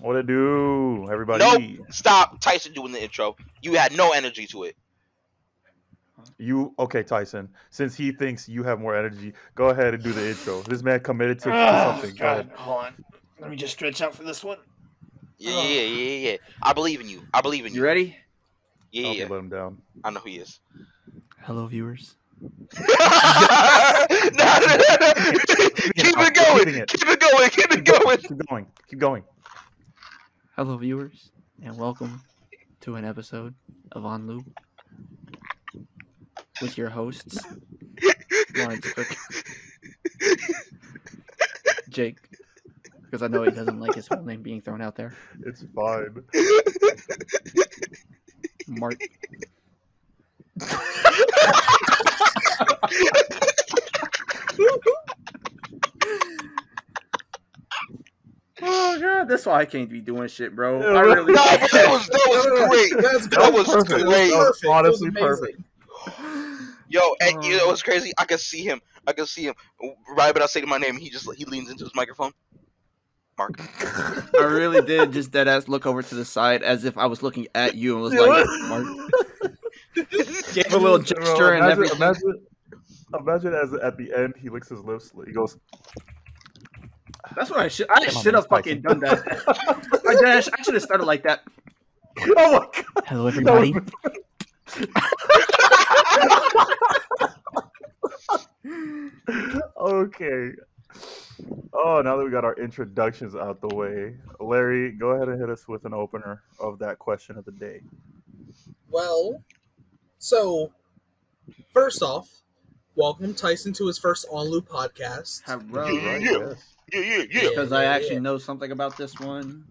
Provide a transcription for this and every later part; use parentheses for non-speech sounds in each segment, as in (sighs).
What it do, everybody? Nope. Stop. Tyson doing the intro. You had no energy to it. You okay, Tyson? Since he thinks you have more energy, go ahead and do the intro. This man committed to, to Oh, something. Go ahead. hold on. Let me just stretch out for this one. Yeah, yeah, yeah, yeah, yeah. I believe in you. I believe in you. You ready? Yeah, I'll yeah. let him down. I know who he is. Hello, viewers. no, no, no, no. Keep it going. Keep it going. Keep it going. Keep going. Keep going. Hello, viewers, and welcome to an episode of On Loop with your hosts, Lawrence Cook, Jake, because I know he doesn't like his whole name being thrown out there, It's fine. Mark, (laughs) Oh god, that's why I can't be doing shit, bro. I really No, but that was that was great. That's That was perfect. great. That was Perfect. It was honestly perfect. Yo, and you oh. know what's crazy? I can see him. I can see him. Right, but I say to my name, he just he leans into his microphone. Mark. I really did just dead ass look over to the side as if I was looking at you and was like, Mark. (laughs) Gave a little gesture Bro, and imagine, everything. Imagine, imagine as at the end he licks his lips. He goes, That's what I should. I should have fucking done that. I, (laughs) dash, I should have started like that. "Oh my god!" Hello, everybody. (laughs) okay. Oh, now that we got our introductions out the way, Larry, go ahead and hit us with an opener of that question of the day. Well, so first off, welcome Tyson to his first On Loop podcast. Hello. Yeah. Right, Yeah. yes. Yeah, yeah, yeah. Because I actually yeah. know something about this one.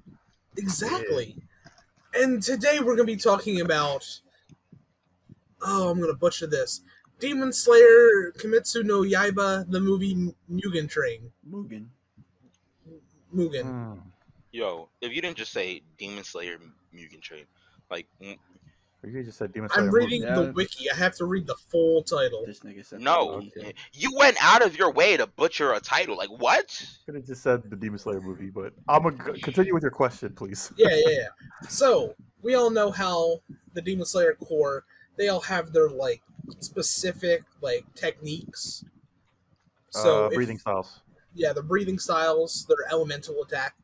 Exactly. And today we're going to be talking about. Oh, I'm going to butcher this. Demon Slayer Kimetsu no Yaiba, the movie Mugen Train. Mugen. Mugen. Hmm. Yo, if you didn't just say Demon Slayer Mugen Train, like mm, You just said Demon Slayer. I'm movie. reading Yeah. the wiki. I have to read the full title. This nigga said no, you went out of your way to butcher a title. Like what? Could have just said the Demon Slayer movie, but I'm gonna continue with your question, please. yeah, yeah, yeah. So we all know how the Demon Slayer Corps they all have their like specific like techniques. So uh, if- breathing styles. yeah, the breathing styles, their elemental attack.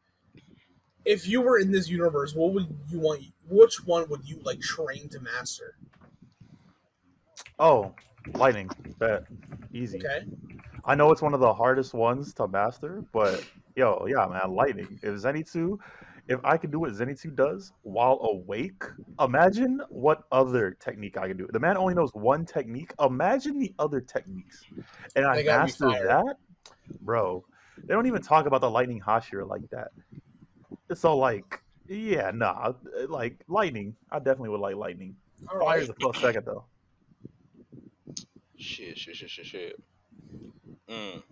If you were in this universe, what would you want? Which one would you like train to master? Oh, lightning. Bet. Easy. Okay, I know it's one of the hardest ones to master, but yo, yeah, man, lightning. If Zenitsu, if I can do what Zenitsu does while awake, imagine what other technique I can do. The man only knows one technique. Imagine the other techniques, and I master that, bro. They don't even talk about the lightning Hashira like that. So like, yeah, nah, like lightning. I definitely would like lightning. all Fire's right. a close second though. Shit, shit, shit, shit, shit. Mm.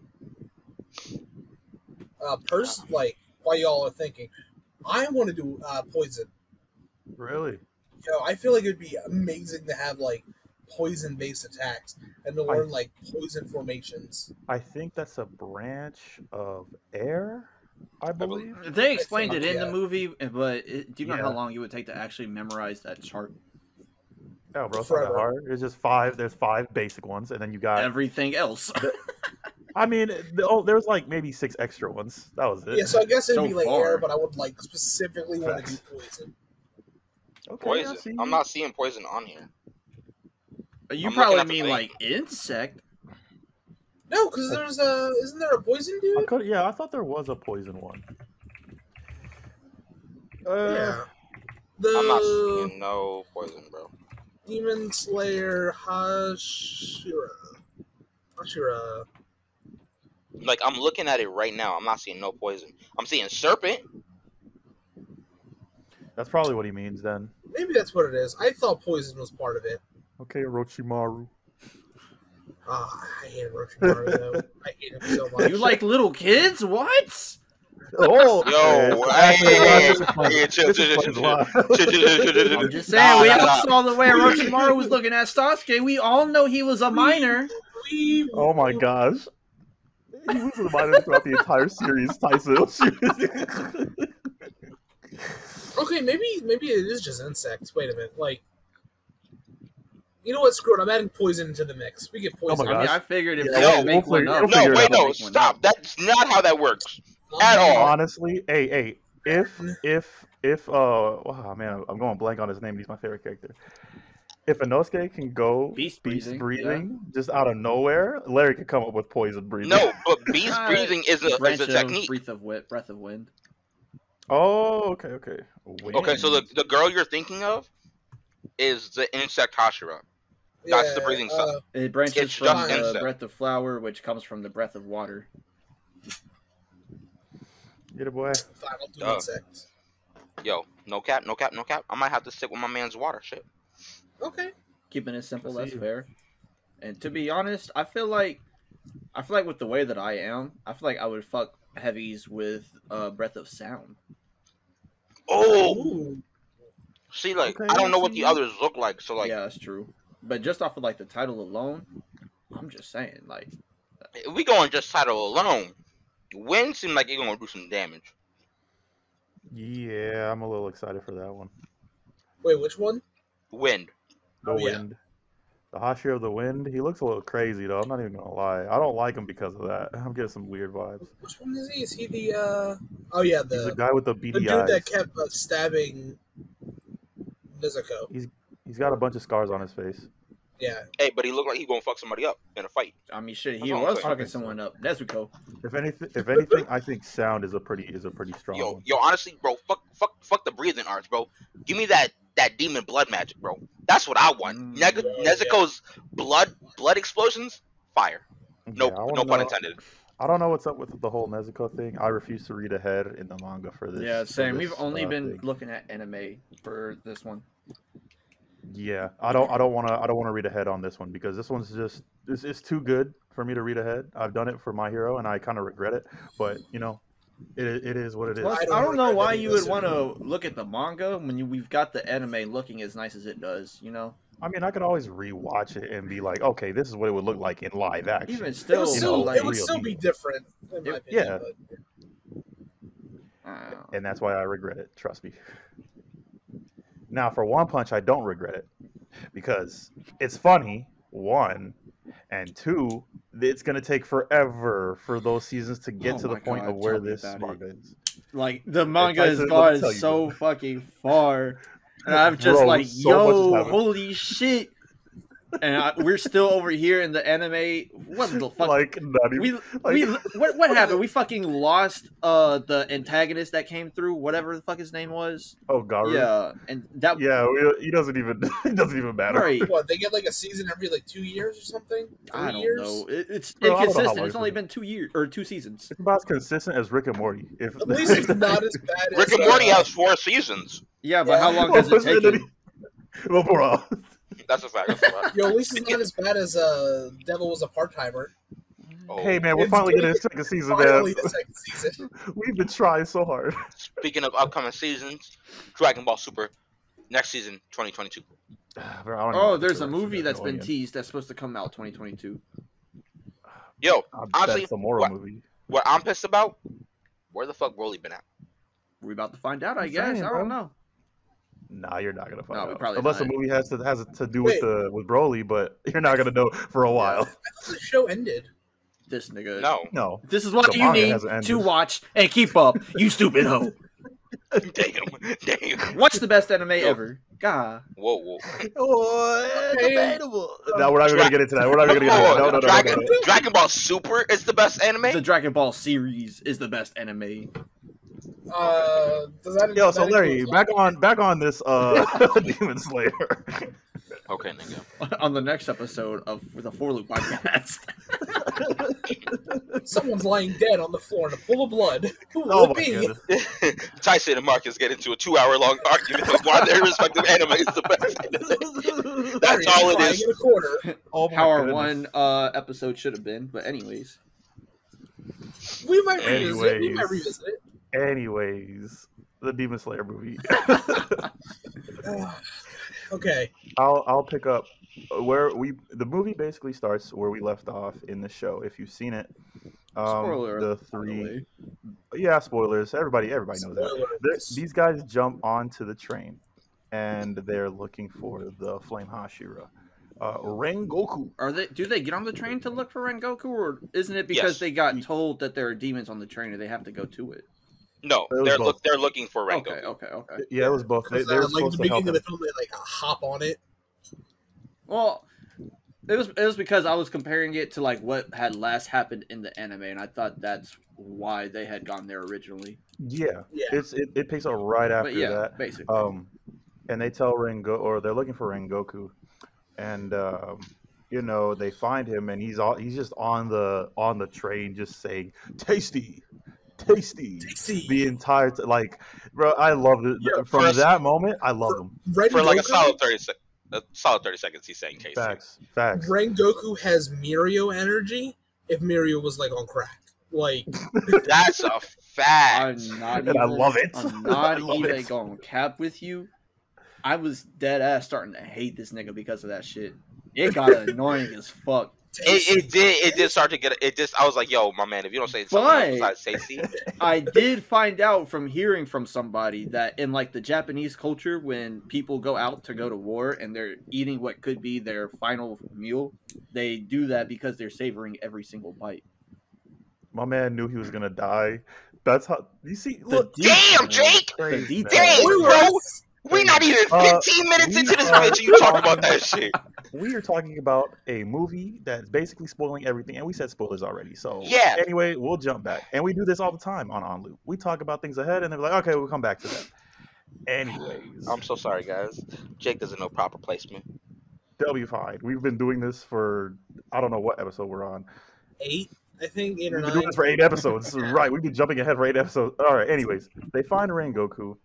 Uh, pers- like while y'all are thinking, I want to do uh, poison. Really? Yo, I feel like it'd be amazing to have like poison-based attacks and to I- learn like poison formations. I think that's a branch of air, I believe. They explained it in Yeah. the movie, but it, do you know how long it would take to actually memorize that chart? Oh, bro, it's not that hard. It's just five. There's five basic ones, and then you got. Everything else. I mean, the, oh, there's like maybe six extra ones. That was it. Yeah, so I guess it'd So be like far. air, but I would like specifically want to do poison. okay, I Poison. see I'm not seeing poison on here. you I'm probably mean like insect. No, because there's a isn't there a poison I dude? could, yeah, I thought there was a poison one. Uh, yeah. I'm not seeing no poison, bro. Demon Slayer Hashira. Hashira. Like I'm looking at it right now. I'm not seeing no poison. I'm seeing serpent. That's probably what he means then. Maybe that's what it is. I thought poison was part of it. Okay, Orochimaru. Ah, I hate Orochimaru though. I hate him so much. You like little kids? What? Oh, Yo, okay. hey, This explains- hey, chill, this chill, explains chill, a (laughs) lot. chill, chill, chill, chill, chill. I'm just Nah, saying, we nah, all nah. saw the way Orochimaru was looking at Sasuke. We all know he was a minor. We- Oh my gosh. He was reminded throughout the entire series, Tyson. (laughs) Okay, maybe maybe it is just insects. Wait a minute, like. You know what? Screw it. I'm adding poison into the mix. We get Oh my poison. I mean. I figured if Yeah, no, didn't make we'll one figure- up, No, figure wait, no, make one stop. up. That's not how that works. At all. Honestly, hey, hey, if if if uh, oh man, I'm going blank on his name. He's my favorite character. If Inosuke can go Beast beast breathing, breathing, just out of nowhere, Larry could come up with poison breathing. No, but (laughs) beast breathing is a, is a of technique. breath of wind, breath of wind. Oh, okay, okay. Okay, so the, the girl you're thinking of is the insect Hashira. That's the breathing uh, stuff. It branches It's from just the insect. breath of flower, which comes from the breath of water. get a boy. Fine, I'll insects. Yo, no cap, no cap, no cap. I might have to stick with my man's water shit. Okay. Keeping it simple, I that's see. fair. And to be honest, I feel like, I feel like with the way that I am, I feel like I would fuck heavies with uh, breath of sound. Oh, Ooh. see, like Okay, I don't know what the others look like, so like yeah, that's true. But just off of like the title alone, I'm just saying, like, if we going just title alone. Wind seems like you're gonna do some damage. Yeah, I'm a little excited for that one. Wait, which one? Wind. The Oh, yeah. wind. The Hashira of the Wind. He looks a little crazy though. I'm not even gonna lie. I don't like him because of that. I'm getting some weird vibes. Which one is he? Is he the? uh Oh yeah, He's the the guy with the the dude eyes. that kept uh, stabbing Nezuko. He's got a bunch of scars on his face. Yeah. Hey, but he looked like he gonna fuck somebody up in a fight. I mean, shit, he I'm was fucking someone up. Nezuko. If anything, if anything, I think sound is a pretty is a pretty strong Yo, one. yo, honestly, bro, fuck, fuck, fuck the breathing arts, bro. Give me that that demon blood magic, bro. That's what I want. Mm. Neg- Yeah, Nezuko's blood blood explosions, fire. No, Yeah, I wanna no pun know- intended. I don't know what's up with the whole Nezuko thing. I refuse to read ahead in the manga for this. Yeah, same. this, We've only uh, been thing. looking at anime for this one. Yeah, I don't. I don't want to. I don't want to read ahead on this one because this one's just. It's, it's too good for me to read ahead. I've done it for My Hero, and I kind of regret it. But you know, it it is what it is. Plus, I I don't don't, know why you would want to look at the manga when you, we've got the anime looking as nice as it does. You know, I mean, I could always rewatch it and be like, okay, this is what it would look like in live action. even It still, would you know, still, like, it would still be different, in my It- opinion. yeah. But and that's why I regret it. Trust me. Now, for One Punch, I don't regret it because it's funny. One, and two, it's gonna take forever for those seasons to get Oh to the point God, of where this manga is. like the manga I has said, gone so fucking far, and I'm (laughs) just Bro, like, so yo, holy shit! And I, we're still over here in the anime. What the fuck? Like, not even, we like, we what what happened? We fucking lost uh the antagonist that came through, whatever the fuck his name was. oh, Garou. Yeah, and that Yeah, we, he doesn't even. (laughs) It doesn't even matter. right. what they get like a season every like two years or something? Three I don't years? know. It, it's Bro, I know inconsistent. It's it's only been. been two years or two seasons. It's about as consistent as Rick and Morty. If At least it's not as bad as Rick and Morty uh, has four seasons. Yeah, but Yeah. how long does it (laughs) take? Well, him? well, bro, That's a fact. That's a fact. Yo, at least it's not as bad as uh, Devil was a part timer. Oh, hey man, we're It's finally getting- getting a (laughs) second season, Finally, man. the second season. (laughs) We've been trying so hard. Speaking of upcoming seasons, Dragon Ball Super next season, 2022. Bro, I don't even know Oh, there's a movie they're that's been teased that's supposed to come out 2022. Yo, I bet honestly, it's a Moro what- movie. what I'm pissed about, where the fuck Broly been at? We're about to find out, I I'm guess. saying, I don't know. Nah, you're not gonna find No, out. probably Unless the movie has to has to do Wait. with the with Broly, but (laughs) you're not gonna know for a while. I thought the show ended. This nigga. No. No. This is what The you need to watch and keep up, you stupid hoe. (laughs) damn, damn. Watch the best anime ever. God. Whoa, whoa. Oh, debatable. No, we're not even gonna get into that. We're not even gonna get into that. No, no, no, no, no, no. Dragon Ball Super is the best anime. The Dragon Ball series is the best anime. Uh, does that? Yo, does so that Larry, include- back on back on this uh (laughs) (laughs) Demon Slayer. okay, nigga. On the next episode of the Four Loop podcast. (laughs) Someone's lying dead on the floor in a pool of blood. Who will Oh it be? Tyson and Marcus get into a two-hour-long argument of why their respective anime is the best. That's all it is. crying is. in a corner. Oh my How our one uh, episode should have been. But anyways. We might revisit it. We might revisit it. Anyways, the Demon Slayer movie. (laughs) (sighs) okay. I'll I'll pick up where we the movie basically starts where we left off in the show. If you've seen it, um, Spoiler the alert, the three way. yeah, spoilers. Everybody, everybody knows that. They're- These guys jump onto the train, and they're looking for the Flame Hashira, uh, Rengoku. Are they? Do they get on the train to look for Rengoku, or isn't it because Yes. they got told that there are demons on the train and they have to go to it? No, they're look they're looking for Rengoku. Okay, okay, okay. Yeah, it was both. They, Because, they uh, were like at supposed the to help beginning of him. the film, they like hop on it. Well, it was it was because I was comparing it to like what had last happened in the anime, and I thought that's why they had gone there originally. Yeah, Yeah. it's it, it picks up right after but yeah, that. basically. Um, and they tell Rengo, or they're looking for Rengoku, and um, you know they find him, and he's all he's just on the on the train, just saying "tasty, tasty" Tasty. the entire t- like, bro. I loved it Yeah, from first- that moment. I love him. Ren For like a solid thirty sec- a solid thirty seconds, he's saying tasty. Facts, facts. Rengoku has Mirio energy. If Mirio was like on crack, like (laughs) That's a fact. I'm not And even. I love it. I'm (laughs) not even it. going to cap with you. I was dead ass starting to hate this nigga because of that shit. It got (laughs) annoying as fuck. Tasty. It, it did. It did start to get. It just. I was like, "Yo, my man, if you don't say something else But- besides (laughs) tasty, I did find out from hearing from somebody that in like the Japanese culture, when people go out to go to war and they're eating what could be their final meal, they do that because they're savoring every single bite. My man knew he was gonna die. That's how you see. The Look, Damn, Jake! The Crazy. Dang, We bro! were- we not even Uh, fifteen minutes into this bitch, and you talking about that (laughs) shit. we are talking about a movie that's basically spoiling everything, and we said spoilers already. So Yeah. Anyway, we'll jump back, and we do this all the time on On Loop. We talk about things ahead, and they're like, okay, we'll come back to that. Anyways, I'm so sorry, guys. Jake doesn't know proper placement. they'll be fine. We've been doing this for I don't know what episode we're on. eight, I think eight We've been nine. doing this for eight episodes. (laughs) right, we've been jumping ahead for eight episodes. All right. Anyways, they find Rengoku,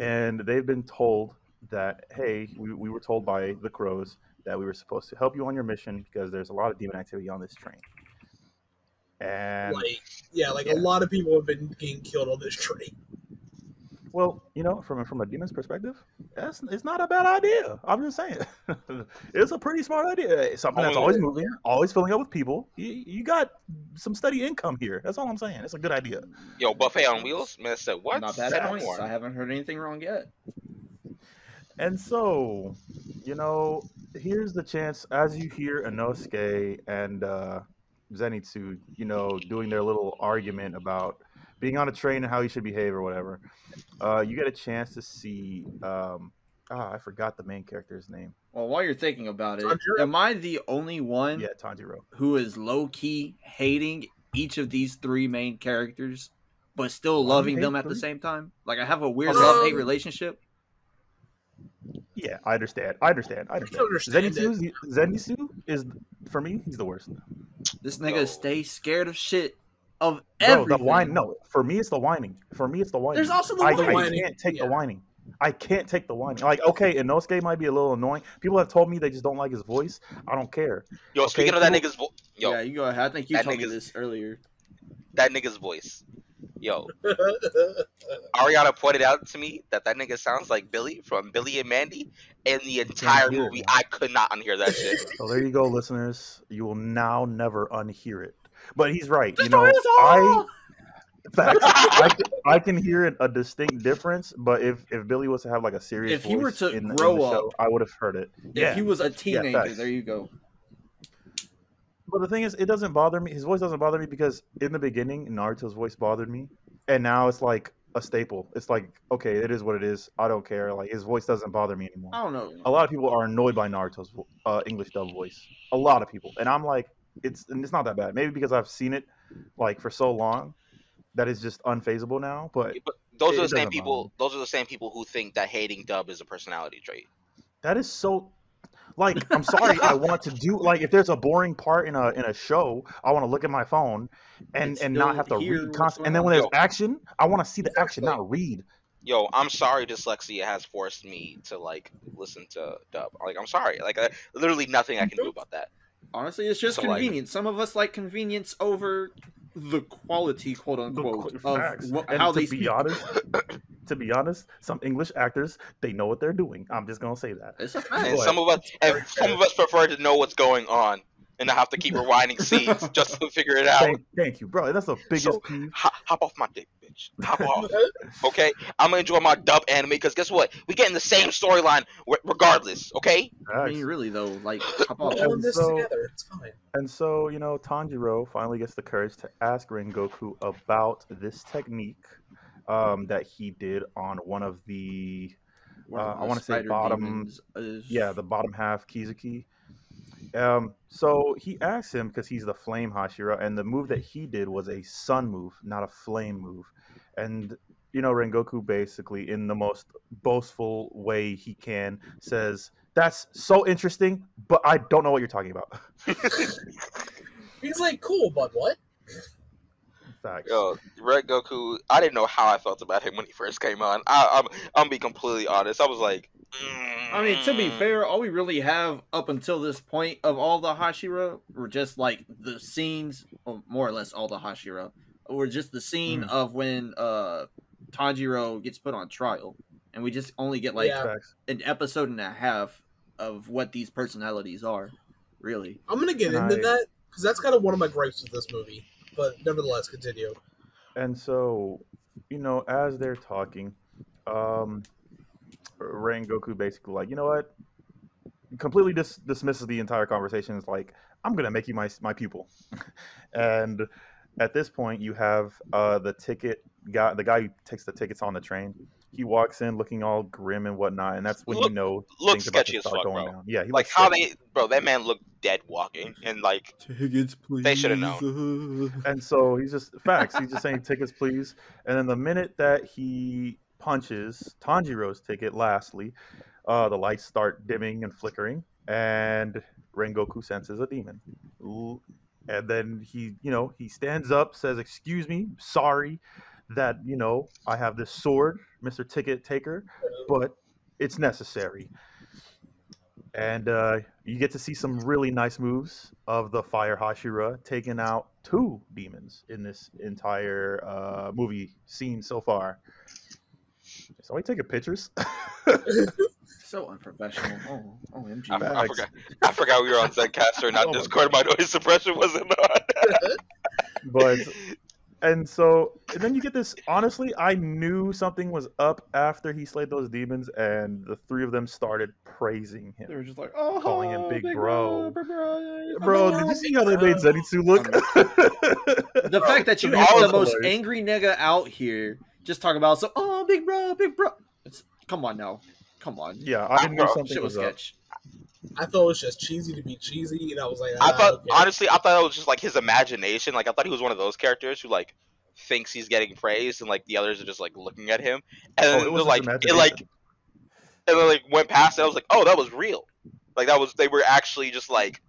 and they've been told that hey, we, we were told by the crows that we were supposed to help you on your mission because there's a lot of demon activity on this train. And like yeah, like Yeah. a lot of people have been getting killed on this train. Well, you know, from from a demon's perspective, that's it's not a bad idea. I'm just saying, (laughs) it's a pretty smart idea. It's something that's Oh, always moving, always filling up with people. You, you got some steady income here. That's all I'm saying. It's a good idea. Yo, buffet on wheels. Man, I said what? Not bad at no points. I haven't heard anything wrong yet. And so, you know, here's the chance as you hear Inosuke and uh, Zenitsu, you know, doing their little argument about being on a train and how you should behave or whatever. Uh, you get a chance to see. Um, ah, I forgot the main character's name. Well, while you're thinking about it, Tanjiro? am I the only one Yeah, Tanjiro. who is low key hating each of these three main characters, but still Why do you loving them at the same time? Like I have a weird Um, love hate relationship. Yeah, I understand. I understand. I can understand. understand Zenitsu, Zenitsu is for me. He's the worst. This nigga No. stays scared of shit of Bro, the whine. No, for me it's the whining. For me it's the whining. There's also the I, whining. I can't take yeah. the whining. I can't take the whining. Like, okay, Inosuke might be a little annoying. People have told me they just don't like his voice. I don't care. Yo, Okay, speaking of that nigga's voice, yo, Yeah, you go ahead. I think you told me this earlier. that nigga's voice. Yo, (laughs) Ariana pointed out to me that that nigga sounds like Billy from Billy and Mandy, and the entire movie. I could not unhear that shit. So there you go, listeners. You will now never unhear it. But he's right. You know, us all! I (laughs) facts. I, can, I can hear a distinct difference. But if if Billy was to have like a serious, If he were to in, the- in grow the show, up- I would have heard it. Yeah. If he was a teenager, facts. there you go. But the thing is, it doesn't bother me. His voice doesn't bother me because in the beginning, Naruto's voice bothered me, and now it's like a staple. It's like, okay, it is what it is. I don't care. Like his voice doesn't bother me anymore. I don't know. A lot of people are annoyed by Naruto's uh, English dub voice. A lot of people, and I'm like, it's and it's not that bad. Maybe because I've seen it like for so long that it's just unfazable now. But But those are the same doesn't people. Those are the same people who think that hating Dub is a personality trait. that is so. Like, I'm (laughs) sorry. I want to do like if there's a boring part in a in a show, I want to look at my phone and And and not have to read what's constant. And then when there's Yo. action, I want to see the action, not read. Yo, I'm sorry, dyslexia has forced me to like listen to Dub. Like, I'm sorry. Like, uh, literally nothing I can do about that. Honestly, it's just So, like- convenience. Some of us like convenience over the quality, quote unquote, qu- of facts. wh- And how to they be speak. honest, (laughs) to be honest, some English actors they know what they're doing. I'm just gonna say that. It's a fact. Some of us, and some of us prefer to know what's going on and I have to keep (laughs) rewinding scenes just to figure it out. Thank, thank you, bro. That's the biggest So- Hop, hop off my dick, bitch. Hop (laughs) off. Okay, I'm gonna enjoy my dub anime because guess what? We get in the same storyline re- regardless. Okay. I mean, really though, like (laughs) hop off. We're all And this so- together. It's fine. And so, you know, Tanjiro finally gets the courage to ask Rengoku about this technique um, that he did on one of the, One of uh, I wanna say bottom- demons is- yeah, the bottom half Kizuki. Um, so he asks him because he's the flame Hashira, and the move that he did was a sun move, not a flame move. And you know, Rengoku basically, in the most boastful way he can, says, "That's so interesting, but I don't know what you're talking about." (laughs) He's like, cool, but what? Facts. Yo, Red Goku. I didn't know how I felt about him when he first came on. I, I'm I'm be completely honest. I was like, I mean, to be fair, all we really have up until this point of all the Hashira were just like the scenes, or more or less all the Hashira, were just the scene Mm. of when uh Tanjiro gets put on trial, and we just only get like Yeah. An episode and a half of what these personalities are, really. I'm gonna get And into I- that because that's kind of one of my gripes with this movie. But nevertheless, continue. And so, you know, as they're talking, um, Rengoku basically like, you know what? Completely dis- dismisses the entire conversation. Is like, I'm gonna make you my my pupil. (laughs) and at this point, you have uh, the ticket guy, the guy who takes the tickets on the train. He walks in looking all grim and whatnot, and that's when Look- you know looks things about to sketchy as fuck, going bro. down. Yeah, he like looks how sketchy. they, bro, that man looked dead walking, and like Tickets, please. They shoulda known. And so he's just facts. He's just saying tickets, please. And then the minute that he punches Tanjiro's ticket, lastly, uh, the lights start dimming and flickering, and Rengoku senses a demon. And then he, you know, he stands up, says, "Excuse me, sorry that you know I have this sword, Mister Ticket Taker, but it's necessary." And uh, you get to see some really nice moves of the Fire Hashira taking out two demons in this entire uh, movie scene so far. Is somebody taking pictures? (laughs) So unprofessional. Oh, oh OMG. I, I forgot, I forgot we were on Zencastr, not (laughs) Oh my Discord. My noise suppression wasn't on. (laughs) but and so and then you get this honestly i knew something was up after he slayed those demons and the three of them started praising him They were just like, oh, Calling him Big Bro. big bro. bro my did you see how they made bro. zenitsu look The fact that you That have the most hilarious. angry nigga out here just talking about so oh big bro, big bro. It's, come on now, come on. yeah i knew Bro, something Shit was was up sketch. I thought it was just cheesy to be cheesy, and I was like, I ah, thought okay. honestly, I thought it was just like his imagination. Like I thought he was one of those characters who like thinks he's getting praised, and like the others are just like looking at him, and Oh, it was his like it like imagination. and then like went past it. I was like, oh, that was real. Like that was they were actually just like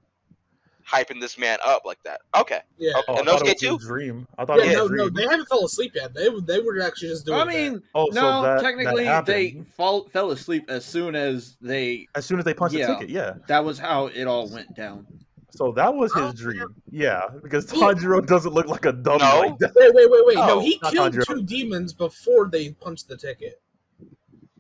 hyping this man up like that. Okay, yeah. oh, I And those get was you? dream i thought Yeah, it was no, a dream no, they haven't fell asleep yet. They they were actually just doing. I that. mean, oh so no, that, that technically they fall, fell asleep as soon as they. as soon as they punched Yeah. the ticket yeah That was how it all went down. so that was his Oh, dream yeah because Yeah. tanjiro doesn't look like a dummy No. like that wait, wait, wait, wait. no, No, he killed Tanjiro. two demons before they punched the ticket.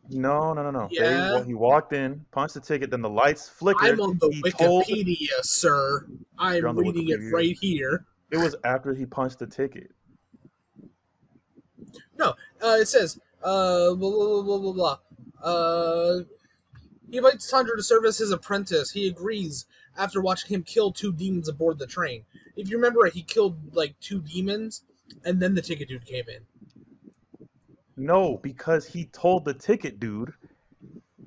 No, no, no, no. They- Yeah. well, he walked in, punched the ticket, then the lights flickered. I'm on the he told- Wikipedia, sir. I'm You're on the reading it right here. It was after he punched the ticket. No, uh, it says, uh, blah, blah, blah, blah, blah, blah. Uh, he invites Tundra to serve as his apprentice. He agrees after watching him kill two demons aboard the train. If you remember, he killed like two demons, and then the ticket dude came in. No, because he told the ticket dude,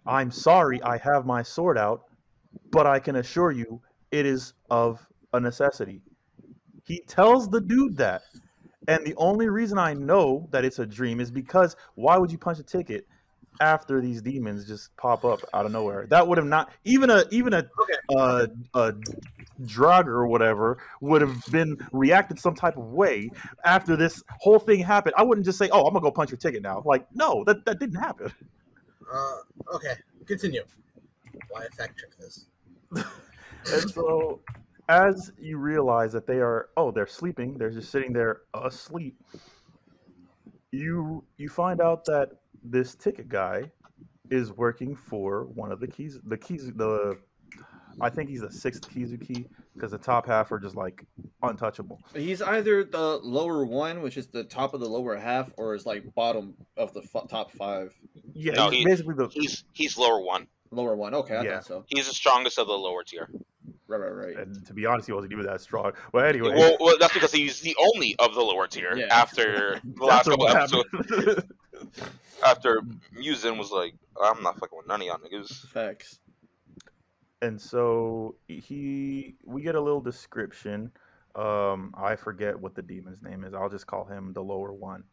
I'm sorry, I have my sword out, but I can assure you it is of a necessity. He tells the dude that. And the only reason I know that it's a dream is because why would you punch a ticket after these demons just pop up out of nowhere? That would have not even a even a Okay. uh, a drug or whatever would have been reacted some type of way after this whole thing happened. I wouldn't just say, "Oh, I'm gonna go punch your ticket now." Like, no, that that didn't happen. Uh, okay, continue. Why I fact check this? (laughs) And so, as you realize that they are, oh, they're sleeping. They're just sitting there asleep. You you find out that this ticket guy is working for one of the keys. The keys. The I think he's the sixth Kizuki because the top half are just like untouchable. He's either the lower one, which is the top of the lower half, or is like bottom of the f- top five. Yeah, No, he's he- basically the He's he's lower one. Lower one. Okay, I Yeah. thought so. He's the strongest of the lower tier. Right, right, right. and to be honest, he wasn't even that strong. Well, anyway, Well, well, that's because he's the only of the lower tier Yeah. after (laughs) the last couple episodes. After Muzan was like, I'm not fucking with none of y'all niggas. Facts. And so he we get a little description um i forget what the demon's name is i'll just call him the lower one.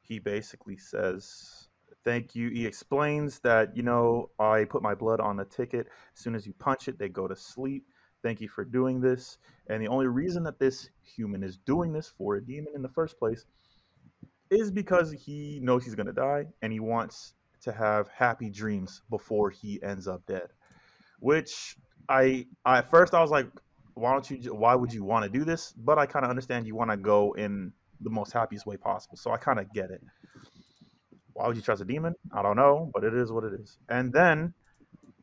He basically says thank you he explains that you know i put my blood on the ticket as soon as you punch it they go to sleep thank you for doing this and the only reason that this human is doing this for a demon in the first place is because he knows he's going to die and he wants to have happy dreams before he ends up dead which I, I at first I was like, why don't you? Why would you want to do this? But I kind of understand you want to go in the most happiest way possible. So I kind of get it. Why would you trust a demon? I don't know, but it is what it is. And then,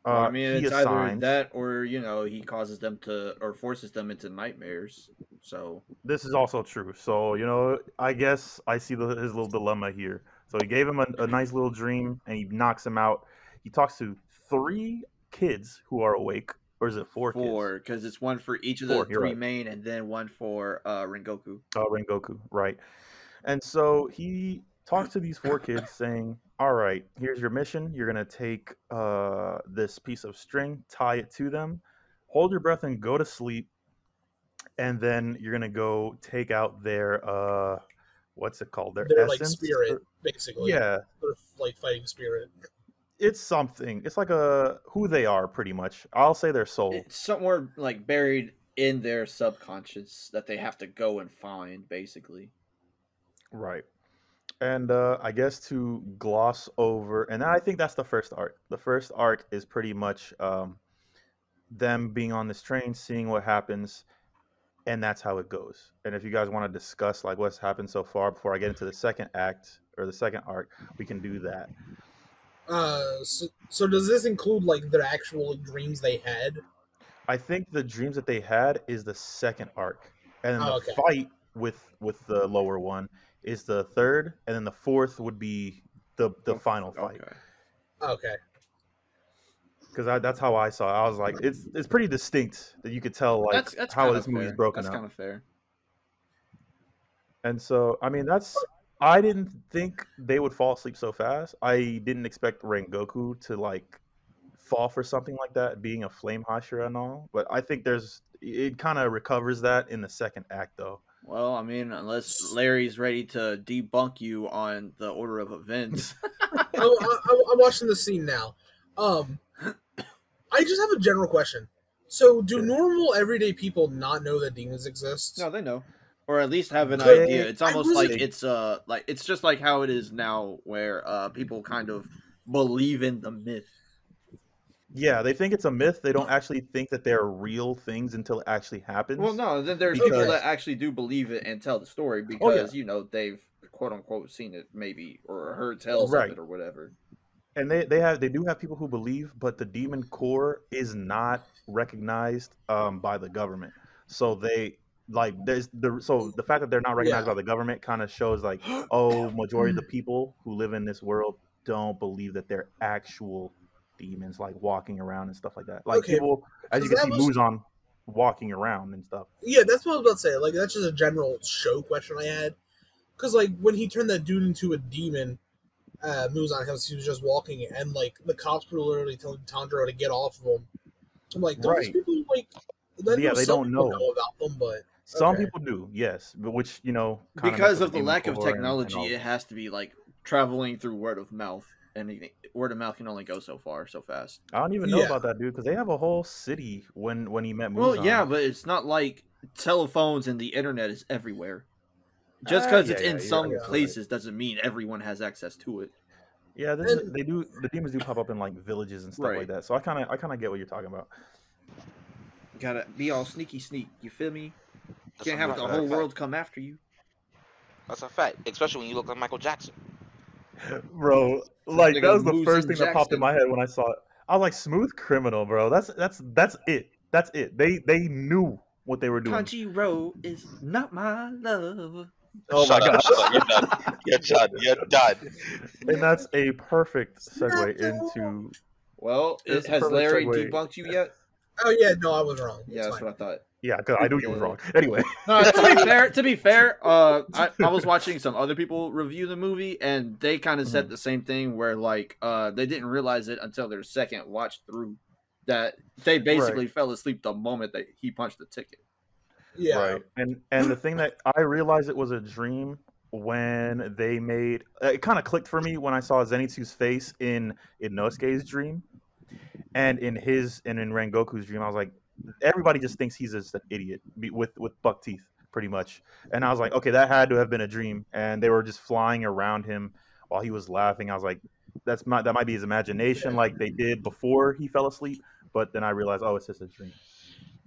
uh, Well, I mean, he it's either assigns. that or you know he causes them to or forces them into nightmares. So This is also true. So you know, I guess I see the, his little dilemma here. So he gave him a, a nice little dream, and he knocks him out. He talks to three kids who are awake, or is it four? four because it's one for each of Four, the you're three right. main, and then one for uh Rengoku. uh, Rengoku, right? And so he talks to these four kids, (coughs) saying, "All right, here's your mission. You're gonna take uh, this piece of string, tie it to them, hold your breath, and go to sleep. And then you're gonna go take out their uh, what's it called? Their, Their like essence? spirit, Or- basically. yeah, Their like fighting spirit. It's something. It's like a who they are, pretty much. I'll say their soul. It's somewhere like buried in their subconscious that they have to go and find, basically. Right. And uh, I guess to gloss over, and I think that's the first arc. The first arc is pretty much um, them being on this train, seeing what happens, and that's how it goes. And if you guys want to discuss like what's happened so far before I get into the second act or the second arc, we can do that. Uh, so, so does this include like their actual dreams they had? I think the dreams that they had is the second arc, and then Oh, the okay. fight with with the lower one is the third, and then the fourth would be the the final fight. Okay. Okay. because that's how I saw it. I was like, it's it's pretty distinct that you could tell like that's that's how this movie's fair. broken up. That's kind of fair. And so, I mean, that's I didn't think they would fall asleep so fast. I didn't expect Rengoku to like fall for something like that, being a flame Hashira and all. But I think there's it kind of recovers that in the second act, though. Well, I mean, unless Larry's ready to debunk you on the order of events. (laughs) I, I, I'm watching the scene now. Um, I just have a general question. So, do normal everyday people not know that demons exist? no, they know, or at least have an idea. It's almost like it's uh like it's just like how it is now, where uh people kind of believe in the myth. Yeah, they think it's a myth. They don't actually think that they're real things until it actually happens. Well, no, then there's people that actually do believe it and tell the story Oh, because you know they've quote unquote seen it maybe or heard tales Right. of it or whatever. and they they have they do have people who believe, but the demon Corps is not recognized um, by the government. So they like there's the so the fact that they're not recognized Yeah. by the government kind of shows like (gasps) oh majority of the people who live in this world don't believe that they're actual demons like walking around and stuff like that. Like Okay, people as you can see Muzan walking around and stuff. Yeah, that's what I was about to say. Like, that's just a general show question I had. Because, like, when he turned that dude into a demon, uh, Muzan House, he was just walking, and, like, the cops were literally telling Tanjiro to get off of him. I'm like, Right. people, like, Yeah, they don't people know. about them, but. Some Okay. people do, yes, but which you know kinda because messes of the lack of core and- and technology, it has to be like traveling through word of mouth, and word of mouth can only go so far, so fast. I don't even know Yeah. about that dude because they have a whole city when when he met Muzan. Well, yeah, but it's not like telephones and the internet is everywhere. Just Ah, because yeah, it's yeah, in you're some right, you're right. places doesn't mean everyone has access to it. yeah, this, And- they do. The demons do pop up in like villages and stuff Right. like that. So I kind of I kind of get what you're talking about. gotta be all sneaky sneak. You feel me? That's Can't have the whole world come after you. That's a fact, especially when you look like Michael Jackson. (laughs) Bro, like nigga that was the first thing that popped in my head when I saw it. I was like, smooth criminal, bro. That's that's that's it. That's it. They they knew what they were doing. Tanjiro is not my love. Oh my Shut up, god! shut up, You're done. You're done. You're done. and that's a perfect segue into Well, has Larry segue. debunked you yet? Oh yeah, no, I was wrong. Yeah, It's that's fine. what I thought. Yeah, because I knew you was wrong. (laughs) Anyway, No, to be (laughs) fair, to be fair, uh, I, I was watching some other people review the movie, and they kind of said the same thing, where like, uh, they didn't realize it until their second watch through, that they basically fell asleep the moment that he punched the ticket. Yeah. right. And and the thing that I realized it was a dream when they made it kind of clicked for me when I saw Zenitsu's face in Inosuke's dream, and in his and in Rengoku's dream. I was like, everybody just thinks he's just an idiot with with buck teeth, pretty much. And I was like, okay, that had to have been a dream, and they were just flying around him while he was laughing. I was like, that's my, that might be his imagination, like they did before he fell asleep. But then I realized, oh, it's just a dream.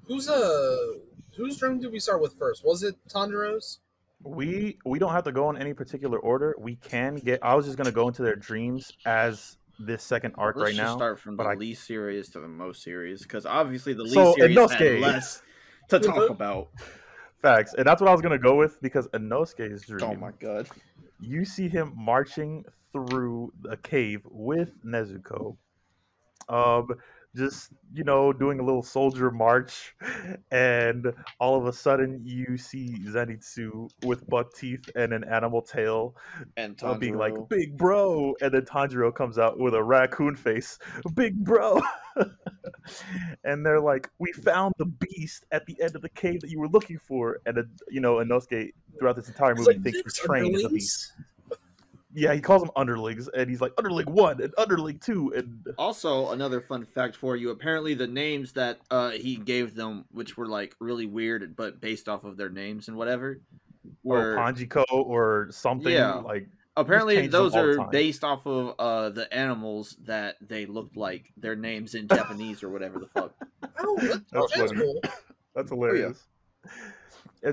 Who's uh whose dream did we start with first? Was it Tanjiro's? We we don't have to go in any particular order. We can get. I was just gonna go into their dreams as this second arc Let's right just now. start from the I- least serious to the most serious, because obviously the least So, serious had less to (laughs) talk about. Facts, and that's what I was gonna go with because Inosuke's dream. Oh my god! You see him marching through a cave with Nezuko, um, just you know doing a little soldier march, and all of a sudden you see Zenitsu with buck teeth and an animal tail, And uh, being like big bro and then tanjiro comes out with a raccoon face big bro. (laughs) And they're like we found the beast at the end of the cave that you were looking for and then you know inosuke throughout this entire movie like, thinks "These we're trained as a beast yeah he calls them underlings and he's like underling one and underling two and Also, another fun fact for you: apparently, the names that uh, he gave them, which were like really weird, but based off of their names and whatever, or were panjiko or something Yeah. like apparently those are time. based off of uh, the animals that they looked like their names in (laughs) Japanese or whatever the fuck. Oh, that, That's that's funny. cool. That's hilarious. And Got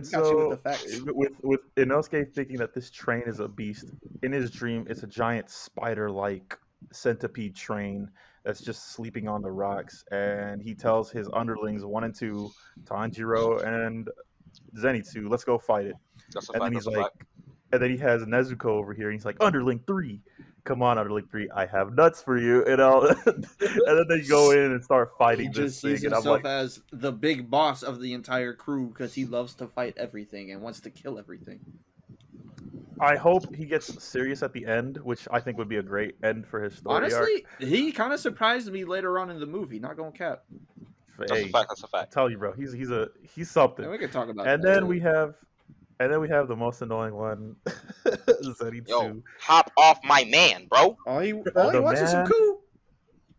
you so, with the facts. Eh, with with Inosuke thinking that this train is a beast, in his dream, it's a giant spider-like centipede train that's just sleeping on the rocks. And he tells his underlings one and two, Tanjiro and Zenitsu, let's go fight it. That's And then he's like, fact. and then he has Nezuko over here, and he's like, underling three. Come on, Underling Three, I have nuts for you, you know. (laughs) and then they go (laughs) in and start He fighting this just thing, sees and I'm himself like, as the big boss of the entire crew because he loves to fight everything and wants to kill everything. I hope he gets serious at the end, which I think would be a great end for his story arc. Honestly, he kind of surprised me later on in the movie. Not going to cap. But, That's hey, a fact. That's a fact. tell you, bro, he's he's a he's something. And we can talk about. And that then later. we have, and then we have the most annoying one, (laughs) Zenitsu, Yo, hop off my man, bro. Oh, he, oh, he The watching some man- cool.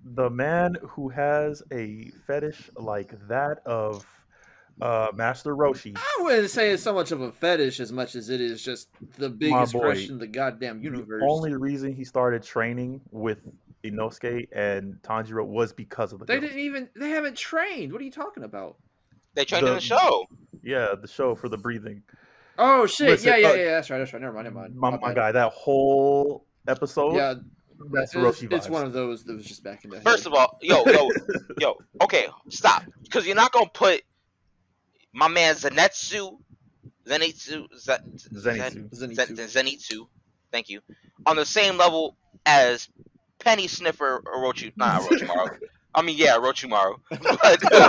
the man who has a fetish like that of uh, Master Roshi. I wouldn't say it's so much of a fetish as much as it is just the biggest boy. crush in the goddamn universe. The only reason he started training with Inosuke and Tanjiro was because of the. They girl. didn't even. They haven't trained. What are you talking about? They trained in The- the show. Yeah, the show for the breathing. Oh shit! Listen, yeah, yeah, uh, yeah. That's right. That's right. Never mind. Never mind. My, My my guy, that whole episode. Yeah, that's it's, Roshi it's vibes. one of those that was just back in the. First of all, yo, yo, (laughs) yo. Okay, stop. Because you're not gonna put my man Zenitsu, Zenitsu, Zen, Zenitsu. Zen, Zenitsu. Zenitsu, thank you, on the same level as Penny Sniffer Orochi, not Orochimaru. (laughs) I mean, yeah, Orochimaru. (laughs) (laughs) But uh,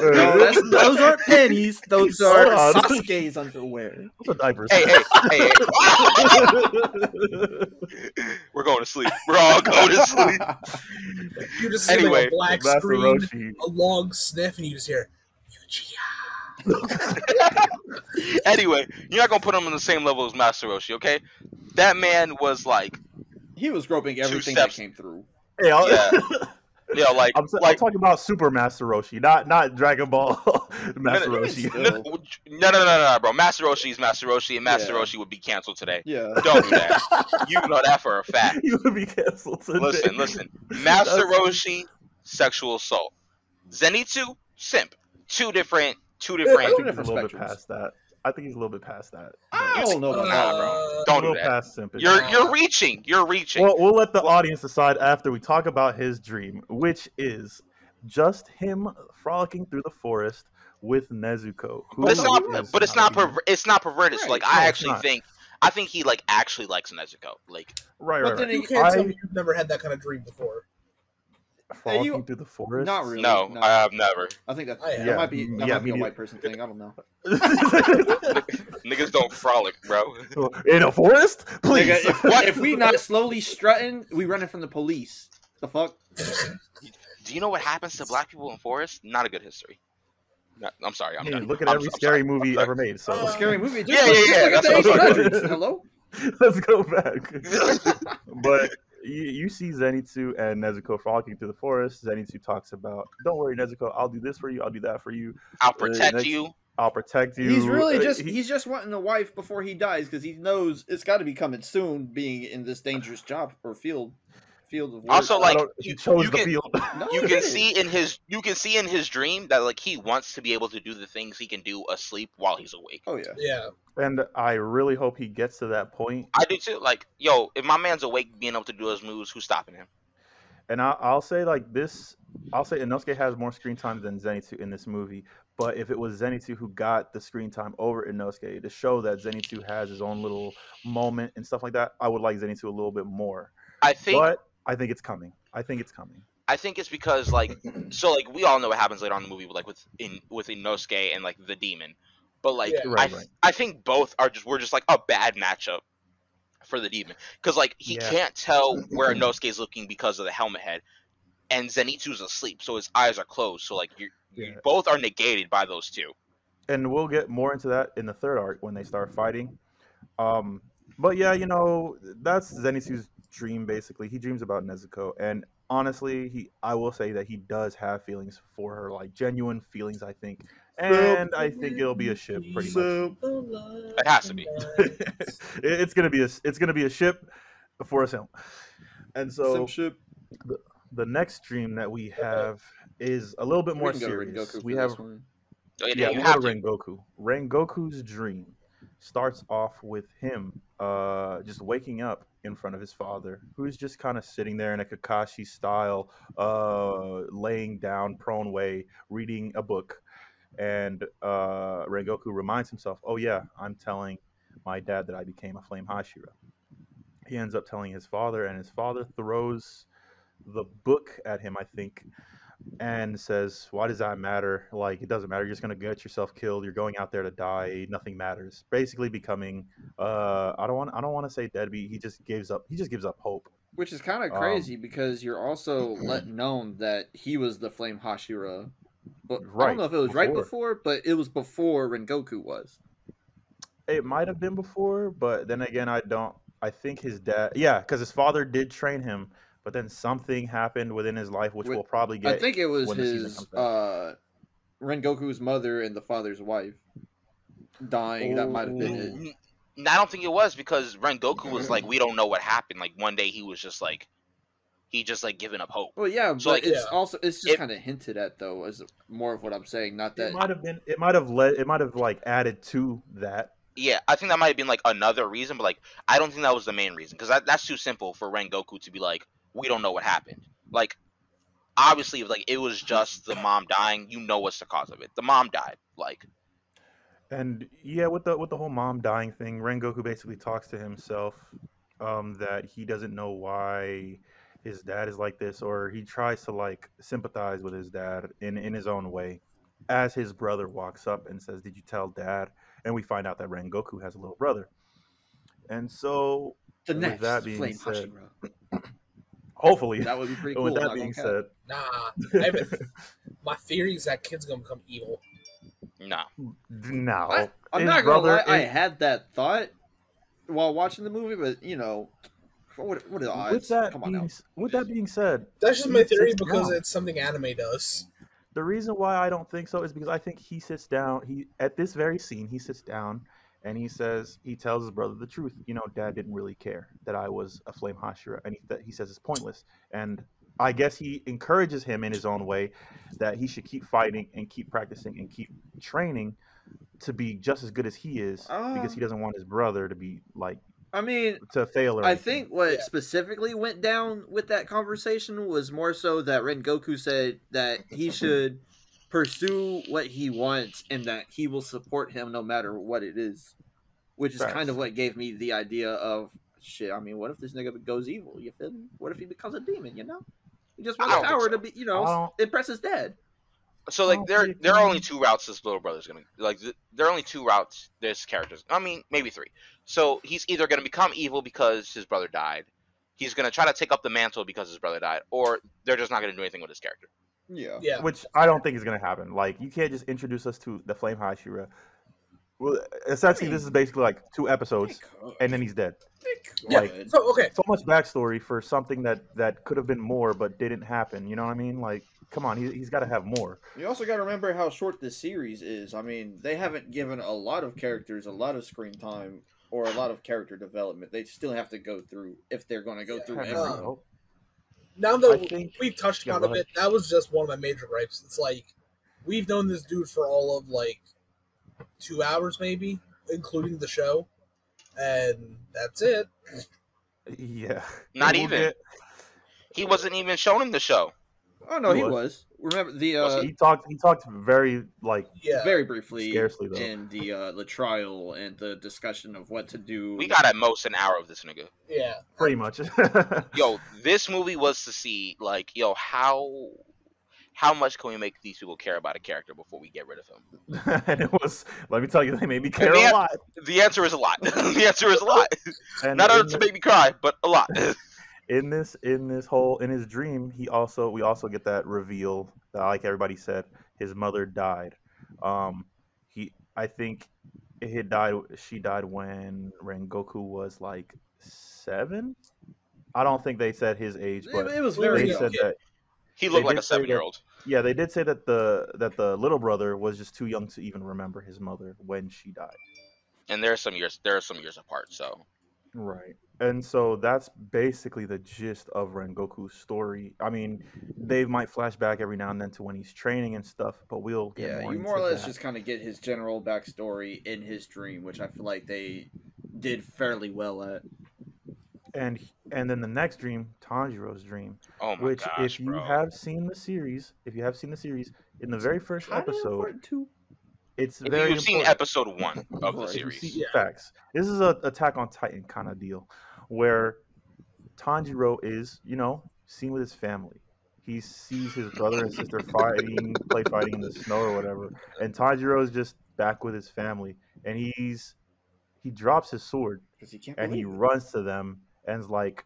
(laughs) no, that's, those aren't panties. Those are Hold on. Sasuke's underwear. What's the diapers? hey, hey, hey, hey. We're going to sleep. We're all going to sleep. You just see Anyway, like a black Master screen, Roshi. a long sniff, and you just hear. "Yuchiya." anyway, you're not gonna put him on the same level as Master Roshi, okay? That man was like, He was groping everything that came through. Hey, I'll- Yeah. you know, like, I'm, sa- I'm like talking about Super Master Roshi, not not Dragon Ball (laughs) Master no, Roshi. no, no, no, no, no, no, bro. Master Roshi is Master Roshi, and Master Yeah. Roshi would be canceled today. Yeah. Don't do that. You know that for a fact. (laughs) you would be canceled today. Listen, listen. (laughs) Master Roshi, sexual assault. Zenitsu, simp. Two different, two I different. think a little bit past that. I think he's a little bit past that. I don't know about that, bro. Don't a do that. past simping. You're you're reaching. You're reaching. Well, we'll let the audience decide after we talk about his dream, which is just him frolicking through the forest with Nezuko. But it's not. is But it's not. even- Perver- it's not perverted. So, Right. like, No, I actually think. I think he like actually likes Nezuko. Like, right, But right, then right. You can't tell me you've never had that kind of dream before. Frolicking you- through the forest. Not really. no, no. I have never. I think that, oh, I that might be mm, that Yeah, might be a white person thing. I don't know. (laughs) Niggas don't frolic, bro. (laughs) In a forest, please. Nigga, if, What? if we not slowly strutting, we running from the police. The fuck? Do you know what happens to black people in forests? Not a good history. No, I'm sorry. I'm Hey, done. look at I'm- every I'm scary sorry. movie I'm ever made. So Oh, Scary movie. Just Yeah, look- yeah, just yeah, look at that's the what I'm H saying. Hello. (laughs) let's go back. but you, you see Zenitsu and Nezuko frolicking through the forest. Zenitsu talks about, "Don't worry, Nezuko. I'll do this for you. I'll do that for you. I'll protect next- you. I'll protect you." He's really Uh, just he- he's just wanting a wife before he dies because he knows it's got to be coming soon, being in this dangerous job or field field of work. Also, like, don't- he you- chose you the can- field. (laughs) No, You can see in his you can see in his dream that like he wants to be able to do the things he can do asleep while he's awake. Oh yeah. Yeah. and I really hope he gets to that point. I do too. Like, yo, if my man's awake being able to do those moves, who's stopping him? And I, I'll say like this, I'll say Inosuke has more screen time than Zenitsu in this movie. But if it was Zenitsu who got the screen time over Inosuke to show that Zenitsu has his own little moment and stuff like that, I would like Zenitsu a little bit more. I think But I think it's coming. I think it's coming. I think it's because like (clears throat) so like we all know what happens later on in the movie with like with in with Inosuke and like the demon. But like Yeah. Right, I right. I think both are just we're just like a bad matchup for the demon because like he Yeah. can't tell (clears throat) where Inosuke's looking because of the helmet head, and Zenitsu's asleep, so his eyes are closed. So like you you Yeah. both are negated by those two. and we'll get more into that in the third arc when they start fighting. Um, but yeah, you know, that's Zenitsu's dream basically. He dreams about Nezuko, and honestly, he I will say that he does have feelings for her, like genuine feelings, I think. And I think it'll be a ship, pretty much. It has to be. (laughs) It's gonna be a it's gonna be a ship for a film. And so ship. the next dream that we have is a little bit more we can go to serious. Rengoku We have. Oh, yeah, yeah, you have go to. to Rengoku. Rengoku's dream starts off with him uh, just waking up in front of his father, who's just kind of sitting there in a Kakashi style, uh, laying down prone way, reading a book. And uh, Rengoku reminds himself, "Oh yeah, I'm telling my dad that I became a flame Hashira." He ends up telling his father, and his father throws the book at him, I think, and says, "Why does that matter? Like, it doesn't matter. You're just gonna get yourself killed. You're going out there to die. Nothing matters." Basically, becoming, uh, I don't want, I don't want to say deadbeat. He just gives up. He just gives up hope. Which is kind of Um, crazy because you're also (clears throat) letting known that he was the Flame Hashira. But I don't know if it was right before. before, but it was before Rengoku was. It might have been before, but then again, I don't. I think his dad, yeah, because his father did train him, but then something happened within his life, which Wait, we'll probably get. I think it was when the season his comes out. uh, Rengoku's mother and the father's wife dying. That might have been it. N- n- I don't think it was because Rengoku was like, we don't know what happened. Like one day he was just like, he just like giving up hope. Well, yeah, So, but like, it's yeah. also it's just It- kind of hinted at though, as more of what I'm saying. Not that it might have been. It might have led. It might have like added to that. Yeah, I think that might have been like another reason, but like I don't think that was the main reason because that, that's too simple for Rengoku to be like, we don't know what happened. Like, obviously, if like it was just the mom dying, you know what's the cause of it. The mom died. Like, And yeah, with the with the whole mom dying thing, Rengoku basically talks to himself um, that he doesn't know why his dad is like this, or he tries to like sympathize with his dad in in his own way. As his brother walks up and says, "Did you tell dad?" and we find out that Rengoku has a little brother, and so the with next that being Flame said- Hashira. (clears throat) hopefully, That would be pretty (laughs) cool. with that being said, Nah. (laughs) I my theory is that kid's gonna become evil. no. no, I, I'm his not gonna brother lie. I had that thought while watching the movie, but you know, what, what are the odds? with that Come on being, now. with that being said, That's just my theory because down. it's something anime does. The reason why I don't think so is because I think he sits down. He at this very scene, he sits down and he says he tells his brother the truth. You know, Dad didn't really care that I was a flame Hashira, and he that he says it's pointless. And I guess he encourages him in his own way that he should keep fighting and keep practicing and keep training to be just as good as he is because he Uh. doesn't want his brother to be like I mean, to fail. Or I anything. think what Yeah. specifically went down with that conversation was more so that Rengoku said that he (laughs) should pursue what he wants and that he will support him no matter what it is. Which is kind of what gave me the idea of shit. I mean, what if this nigga goes evil? You feel me? What if he becomes a demon? You know, he just wants power so. to be, you know, I don't- impress his dad. So like there there are only two routes this little brother's gonna like. th- There are only two routes this character's. I mean, maybe three. So he's either gonna become evil because his brother died. He's gonna try to take up the mantle because his brother died, or they're just not gonna do anything with his character. Yeah. Yeah. which I don't think is gonna happen. Like you can't just introduce us to the Flame High Hashira. Well, essentially, this is basically like two episodes, and then he's dead. Yeah. Like So okay, so much backstory for something that that could have been more but didn't happen. You know what I mean? Like, come on, he, he's got to have more. You also got to remember how short this series is. I mean, they haven't given a lot of characters a lot of screen time or a lot of character development. They still have to go through if they're going to go through Have every. No- now that think- we've touched Yeah, on a bit, that was just one of my major gripes. It's like we've known this dude for all of like two hours, maybe, including the show, and that's it. Yeah, Not We'll even. get- He wasn't even shown in the show. Oh no, He he was. was. Remember the uh, he talked. He talked very like Yeah, very briefly scarcely though. in the uh, the trial and the discussion of what to do. We got at most an hour of this nigga. yeah. Pretty much. (laughs) Yo, this movie was to see like, yo, how how much can we make these people care about a character before we get rid of him? (laughs) and it was. Let me tell you, they made me care they a had- lot. The answer is a lot. (laughs) the answer is a lot. And Not in enough to make me cry, but a lot. In this in this whole in his dream he also we also get that reveal that like everybody said his mother died um he i think it had died she died when rengoku was like seven i don't think they said his age It, but it was very they yeah. young. said that he looked like a seven year old. yeah they did say that the that the little brother was just too young to even remember his mother when she died And there are some years there are some years apart, so Right. And so that's basically the gist of Rengoku's story. I mean, they mm-hmm. might flash back every now and then to when he's training and stuff, but we'll get Yeah, more you more or less that. just kind of get his general backstory in his dream, which I feel like they did fairly well at. and and then the next dream, Tanjiro's dream, oh my which gosh, if you bro. have seen the series, if you have seen the series, in the very first Kinda episode, important too. It's if very you've seen episode one (laughs) of the Right, you You series, see- Yeah. Facts. This is a Attack on Titan kind of deal, where Tanjiro is, you know, seen with his family. He sees his brother and sister fighting, play fighting in the snow or whatever, and Tanjiro is just back with his family, and he's he drops his sword he can't and he it. runs to them and is like,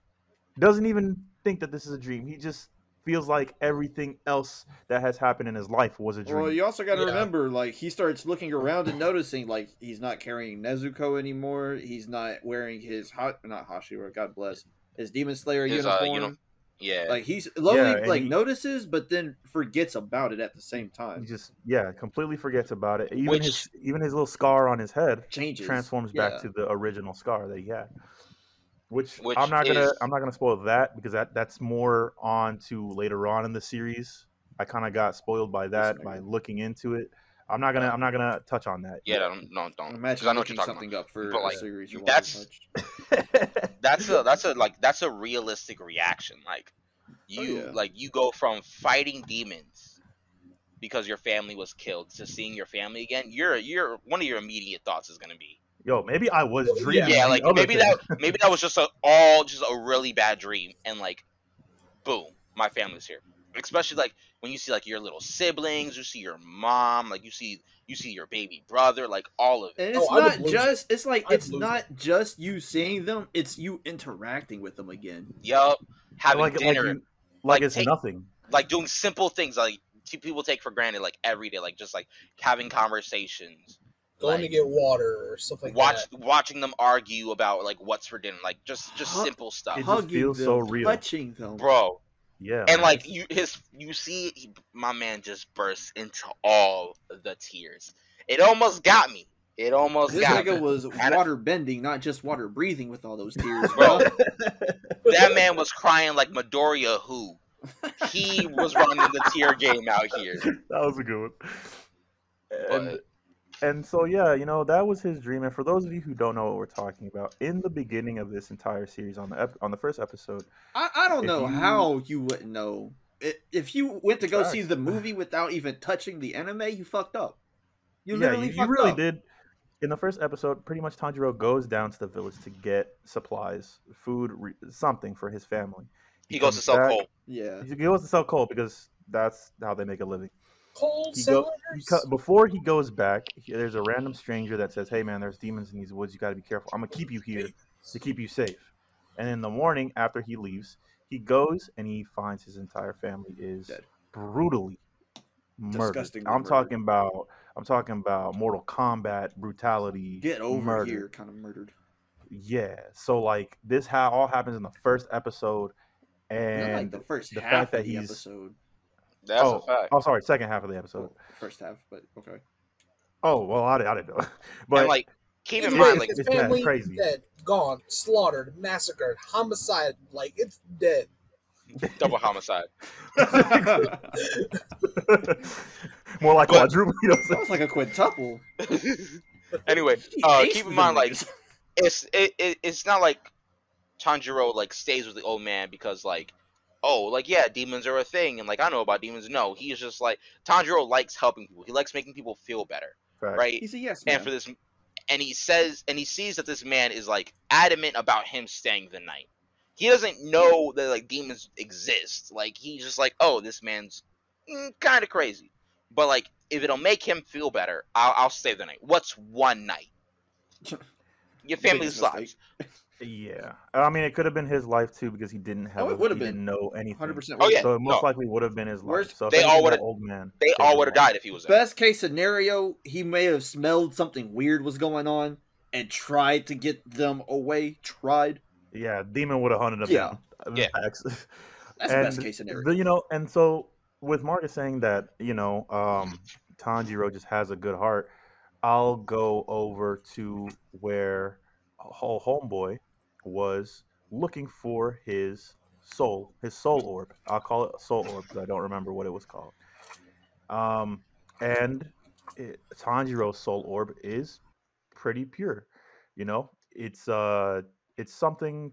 doesn't even think that this is a dream. He just feels like everything else that has happened in his life was a dream. Well, you also got to Yeah. remember, like he starts looking around and noticing, like he's not carrying Nezuko anymore. He's not wearing his hot, not Hashira, God bless, his Demon Slayer His, uh, uniform. uni- yeah, Like he's slowly Yeah, like he- notices, but then forgets about it at the same he time. just yeah, completely forgets about it. Even Which- his even his little scar on his head Changes, transforms back Yeah. to the original scar that he had. Which, Which I'm not gonna is- I'm not gonna spoil that because that that's more on to later on in the series. I kind of got spoiled by that by looking into it. I'm not gonna I'm not gonna touch on that. yeah, don't no, don't. 'cause Imagine I know what you're looking talking something about. up for But, a like, series you that's- want to. (laughs) That's a that's a like that's a realistic reaction. Like oh, you Oh, yeah. like you go from fighting demons because your family was killed to seeing your family again. You're you're one of your immediate thoughts is gonna be Yo, maybe I was dreaming. yeah, like maybe thing. that maybe that was just a all just a really bad dream and like boom, my family's here. Especially like when you see like your little siblings, you see your mom, like you see you see your baby brother, like all of it. And Oh, it's I would not just it's like I'd it's lose not just you seeing them, it's you interacting with them again. Yup. Having like, like, dinner, you- like like, it's take- nothing. like doing simple things like people take for granted like every day, like just like having conversations, Going like, to get water or stuff like that. watch that. watching them argue about like what's for dinner, like just just Huh? simple stuff, It just Hugging feels them, so real. touching them. bro. Yeah. And man. like you, his you see, he, my man just bursts into all the tears. It almost got me. It almost got. This got nigga me. was I- water bending, not just water breathing with all those tears, Bro, bro. (laughs) that man was crying like Midoriya who. He was running the tear game out here. (laughs) that was a good one. And But and so yeah, you know that was his dream. And for those of you who don't know what we're talking about, in the beginning of this entire series, on the ep- on the first episode, I, I don't know you- how you wouldn't know. If you went to go see the movie (sighs) without even touching the anime, you fucked up. You yeah, literally you, you really up. did. In the first episode, pretty much Tanjiro goes down to the village to get supplies, food, re- something for his family. He goes to sell back- coal. Yeah. He goes to sell coal because that's how they make a living. Cold He go- He co- before he goes back, he- there's a random stranger that says, "Hey man, there's demons in these woods. You got to be careful. I'm gonna keep you here to keep you safe." And in the morning, after he leaves, he goes and he finds his entire family is Dead. brutally murdered. Disgustingly I'm murdered. talking about. I'm talking about Mortal Kombat brutality. Get over murder. here, kind of murdered. Yeah. So like this, ha- all happens in the first episode, Not and like the first the half fact that of the he's- episode. That's oh, a fact. oh, sorry, second half of the episode. Well, first half, but okay. Oh well, I, I didn't know, (laughs) but and like, keep in mind, like, his it's family crazy. dead, gone, slaughtered, massacred, homicide. Like it's dead. (laughs) double homicide. (laughs) more like But- quadruple. You know what I'm That was like a quintuple. anyway, uh, keep in mind, like, it's it, it it's not like Tanjiro like stays with the old man because like oh like yeah demons are a thing and like I know about demons. No, he's just like Tanjiro likes helping people. He likes making people feel better, saying? Facts. right? he's a yes man. And for this, and he says and he sees that this man is like adamant about him staying the night. He doesn't know that like demons exist. Like he's just like oh this man's mm, kind of crazy, but like if it'll make him feel better, I'll, I'll stay the night. What's one night? (laughs) Your family's Biggest mistake. lives. Yeah, I mean, it could have been his life too because he didn't have. Oh, it would've didn't been. know anything. 100%. Oh, yeah. So it most no. likely would have been his life. Worst- So they all would've- old man. They all would have died if he was there. Best case scenario, he may have smelled something weird was going on and tried to get them away. Tried. Yeah, demon would have hunted him Yeah. down. Yeah. (laughs) Facts. That's And best case scenario. The, you know, and so with Marcus saying that, you know, um, Tanjiro just has a good heart, I'll go over to where whole homeboy was looking for his soul, his soul orb. I'll call it soul orb because I don't remember what it was called. Um, and it, Tanjiro's soul orb is pretty pure. You know, it's uh, it's something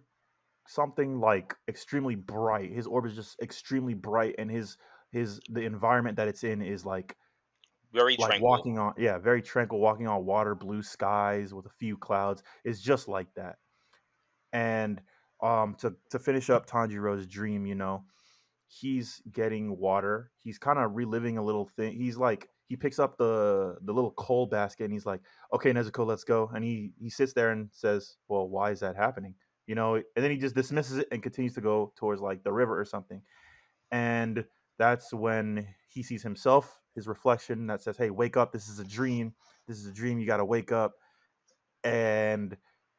something like extremely bright. His orb is just extremely bright, and his his the environment that it's in is like Very like tranquil. walking on yeah very tranquil walking on water blue skies with a few clouds it's just like that and um to to finish up tanjiro's dream you know he's getting water he's kind of reliving a little thing he's like he picks up the the little coal basket and he's like okay nezuko let's go and he he sits there and says well why is that happening? You know and then he just dismisses it and continues to go towards like the river or something and that's when he sees himself his reflection that says hey wake up this is a dream this is a dream you got to wake up and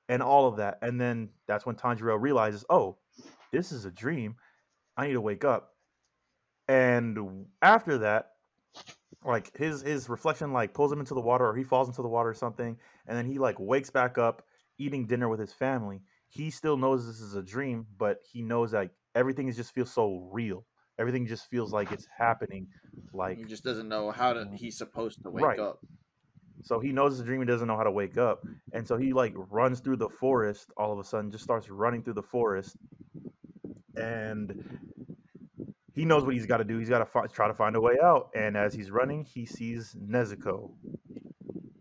and all of that and then that's when tanjiro realizes oh this is a dream i need to wake up and after that like his his reflection like pulls him into the water or he falls into the water or something and then he like wakes back up eating dinner with his family he still knows this is a dream but he knows that everything is just feels so real everything just feels like it's happening like he just doesn't know how to. He's supposed to wake Right. up. So he knows a dream he doesn't know how to wake up. And so he like runs through the forest all of a sudden just starts running through the forest. And he knows what he's got to do. He's got to fi- try to find a way out. And as he's running he sees nezuko.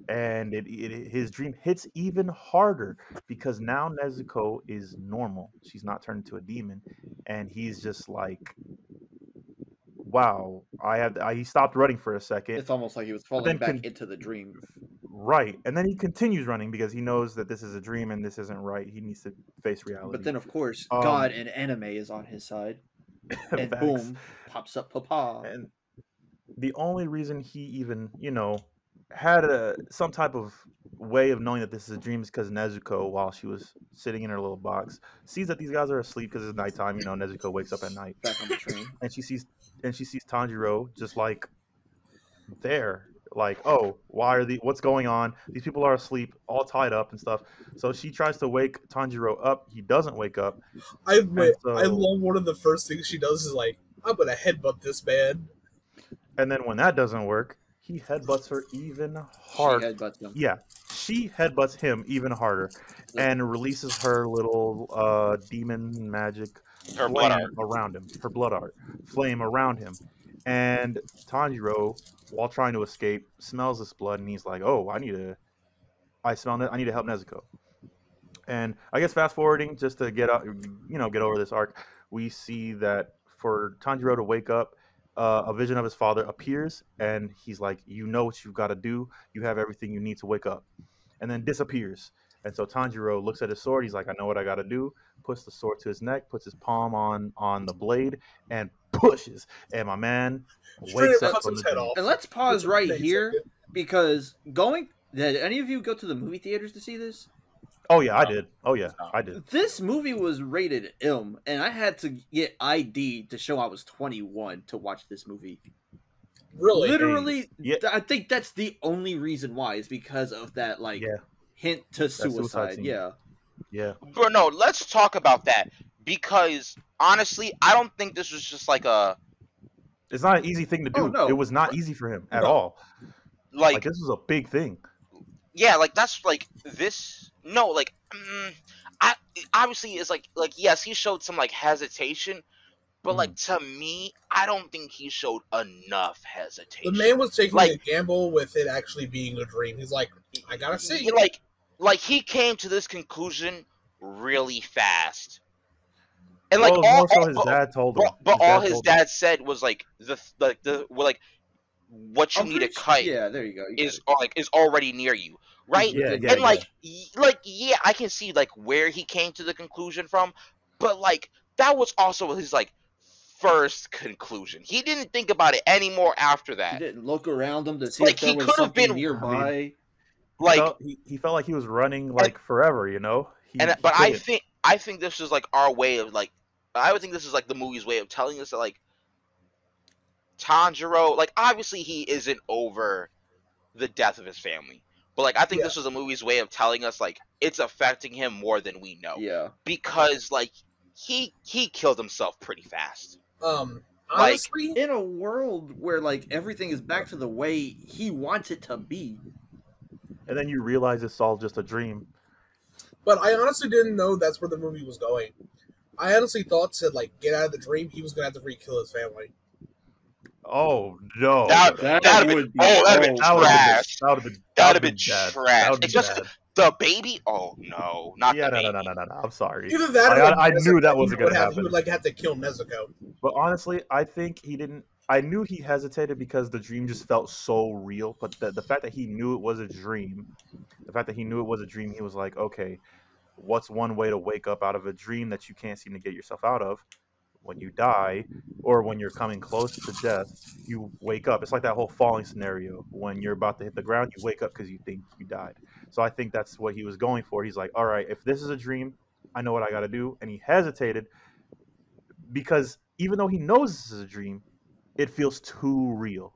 And it, it, his dream hits even harder because now nezuko is normal. She's not turned into a demon. And he's just like wow i had I, he stopped running for a second It's almost like he was falling back con- into the dream. Right. And then he continues running because he knows that this is a dream and this isn't right. He needs to face reality. But then, of course, Um, God and anime is on his side, (laughs) and Facts. boom, pops up Papa. And the only reason he even, you know, had a some type of way of knowing that this is a dream is because Nezuko, while she was sitting in her little box, sees that these guys are asleep because it's nighttime. You know, Nezuko wakes up at night Back on the train. and she sees and she sees Tanjiro just like there like oh why are the what's going on these people are asleep all tied up and stuff so she tries to wake Tanjiro up he doesn't wake up I admit, I love one of the first things she does is like, I'm gonna headbutt this man. and then when that doesn't work he headbutts her even She hard. headbutts him. Yeah, she headbutts him even harder and releases her little uh, demon magic Her blood art. around him, her blood art flame around him. And Tanjiro, while trying to escape, smells this blood and he's like, "Oh, I need to, I smell, Ne- I need to help Nezuko." And I guess fast forwarding just to get out, you know, get over this arc, we see that for Tanjiro to wake up, uh, a vision of his father appears, and he's like, "You know what you've got to do. You have everything you need to wake up," and then disappears. And so Tanjiro looks at his sword. He's like, "I know what I got to do." Puts the sword to his neck, puts his palm on on the blade, and pushes. And my man wakes up up from his the head off. And let's pause That's right here because going. Did any of you go to the movie theaters to see this? Oh yeah, I did. Oh yeah, No. I did. This movie was rated M, and I had to get ID to show I was 21 to watch this movie. Really? Literally, Yeah. th- I think that's the only reason why is because of that like Yeah. hint to suicide suicide. Yeah, Yeah. Bro, no, let's talk about that because honestly, I don't think this was just like a It's not an easy thing to do. Oh, no. It was not easy for him at No. all. like, Like, this was a big thing. yeah, like that's like this. No, like, mm, I obviously is like like yes, he showed some like hesitation, but like mm. to me, I don't think he showed enough hesitation. The man was taking Like- a gamble with it actually being a dream. He's like, I gotta see. He, like like he came to this conclusion really fast, and like well, it all, so all- his but- dad told him. But, but all his told him. dad said was like the like the well, like what you I'm need to pretty su- cut Yeah, there you go. You is or, like is already near you, right? Yeah, And, yeah, and yeah. like y- like yeah, I can see like where he came to the conclusion from, but like that was also his like first conclusion. He didn't think about it anymore after that. He didn't look around him to see Like, if there he was could've something been- nearby. He Like felt, he, he felt like he was running like forever, you know. He, and he but I couldn't. think I think this is like our way of like I would think this is like the movie's way of telling us that like Tanjiro like obviously he isn't over the death of his family. But like I think Yeah. this was the movie's way of telling us like it's affecting him more than we know. Yeah, Because like he he killed himself pretty fast. Um, Like- in a world where like everything is back to the way he wants it to be. and then you realize it's all just a dream. but I honestly didn't know that's where the movie was going. I honestly thought to like get out of the dream, he was gonna have to re-kill his family. Oh no, That- That, That'd have would oh, that'd have been That been- trash. That would have been. That'd have been trash. That would've been Especially- bad. The baby? Oh no, not Yeah, the no, baby. no, no, no, no, no. I'm sorry. Either that, or I- I knew that wasn't gonna have- He happen. would like have to kill Nezuko. But honestly, I think he didn't. I knew he hesitated because the dream just felt so real. But the, the fact that he knew it was a dream, the fact that he knew it was a dream, he was like, okay, what's one way to wake up out of a dream that you can't seem to get yourself out of? When you die, or when you're coming close to death, you wake up. It's like that whole falling scenario. When you're about to hit the ground, you wake up because you think you died. So I think that's what he was going for. He's like, all right, if this is a dream, I know what I got to do. And he hesitated because even though he knows this is a dream, it feels too real.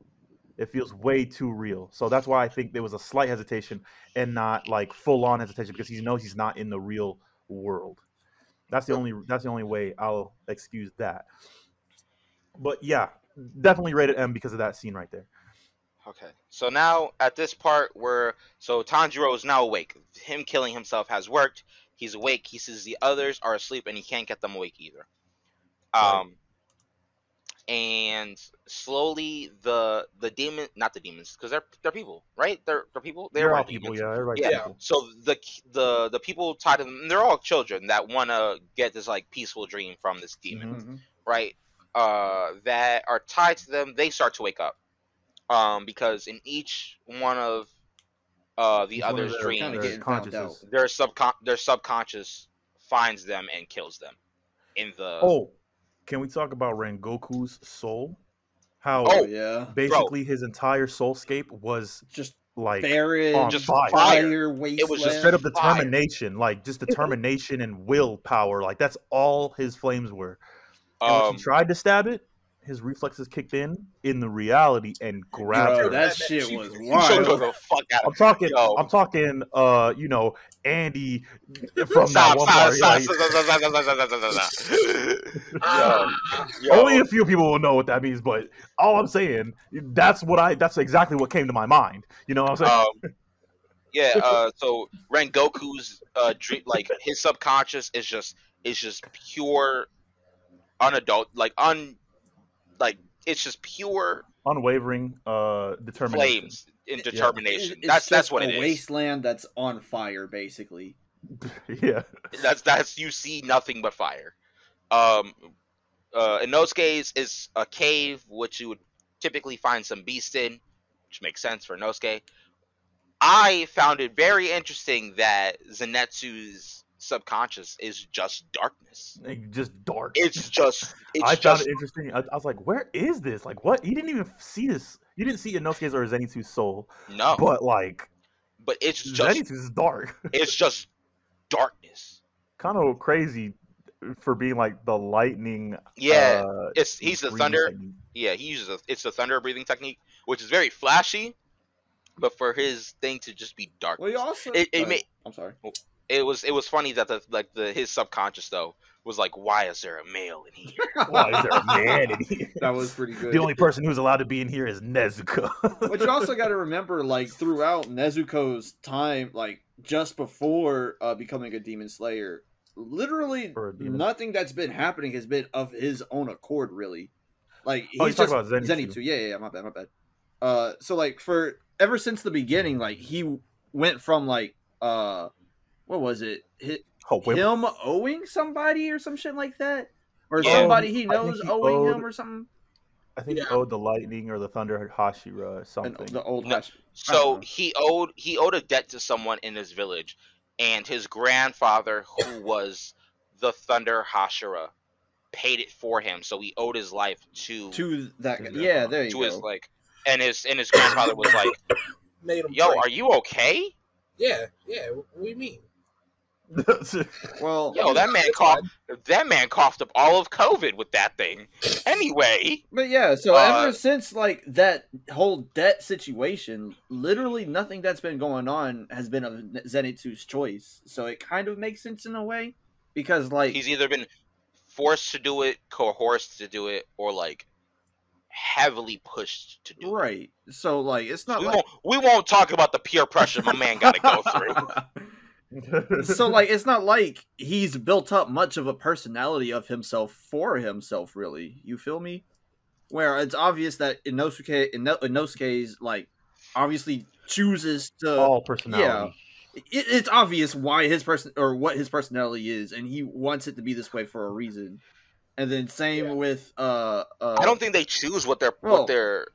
It feels way too real. So that's why I think there was a slight hesitation and not like full on hesitation because he knows he's not in the real world. That's the only that's the only way I'll excuse that. But yeah, definitely rated M because of that scene right there. Okay. So now at this part where so Tanjiro is now awake. Him killing himself has worked. He's awake. He says the others are asleep and he can't get them awake either. Right. Um and slowly the the demon not the demons because they're they're people right they're they're people They're all not people, demons. yeah, everybody's Yeah. people. So the the the people tied to them, they're all children that want to get this like peaceful dream from this demon, Mhm. Mhm. right? Uh, that are tied to them. They start to wake up, um, because in each one of uh the Each others' their- dreams, their getting their subcon their subconscious finds them and kills them in the Oh, can we talk about Rengoku's soul? How Oh, yeah, basically his entire soulscape was just like barren, on just fire. fire, wasteland. was just straight up fire. determination, like just (laughs) determination and willpower. Like that's all his flames were. And when um she tried to stab it, his reflexes kicked in in the reality and grabbed Bro, her. That, that shit she, was wild. the fuck out I'm talking. Yo. I'm talking. Uh, you know, Andy from stop, that one stop, stop, Only a few people will know what that means, but all I'm saying, that's what I. That's exactly what came to my mind. You know what I'm saying? Um, yeah. (laughs) Uh, so Rengoku's uh, dream, like his subconscious is just is just pure unadult, like un like it's just pure Unwavering uh determination. flames in Yeah. determination. It's that's that's what a it is. wasteland that's on fire, basically. (laughs) yeah. That's that's you see nothing but fire. Um, uh, Inosuke's is a cave which you would typically find some beast in, which makes sense for Inosuke. I found it very interesting that Zenitsu's subconscious is just darkness. Like, Just dark. It's just (laughs) it's I found it interesting. I, I was like, "Where is this? Like, what? You didn't even see this. You didn't see Inosuke's or Zenitsu's soul, no, but, like, but it's just Zenitsu's is dark. (laughs) it's just darkness. kind of crazy for being like the lightning. Yeah, uh, it's he's the thunder. technique. Yeah, he uses a, it's the thunder breathing technique, which is very flashy, but for his thing to just be dark. Well, you also. It- it uh, may- I'm sorry. It was it was funny that the like the his subconscious though was like, why is there a male in here? (laughs) Why is there a man in here? (laughs) that was pretty good. The only person who's allowed to be in here is Nezuko. (laughs) But you also got to remember, like throughout Nezuko's time, like just before uh, becoming a demon slayer, literally demon. nothing that's been happening has been of his own accord, really. Like he's Oh, you're talking just about Zenitsu. Zenitsu. Yeah, yeah, yeah, my bad, my bad. Uh, so like for ever since the beginning, like he went from like uh, what was it? Hi- oh, him owing somebody or some shit like that, or Yeah. somebody he knows he owing owed- him or something. I think Yeah. he owed the lightning or the thunder Hashira or And something. the old No. Hash- So he owed he owed a debt to someone in his village, and his grandfather, who was the Thunder Hashira, paid it for him. So he owed his life to to that. guy. To Yeah, there you to go. his like, and his and his grandfather was like, made him. "Yo, drink. are you okay? Yeah, yeah. What do you mean? Well, Yo, that man That's coughed. That man coughed up all of COVID with that thing. Anyway, But yeah, so Uh, ever since like that whole debt situation, literally nothing that's been going on has been of Zenitsu's choice. So it kind of makes sense in a way because like he's either been forced to do it, coerced to do it, or like heavily pushed to do it. right. So like it's not We like won't. We won't talk about the peer pressure my man got to go through. (laughs) so like it's not like he's built up much of a personality of himself for himself really. You feel me? Where it's obvious that Inosuke Ino- Inosuke's like obviously chooses to all personality. it, it's obvious why his person or what his personality is, and he wants it to be this way for a reason. And then same Yeah. with uh, uh I don't think they choose what their Well, what their.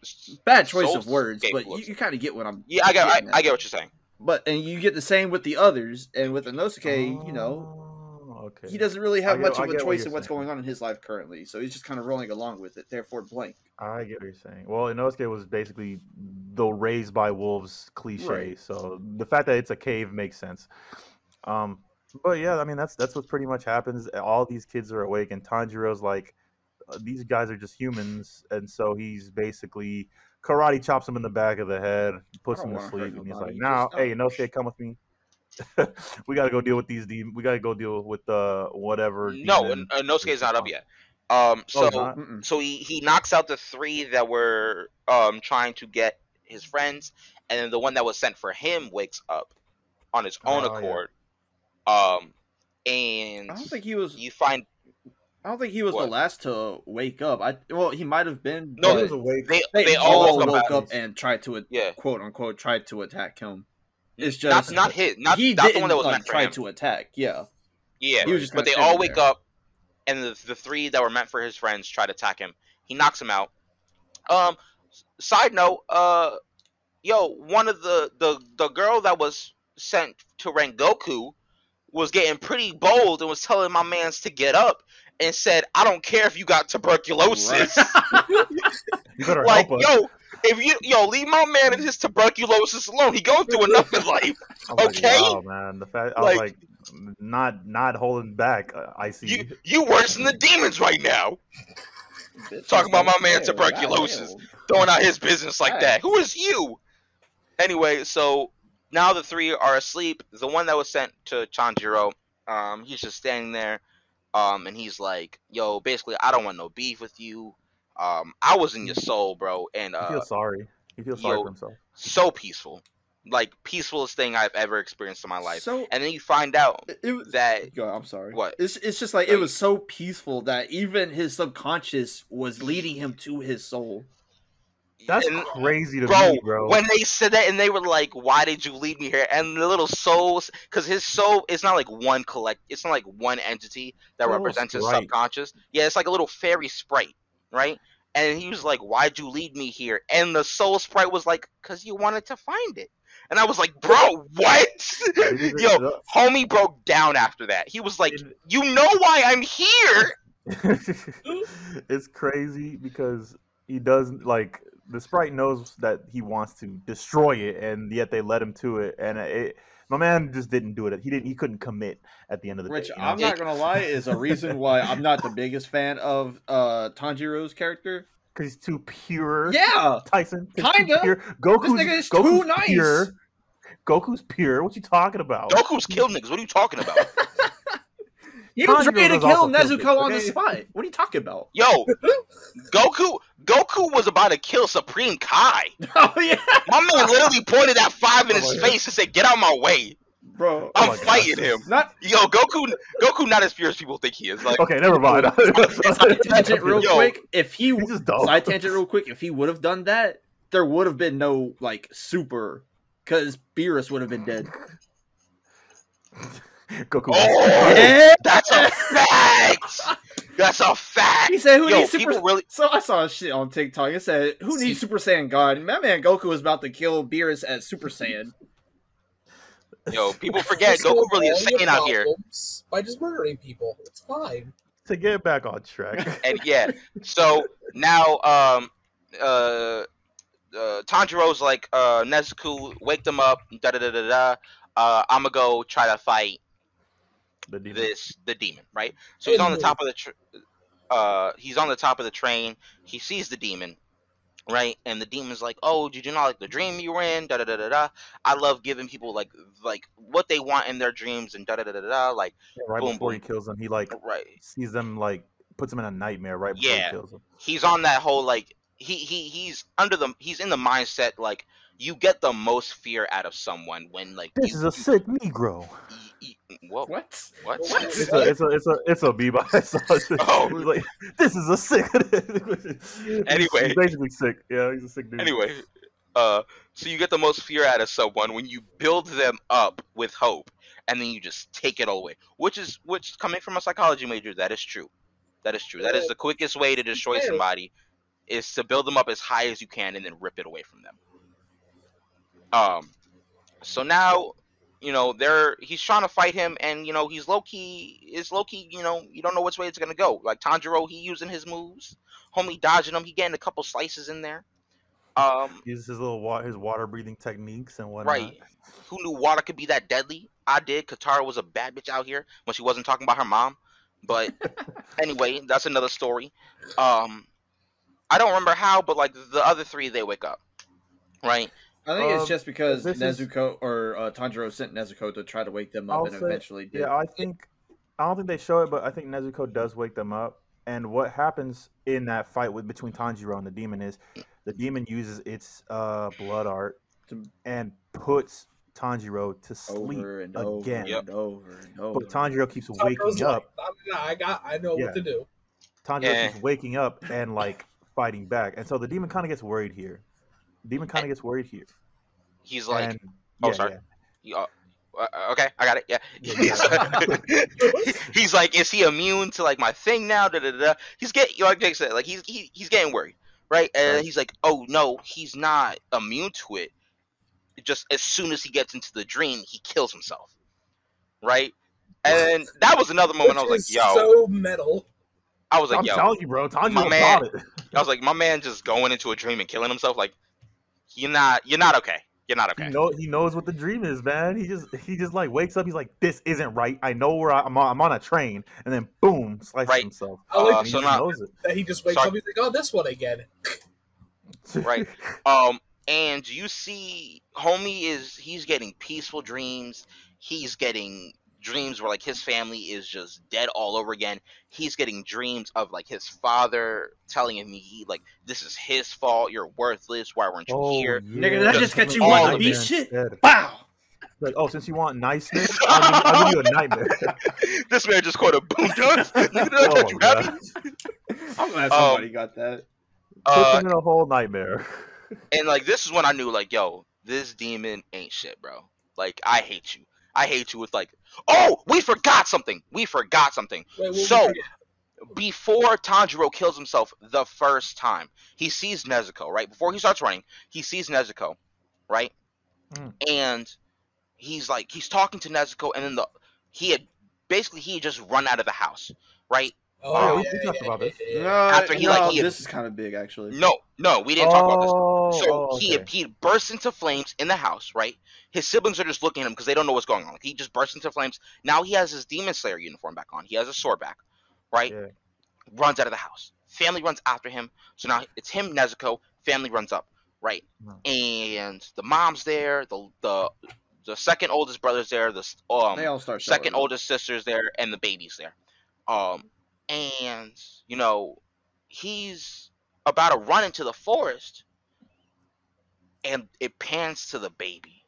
bad choice of words, but you, you kind of get what I'm. Yeah, I get. I. I get what you're saying. But and you get the same with the others, and with Inosuke, you know, Oh, okay. he doesn't really have get- much of a what choice you're in what's saying. going on in his life currently, so he's just kind of rolling along with it. Therefore, blank. I get what you're saying. Well, Inosuke was basically the raised by wolves cliche, Right. so the fact that it's a cave makes sense. Um, but yeah, I mean that's that's what pretty much happens. All these kids are awake, and Tanjiro's like, uh, these guys are just humans, and so he's basically karate chops him in the back of the head, puts him to sleep, and he's like, "Now, just hey, don't." Inosuke, come with me." (laughs) we gotta go deal with these. De- we gotta go deal with uh whatever. No, demon uh, Nosuke's is not up yet. Um, so Oh, not? So he he knocks out the three that were um trying to get his friends, and then the one that was sent for him wakes up on his own Oh, yeah. accord. Um, and I don't think he was. you find I don't think he was the last to wake up. I well, he might have been. No, He was awake. they they, they, all all woke woke up. up and tried to Yeah, quote unquote tried to attack him. It's not just not his, not he not didn't one that was like, meant for try to attack. Yeah, Yeah, He was just but they all wake there. up, and the the three that were meant for his friends try to attack him. He knocks him out. Um, side note, uh, yo, one of the the the girl that was sent to Rengoku was getting pretty bold and was telling my man's to get up and said, "I don't care if you got tuberculosis." (laughs) You better like, help us. yo, if you yo leave my man and his tuberculosis alone. He going through enough in life. (laughs) I'm like, okay. wow, man. The fact I Like- was like, not not holding back. Uh, I see. You you worse than the demons right now. Talking about my man tuberculosis. throwing out his business like that. Who is you? Anyway, so now the three are asleep. The one that was sent to Tanjiro, um, he's just standing there, um, and he's like, "Yo, basically, I don't want no beef with you. Um, I was in your soul, bro, and He uh, feels sorry. He feels sorry yo, for himself. so peaceful, like peacefulest thing I've ever experienced in my life." So And then you find out it, it that Go, I'm sorry. What? It's it's just like it was so peaceful that even his subconscious was leading him to his soul. That's and- crazy to bro, me, bro. when they said that and they were like, "Why did you lead me here?" and the little souls, because his soul, it's not like one collect, it's not like one entity that represents his subconscious. Yeah, it's like a little fairy sprite, right? And he was like, "Why'd you lead me here?" And the soul sprite was like, "Cause you wanted to find it." And I was like, "Bro, (laughs) what?" (laughs) Yo, homie broke down after that. He was like, "You know why I'm here?" (laughs) it's crazy because he does like the sprite knows that he wants to destroy it, and yet they let him to it, and it. My man just didn't do it. He didn't. He couldn't commit at the end of the Which day. you know? I'm not gonna lie is a reason why I'm not the biggest fan of uh Tanjiro's character. because he's too pure. Yeah, Tyson. Kinda. Pure. Goku's, nigga is Goku's too nice. Pure. Goku's pure. What you talking about? Goku's killed niggas. What are you talking about? (laughs) he was Tanjiro ready to kill also kill Nezuko people, on the spot. What are you talking about? Yo, (laughs) Goku, Goku was about to kill Supreme Kai. (laughs) Oh yeah, My man literally pointed that five (laughs) oh, in his Oh my God. face and said, "Get out my way! bro. I'm oh my God. fighting him." Not Yo, Goku, Goku, not as pure as people think he is. Like, Okay, never mind. side tangent real Yo. quick. If he He's just dumb. side tangent real quick, if he would have done that, there would have been no like super, because Beerus would have been dead. Goku. oh, (laughs) Yeah. that's a fact. That's a fact. He said, "Who Yo, needs Super?" people really. So I saw a shit on TikTok. It said, "Who needs Super Saiyan God?" And my man Goku was about to kill Beerus as Super Saiyan. Yo, people forget Solve Goku really is your saying out here. By just murdering people. It's fine. to get back on track. (laughs) and yeah, so now um uh uh Tanjiro's like uh Nezuko, wake them up, da da da da da. Uh, I'm gonna go try to fight The demon. this the demon, right? So he's on the top of the tr- uh he's on the top of the train. He sees the demon, right? And the demon's like, "Oh, did you not like the dream you were in?" Da da da da da. I love giving people like like what they want in their dreams and da da da da da. Like Yeah, right boom, before he kills him, he like right, sees them like puts him in a nightmare right before Yeah. he kills him. he's on that whole like he he he's under the he's in the mindset like you get the most fear out of someone when like This you, is a sick Negro. You, you, what What? what It's a it's a it's a it's a B by (laughs) (laughs) Oh. like this is a sick. (laughs) Anyway. he's basically sick. Yeah, he's a sick dude. anyway uh so you get the most fear out of someone when you build them up with hope and then you just take it all away which is which coming from a psychology major that is true that is true that is the quickest way to destroy somebody is to build them up as high as you can and then rip it away from them um so now you know they're he's trying to fight him and you know he's low key is low key you know you don't know which way it's gonna go like Tanjiro he using his moves homie dodging them he getting a couple slices in there um He uses his little wa- his water breathing techniques and whatnot. Right. Who knew water could be that deadly? I did. Katara was a bad bitch out here when she wasn't talking about her mom. But (laughs) anyway, that's another story. Um, I don't remember how, but like the other three, they wake up, right? I think it's Um, just because this is- Nezuko or uh, Tanjiro sent Nezuko to try to wake them up I'll and say- eventually did. Yeah, I think I don't think they show it, but I think Nezuko does wake them up. And what happens in that fight with between Tanjiro and the demon is the demon uses its uh, blood art and puts Tanjiro to sleep. over and over again. Yep. and over and over. But Tanjiro keeps Tanjiro's waking like, up. "I'm I got. I know Yeah. what to do. Tanjiro Yeah. keeps waking up and like fighting back, and so the demon kind of gets worried here. Demon kind of gets worried here. He's like, and, oh, yeah, sorry. yeah. you- uh, uh, okay, I got it. Yeah. Yeah, He's, (laughs) he's like, is he immune to like my thing now? Da, da, da. da. He's getting, like Jake said, like he's he, he's getting worried, right? And Right. he's like, oh no, he's not immune to it. Just as soon as he gets into the dream, he kills himself, right? And that was another moment. I was like, yo, so metal. I was like, I'm yo, telling you, bro. Tanjiro my man- got it. I was like, my man just going into a dream and killing himself. Like, you're not, you're not okay. You're not He okay. know he knows what the dream is, man. He just he just like wakes up. He's like, "This isn't right. I know where I, I'm. On, I'm on a train." And then boom, slices Right. himself. I like Uh, he so just now- knows it. that he just wakes Sorry. up. He's like, "Oh, this one again." (laughs) Right. Um, and you see, homie is he's getting peaceful dreams. He's getting dreams where like his family is just dead all over again. He's getting dreams of like his father telling him he like this is his fault. You're worthless. Why weren't you Oh, here? Nigga, that just got you all wanting to of beat it. shit. Instead. Bow. Like, oh, since you want niceness, (laughs) I'll give, you, I'll give you a nightmare. (laughs) this man just caught a boom dust. (laughs) Nigga, Oh, that you God. happy? I'm glad Um, somebody got that. Puts Uh, him in a whole nightmare. and like this is when I knew like, yo, this demon ain't shit, bro. Like I hate you. I hate you with like, oh, we forgot something. We forgot something. Wait, So- before Tanjiro kills himself the first time, he sees Nezuko, right? Before he starts running, he sees Nezuko, right? Mm. And he's like he's talking to Nezuko and then the he had basically he had just run out of the house, right? Oh, we- yeah, we talked about this. yeah, No. After he, like, he this is kind of big actually. No, no, we didn't talk about this. Oh, So oh, he okay. he bursts into flames in the house, right? His siblings are just looking at him because they don't know what's going on. Like, he just bursts into flames. Now he has his Demon Slayer uniform back on. He has a sword back, right? Yeah. Runs out of the house. Family runs after him. So now it's him, Nezuko. Family runs up, right? No. And the mom's there. The the the second oldest brother's there. The um They all start second up. oldest sister's there, and the baby's there. Um, and you know, he's about to run into the forest, and it pans to the baby,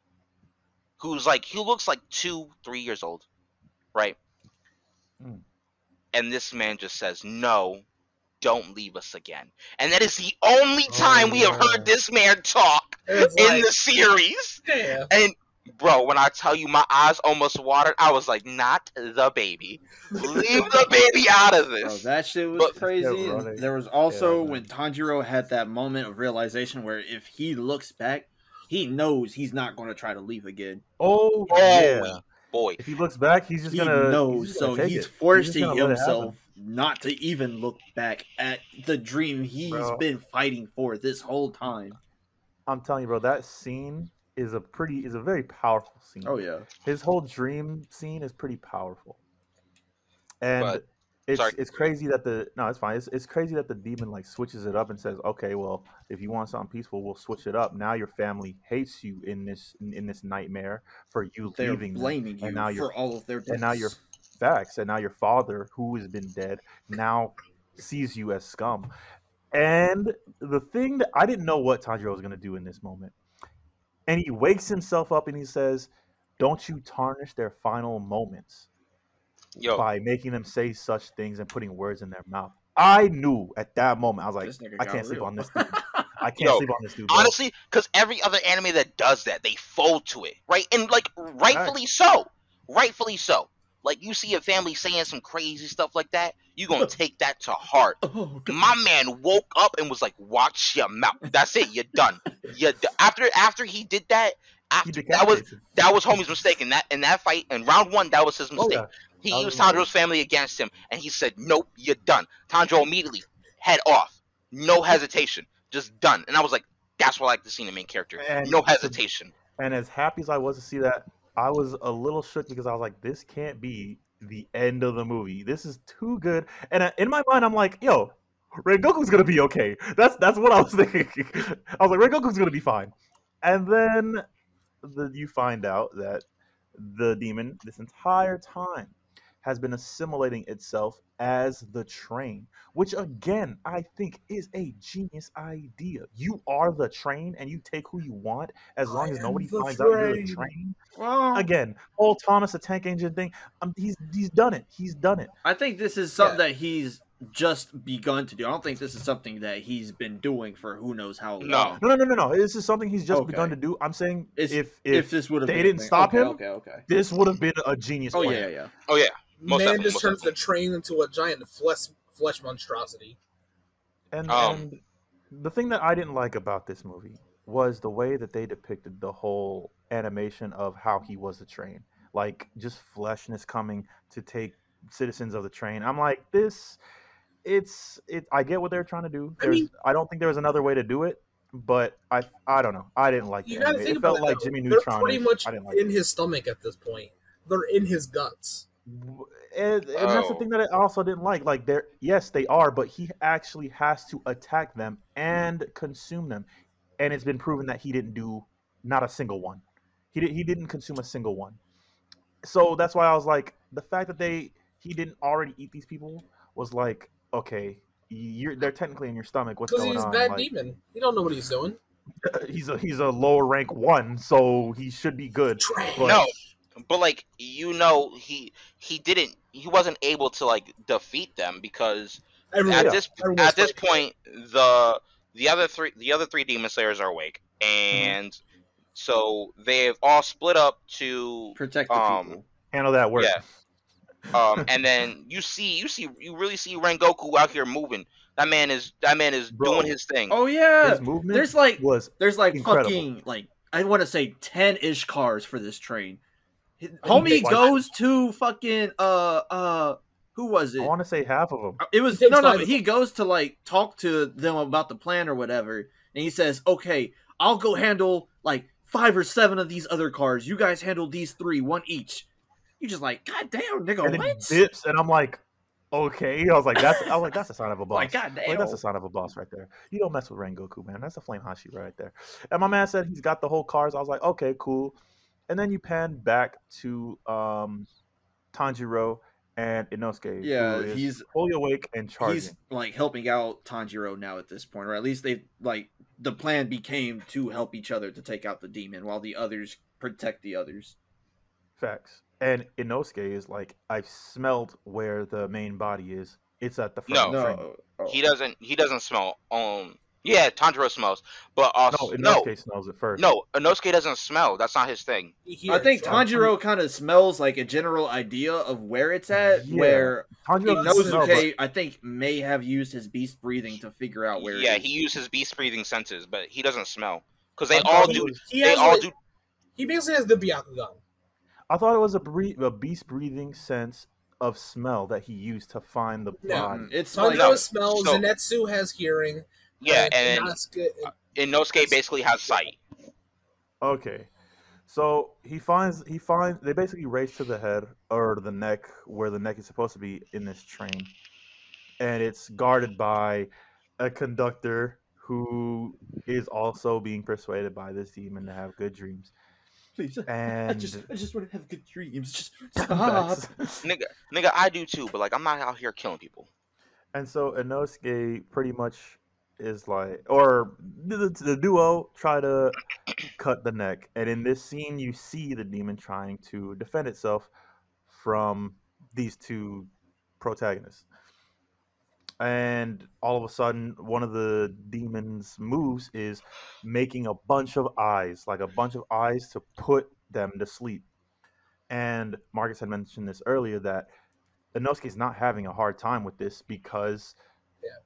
who's like he looks like two, three years old, right? Mm. And this man just says, "No, don't leave us again." And that is the only time Oh, we have heard this man talk in like, the series. damn. And bro, when I tell you my eyes almost watered, I was like, not the baby. Leave the (laughs) baby out of Bro, this. that shit was But- crazy. Yeah, there was also Yeah, when. Tanjiro had that moment of realization where if he looks back, he knows he's not going to try to leave again. Oh, Oh, yeah. Boy. If he looks back, he's just he gonna knows, just so gonna take he's it. forcing just gonna let it happen. himself not to even look back at the dream he's Bro. been fighting for this whole time. I'm telling you, bro, that scene is a pretty is a very powerful scene. Oh yeah, his whole dream scene is pretty powerful and But- it's sorry. it's crazy that the no it's fine it's, it's crazy that the demon like switches it up and says okay well if you want something peaceful we'll switch it up now your family hates you in this in, in this nightmare for you they're leaving them. blaming you and now you're for all of their deaths. and now you're facts and now your father who has been dead now sees you as scum and the thing that i didn't know what tanjiro was going to do in this moment and he wakes himself up and he says don't you tarnish their final moments Yo, by making them say such things and putting words in their mouth i knew at that moment i was like i can't sleep on this dude (laughs) i can't Yo, sleep on this dude bro. honestly, because every other anime that does that, they fold to it, right? And like, rightfully so. Rightfully so. Like, you see a family saying some crazy stuff like that, you gonna oh. take that to heart. (laughs) oh, My man woke up and was like, "Watch your mouth." That's it. You're done. (laughs) You after after he did that. After that was that was homie's mistake in that in that fight in round one. That was his Oh, mistake. yeah. He used. Tanjiro's family against him, and he said, "Nope, you're done." Tanjiro immediately head off, no hesitation, just done. And I was like, "That's what I like to see in the main character. And no hesitation." And as happy as I was to see that, I was a little shook because I was like, this can't be the end of the movie. This is too good. And uh, in my mind, I'm like, yo, Rengoku's gonna be okay. That's that's what I was (laughs) thinking. I was like, Rengoku's gonna be fine. And then the, you find out that the demon this entire time has been assimilating itself as the train, which again I think is a genius idea. You are the train, and you take who you want as long I as nobody the finds out you're the train. train. Well, Again, Paul Thomas, a tank engine thing. Um, he's he's done it. He's done it. I think this is something that he's just begun to do. I don't think this is something that he's been doing for who knows how long. No. No, no, no, no, no. This is something he's just Okay. begun to do. I'm saying if If, if, this would have they been didn't thing. stop okay, him, okay, okay. this would have been a genius. Oh plan. yeah, yeah. Oh yeah, Most Man definitely, just most turns the train into a giant flesh flesh monstrosity. And, Um, and the thing that I didn't like about this movie was the way that they depicted the whole animation of how he was the train. Like just fleshness coming to take citizens of the train. I'm like, this it's it I get what they're trying to do. I There's, I, mean- don't think there was another way to do it. but I I don't know. I didn't like You the gotta think It felt about it, like though. Jimmy They're Neutron. pretty much like in it. his stomach at this point. They're in his guts. And, and that's the Oh. thing that I also didn't like. Like they're yes, they are, but he actually has to attack them and consume them. And it's been proven that he didn't do not a single one. He did, he didn't consume a single one. So that's why I was like, the fact that they he didn't already eat these people was like, okay, you're they're technically in your stomach. What's Because going he's a on? bad Like, demon. He don't know what he's doing. (laughs) he's a he's a lower rank one, so he should be good. But- No, but like you know, he he didn't he wasn't able to like defeat them because Everyone, at Yeah. this everyone's at this fighting. point the the other three the other three demon slayers are awake Mm-hmm. and so they've all split up to Protect the Um, people. Handle that work. Yeah. um and then you see you see you really see Rengoku out here moving. That man is that man is Bro. doing his thing. Oh yeah, His movement there's like was there's like incredible. fucking like I want to say ten ish cars for this train. Think Homie like- goes to fucking uh uh who was it? I want to say half of them. Uh, It was He takes no, no. five He goes to like talk to them about the plan or whatever, and he says, "Okay, I'll go handle like five or seven of these other cars. You guys handle these three, one each." You just like, God damn, nigga, and then what? dips, and I'm like, okay. I was like, that's I was like, that's a sign of a (laughs) boss. Like, God damn. Like, that's a sign of a boss right there. You don't mess with Rengoku, man. That's a flame Hashi right there. And my man said he's got the whole cars. I was like, okay, cool. And then you pan back to um, Tanjiro and Inosuke. Yeah, is he's- fully awake and charging. He's like helping out Tanjiro now at this point, or at least they like the plan became to help each other to take out the demon, while the others protect the others. Facts. And Inosuke is like, I've smelled where the main body is. It's at the front. No. of the train. No, oh. He doesn't he doesn't smell um yeah, Tanjiro smells. But also No, no, Inosuke smells it first. no, Inosuke doesn't smell. That's not his thing. He I think hears. Tanjiro kind of smells like a general idea of where it's at. Yeah. Where Tanjiro doesn't smell, but- I think, may have used his beast breathing to figure out where. yeah, it is. he uses beast breathing senses, but he doesn't smell. Because they all do He they all like- do He basically has the Byakugan. I thought it was a, bre- a beast breathing sense of smell that he used to find the No. body. It's Tanjiro like No, smells. so- Zenitsu has hearing. Yeah, and Inosuke- uh, Inosuke basically has sight. Okay. So he finds he finds they basically race to the head or the neck where the neck is supposed to be in this train. And it's guarded by a conductor who is also being persuaded by this demon to have good dreams. Please, I just, I just want to have good dreams. Just (laughs) stop. Nigga nigga, I do too, but like I'm not out here killing people. And so Inosuke pretty much is like, or the, the duo try to cut the neck. And in this scene, you see the demon trying to defend itself from these two protagonists. And all of a sudden, one of the demon's moves is making a bunch of eyes, like a bunch of eyes to put them to sleep. And Marcus had mentioned this earlier that Inosuke's not having a hard time with this because,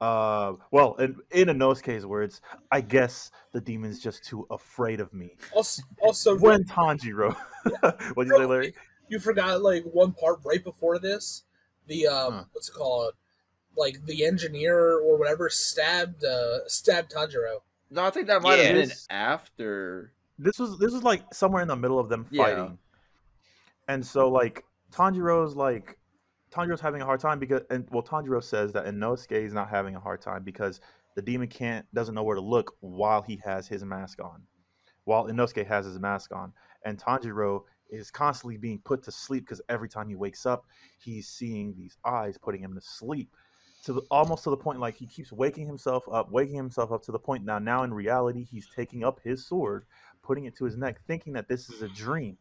uh, well, in, in Inosuke's words, I guess the demon's just too afraid of me. Also, also (laughs) When Tanjiro, (laughs) what'd you say, Larry? you forgot like one part right before this. The um, Huh. what's it called? Like the engineer or whatever stabbed uh stabbed Tanjiro. No, I think that might have been This- after. This was this was like somewhere in the middle of them Yeah. fighting, and so like Tanjiro's like Tanjiro's having a hard time because and well Tanjiro says that Inosuke is not having a hard time because the demon can't doesn't know where to look while he has his mask on, while Inosuke has his mask on, and Tanjiro is constantly being put to sleep because every time he wakes up, he's seeing these eyes putting him to sleep. To the, almost to the point like he keeps waking himself up, waking himself up to the point now. Now in reality, he's taking up his sword, putting it to his neck, thinking that this is a dream.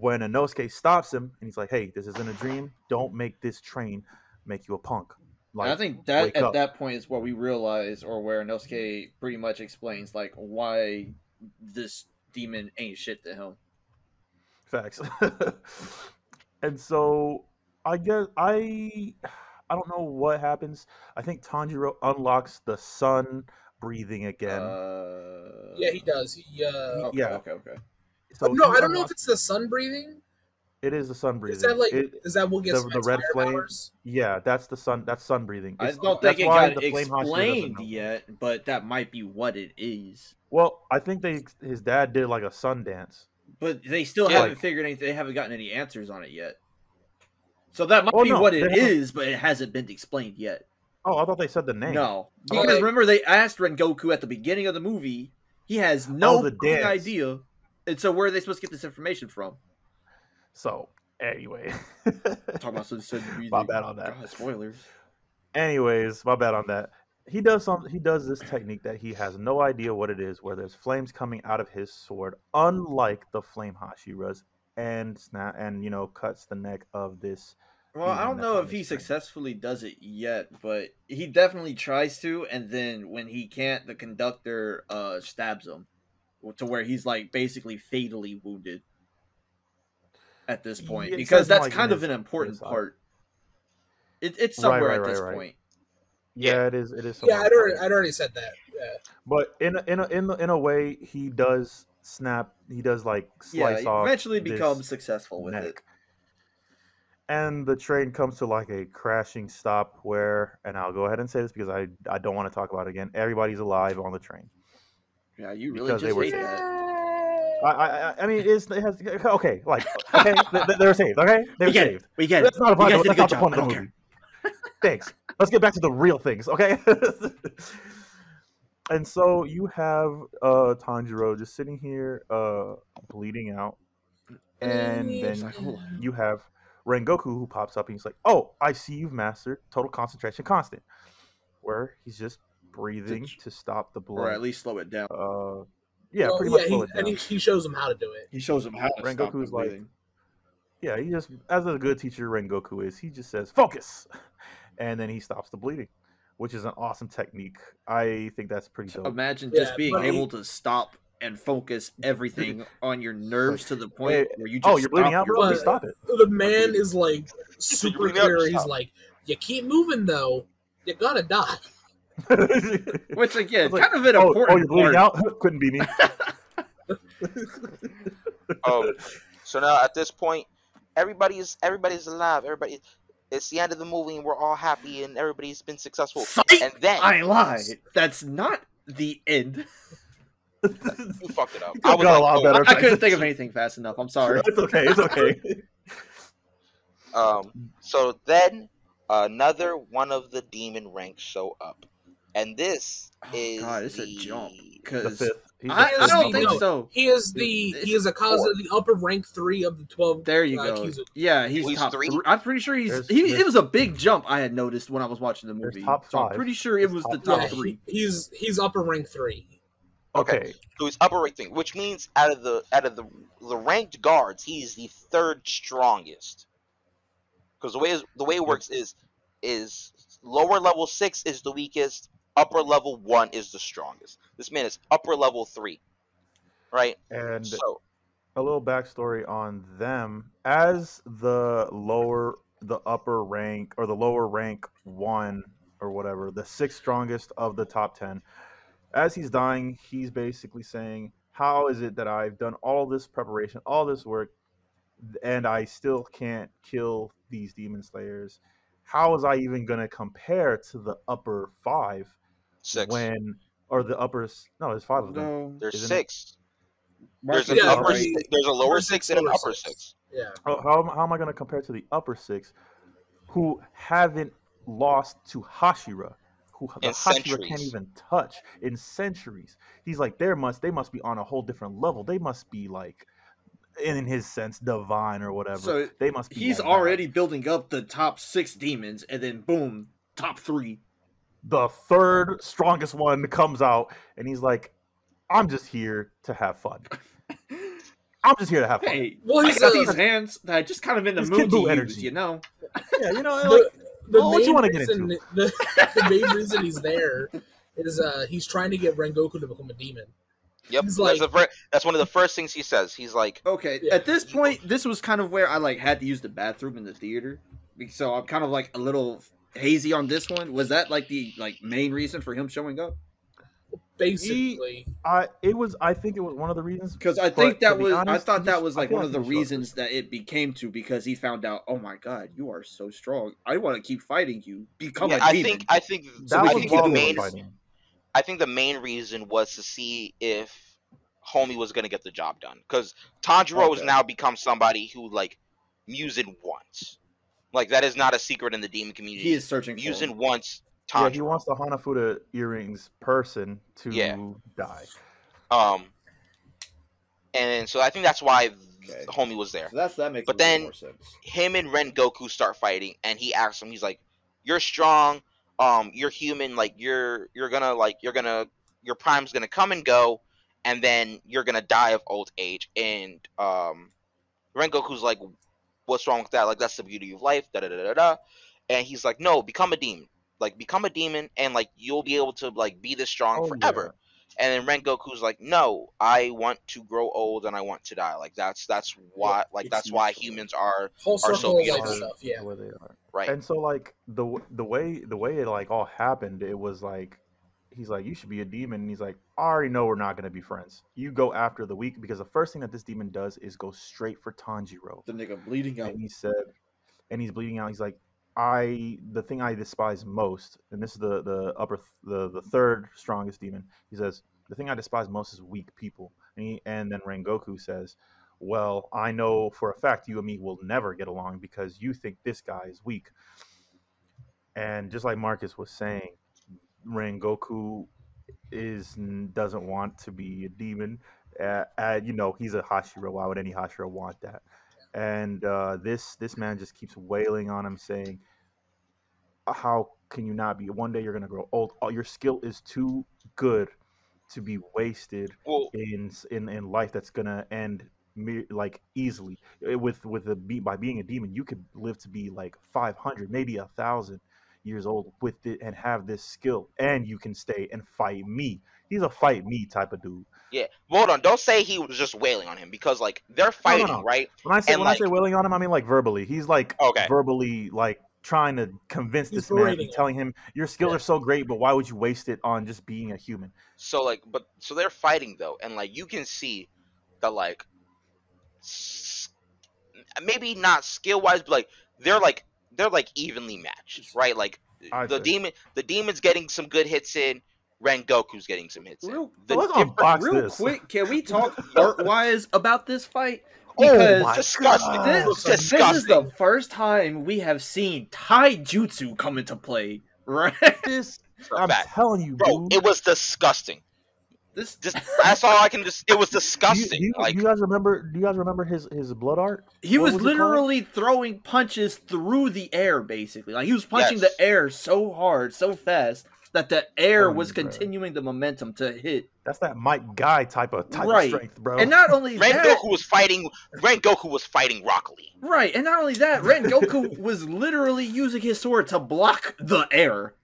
When Inosuke stops him and he's like, "Hey, this isn't a dream. Don't make this train make you a punk." And I think that at up. that point is where we realize, or where Inosuke pretty much explains, like why this demon ain't shit to him. Facts. (laughs) and so I guess I I don't know what happens. I think Tanjiro unlocks the sun breathing again. Uh, Yeah, he does. He uh, Okay, yeah. Okay. Okay. So no, I don't know if it's the sun breathing It is the sun breathing. Is that like It- is that what gets the- the, the red red flame? powers? yeah, that's the sun. That's sun breathing. I It's- don't that's think it got the Flame Hashira doesn't explained yet, but that might be what it is. Well, I think they his dad did like a sun dance. But they still Yeah. haven't figured anything. They haven't gotten any answers on it yet. So that might Oh, be no, what they it haven't- is, but it hasn't been explained yet. Oh, I thought they said the name. No, Okay. because remember they asked Rengoku at the beginning of the movie. He has oh, no Oh, the idea, and so where are they supposed to get this information from? So anyway, Talking about some sun (laughs) breathing. my bad on that. God, spoilers. Anyways, my bad on that. He does some. He does this technique that he has no idea what it is, where there's flames coming out of his sword, unlike the flame Hashiras, and snap and you know cuts the neck of this. Well, I don't know if he screen. successfully does it yet, but he definitely tries to, and then when he can't, the conductor uh stabs him to where he's like basically fatally wounded at this point Yeah, because that's like, kind of his- an important uh, part. It, it's somewhere right, at this right. point. Yeah, Yeah. it is. It is. Yeah, I'd already. I'd already said that. Yeah. But in a, in a, in a, in a way, he does snap. He does like Yeah, slice he off. eventually this becomes successful with neck. it. And the train comes to like a crashing stop where, and I'll go ahead and say this because I I don't want to talk about it again. Everybody's alive on the train. Yeah, you really Because they just were hate saved. that. I I, I- I mean, it's, it has okay, like okay, (laughs) they, they're saved. Okay, they were We saved. it. We get it. That's not a You point. That's not good the point of the movie. (laughs) Thanks. Let's get back to the real things, okay? (laughs) and so you have uh Tanjiro just sitting here, uh, bleeding out, and then like, hold on. you have Rengoku who pops up and he's like, "Oh, I see you've mastered total concentration constant," where he's just breathing ch- to stop the blood, Or at least slow it down. Uh, yeah, Well, pretty yeah, much slow he, it down. and he, he shows him how to do it. He shows him how to stop Rengoku's the like- breathing. Yeah, he just, as a good teacher Rengoku is, he just says, focus! (laughs) And then he stops the bleeding, which is an awesome technique. I think that's pretty dope. Imagine Yeah, just being but he- able to stop and focus everything (laughs) on your nerves to the point Hey, where you just oh, you're bleeding stop out, your bro? Stop it. The man is like super clear. He's like, you keep moving though, you're gonna die. (laughs) Which again, like, kind of an oh, important oh, you're bleeding part. out? (laughs) Couldn't be me. (laughs) Um, so now at this point, everybody's everybody's alive. Everybody, it's the end of the movie, and we're all happy, and everybody's been successful. Psych! And then I lied. That's not the end. you fucked it up. You I could've was got a like, lot oh, better. I couldn't think of anything fast enough. I'm sorry. it's okay. It's okay. Um, so then another one of the demon ranks show up, and this Oh, is God, it's a the- jump. Because fifth. I, I don't one. think No. so. He is the It's he is a cause four. of the upper rank three of the twelve. There you uh, go. Kizu. Yeah, he's, He's top three? three. I'm pretty sure he's. There's- he, there's- it was a big jump. I had noticed when I was watching the movie. top So I'm five. pretty sure it There's was the top top Yeah, three. he, he's he's upper rank three. Okay. So he's upper rank three, which means out of the out of the the ranked guards, he's the third strongest. Because the way is, the way it works is is lower level six is the weakest, upper level one is the strongest. This man is upper level three, right? And So a little backstory on them as the lower the upper rank or the lower rank one or whatever the sixth strongest of the top 10 as he's dying he's basically saying how is it that i've done all this preparation all this work and i still can't kill these demon slayers how is i even going to compare to the upper five six. when or the upper no there's five of them No, There's isn't six. There's, Marcus Yeah, upper, right. si- there's a lower Upper six six, and an upper six. six. Yeah. how, how, am- how am I going to compare to the upper six who haven't lost to Hashira, who the In Hashira can't even touch in centuries? He's like, there must they must be on a whole different level. They must be like, in his sense, divine or whatever. So they must be. he's like that. already building up the top six demons, and then boom, top three. The third strongest one comes out, and he's like, I'm just here to have fun. (laughs) I'm just here to have fun. Hey, Well, he's got these hands that I just kind of in the He's mood to Buu use, energy. you know. Yeah, you know, like, the, the oh, what you main wanna get reason, into? (laughs) The, the main reason he's there is uh he's trying to get Rengoku to become a demon. Yep. He's that's, like- the fir- that's one of the first things he says. He's like, Okay, Yeah. at this point, this was kind of where I like had to use the bathroom in the theater, so I'm kind of like a little hazy on this one. Was that like the like main reason for him showing up? basically. I it was I think it was one of the reasons Because I think that be was, I thought that was like one like of the he struggled. reasons that it became to because he found out, oh my god, you are so strong. I want to keep fighting you. Become Yeah, a I demon. think I think So that we I was can think the they doing were main fighting. I think the main reason was to see if Homie was gonna get the job done because Tanjiro has now become somebody who like Muzan wants. Like that is not a secret in the demon community. he is searching for Muzan him. wants Yeah, he wants the Hanafuda earrings person to Yeah. die. Um, and so I think that's why Okay. Homie was there. So that's that makes But a little then- more sense. Him and Rengoku start fighting, and he asks him, he's like, "You're strong. Um, you're human. Like you're you're gonna like you're gonna your prime's gonna come and go, and then you're gonna die of old age." And um, Rengoku's like, "What's wrong with that? Like that's the beauty of life." Da da da da da. And he's like, "No, become a demon. Like become a demon, and like you'll be able to like be this strong Oh, forever." And then Rengoku's like, "No, I want to grow old and I want to die. Like that's that's why like that's why humans are Whole so circle beautiful. stuff. Yeah. Where they are. right." And so like the the way the way it like all happened, it was like he's like you should be a demon, and he's like I already know we're not gonna be friends. You go after the weak because the first thing that this demon does is go straight for Tanjiro, The nigga bleeding out. and he said, and he's bleeding out. He's like I the thing I despise most, and this is the the upper th- the the third strongest demon. He says the thing I despise most is weak people, and he, and then Rengoku says. Well, I know for a fact you and me will never get along because you think this guy is weak. And just like Marcus was saying, Rengoku is doesn't want to be a demon. Uh, uh, you know, he's a Hashira. Why would any Hashira want that? And uh, this this man just keeps wailing on him, saying, "How can you not be? One day you're gonna grow old. Oh, your skill is too good to be wasted Well, in in in life that's gonna end me like easily with with the be by being a demon you could live to be like 500 maybe a thousand years old with it and have this skill and you can stay and fight me he's a fight me type of dude yeah. Hold on. Don't say he was just wailing on him because like they're fighting, no. right? when i say And, when like- i say wailing on him i mean like verbally he's like Okay. verbally like trying to convince He's this man berating him. telling him your skills Yeah. are so great but why would you waste it on just being a human So like, but so they're fighting though, and like you can see that like maybe not skill wise, but like they're like they're like evenly matched, right? Like I'd the say. demon, the demon's getting some good hits in. Rengoku's getting some hits in. Real- The Let's different- unbox Real this. quick, can we talk (laughs) art wise about this fight? Oh Because my disgusting. God. this, looks this is the first time we have seen taijutsu come into play, (laughs) right? this for a i'm fact. telling you Bro, dude. it was disgusting. This Just that's all I can just. It was Do you, disgusting. do you, like do you guys remember? Do you guys remember his his blood art? he was, was literally throwing punches through the air, basically. Like he was punching Yes. the air so hard, so fast that the air Oh, was bro. continuing the momentum to hit. That's that Might Guy type of type Right. of strength, bro. And not only that Ren that, Goku was fighting. Rengoku was fighting Rock Lee. right, and not only that, Rengoku (laughs) was literally using his sword to block the air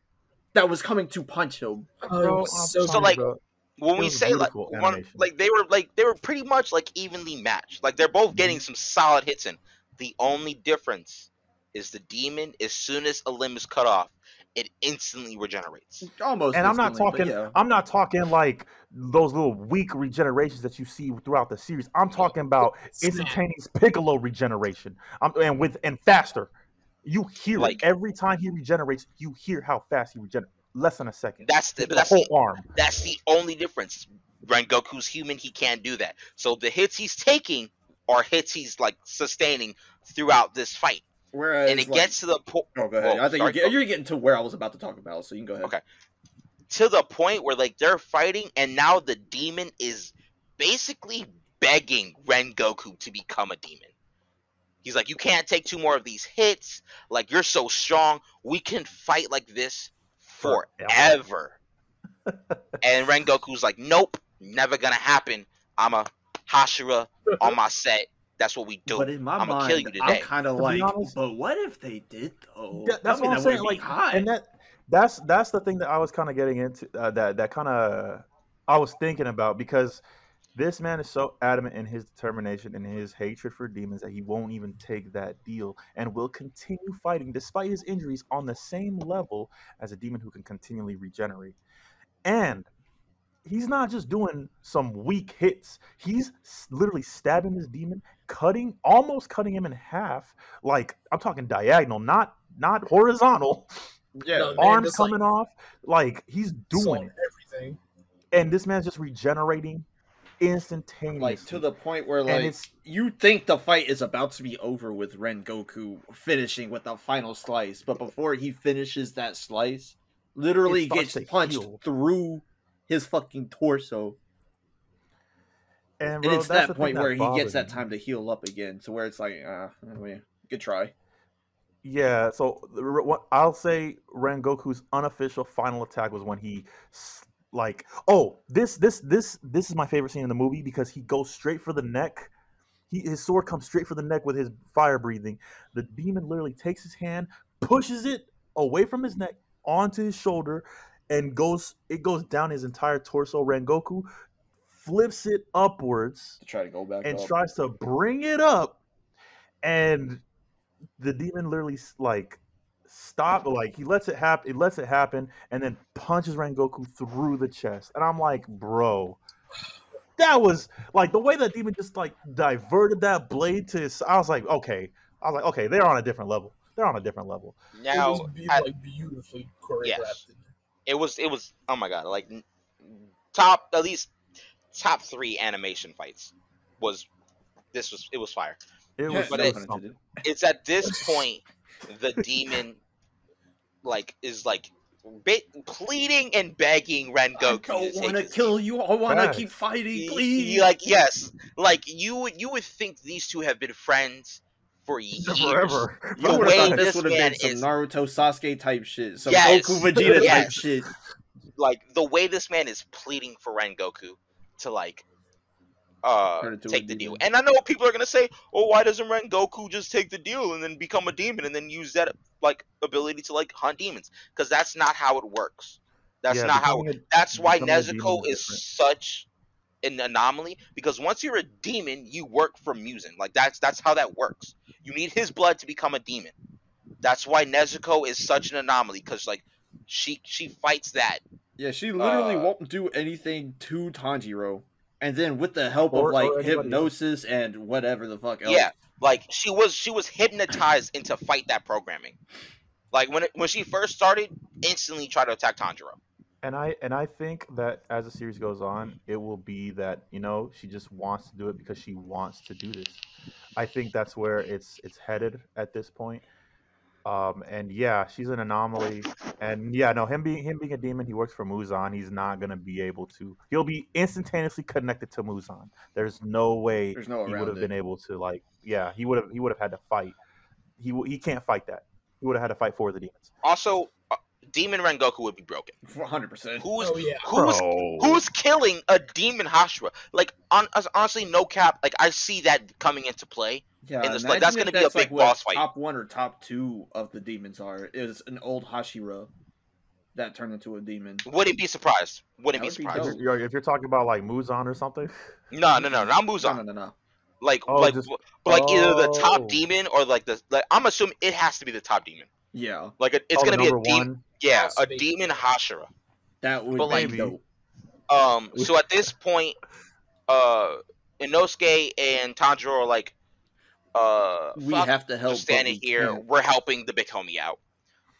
that was coming to punch him. Oh, Bro, was so So, like, bro. When It we say like one, like they were like they were pretty much like evenly matched. Like they're both getting some solid hits in. The only difference is the demon. As soon as a limb is cut off, it instantly regenerates. Almost. and I'm not talking. yeah. I'm not talking like those little weak regenerations that you see throughout the series. I'm talking about Snap. instantaneous Piccolo regeneration. I'm, and with and faster. You hear Like- it every time he regenerates. You hear how fast he regenerates. Less than a second. That's the the that's whole the, arm. that's the only difference. Rengoku's human. He can't do that. So the hits he's taking are hits he's like sustaining throughout this fight, Whereas, and it like- gets to the point. Oh, go ahead. Whoa, I think sorry, you're, get- you're getting to where I was about to talk about, so you can go ahead. Okay. to the point where like they're fighting and now the demon is basically begging Rengoku to become a demon. He's like, You can't take two more of these hits. Like you're so strong. We can fight like this forever. (laughs) and Rengoku's like, Nope, never gonna happen. I'm a Hashira on my set. That's what we do. But in my I'ma mind, kill you today. I'm kind of To like, honest- but what if they did though? Yeah, that's I mean, what I'm that saying. Like, hot. and that that's that's the thing that I was kind of getting into. Uh, that that kind of I was thinking about because this man is so adamant in his determination and his hatred for demons that he won't even take that deal and will continue fighting despite his injuries on the same level as a demon who can continually regenerate. And he's not just doing some weak hits. He's literally stabbing this demon, cutting, almost cutting him in half. Like I'm talking diagonal, not not horizontal. Yeah, No, man, Arms just, like, coming off. Like he's doing it, everything. and this man's just regenerating instantaneously. like to the point where like you think the fight is about to be over with Rengoku finishing with the final slice, but before he finishes that slice, literally gets punched heal. through his fucking torso. and, and it's that point where he gets that time to heal up again, to where it's like, uh, anyway, good try. Yeah, so what I'll say Rengoku's unofficial final attack was when he like oh this this this this is my favorite scene in the movie because he goes straight for the neck. He his sword comes straight for the neck with his fire breathing. The demon literally takes his hand, pushes it away from his neck onto his shoulder, and goes it goes down his entire torso. Rengoku flips it upwards To try to go back and up. tries to bring it up, and the demon literally like stop, like he lets it happen, it lets it happen, and then punches Rengoku through the chest, and I'm like, bro. That was like the way that demon just like diverted that blade to his. I was like, okay. I was like, okay, they're on a different level. They're on a different level. Now, it was be- at- like beautifully choreographed. Yes. it was it was oh my god like top at least top three animation fights was this was it was fire It was, but it it- was something. it's at this (laughs) point the demon like is like bit pleading and begging Rengoku. I don't want to kill you. I want to keep fighting, Y- y- please. like yes like you would you would think these two have been friends for (laughs) years forever. You the would way this this would have man been some is- Naruto Sasuke type shit, some Yes, Goku Vegeta type shit. like the way this man is pleading for Rengoku to like uh Turn into a take the deal. And I know people are gonna say, "Oh, why doesn't Rengoku just take the deal and then become a demon and then use that like ability to like hunt demons?" Because that's not how it works. That's Yeah, not how. a- That's why becoming a demon Nezuko is is different. such an anomaly because once you're a demon, you work for Muzan. Like that's that's how that works. You need his blood to become a demon. That's why Nezuko is such an anomaly because like she she fights that Yeah, she literally Uh, won't do anything to Tanjiro. And then with the help Or- of like or anybody else. hypnosis and whatever the fuck else. Yeah, like she was she was hypnotized into fight that programming. Like when it, when she first started, instantly tried to attack Tanjiro. And I and I think that as the series goes on, it will be that you know she just wants to do it because she wants to do this. I think that's where it's it's headed at this point. Um, and yeah, she's an anomaly. And yeah, no, him being him being a demon, he works for Muzan. He's not gonna be able to. He'll be instantaneously connected to Muzan. There's no way There's no he would have been able to like. Yeah, he would have. He would have had to fight. He he can't fight that. He would have had to fight for the demons. Also, Demon Rengoku would be broken. hundred percent. Who's Oh yeah. who's Bro. who's killing a demon Hashira? Like on, honestly, no cap. Like I see that coming into play. Yeah, in this fight. That's gonna be a big like, what boss fight. Top one or top two of the demons are is an old Hashira that turned into a demon. Wouldn't be surprised. Wouldn't That be would be surprised. dope. You're- if you're talking about like Muzan or something, No, no, no, not No, Muzan. no, no, no. Like, Oh, like, just- like either the Oh. top demon or like the. Like, I'm assuming it has to be the top demon. Yeah, Like, it- it's oh, gonna be a demon. One. Yeah, a demon Hashira. that would But, be like- dope. Um, so at this point, uh, Inosuke and Tanjiro are like, uh, We have to help. standing we here. can't. We're helping the big homie out.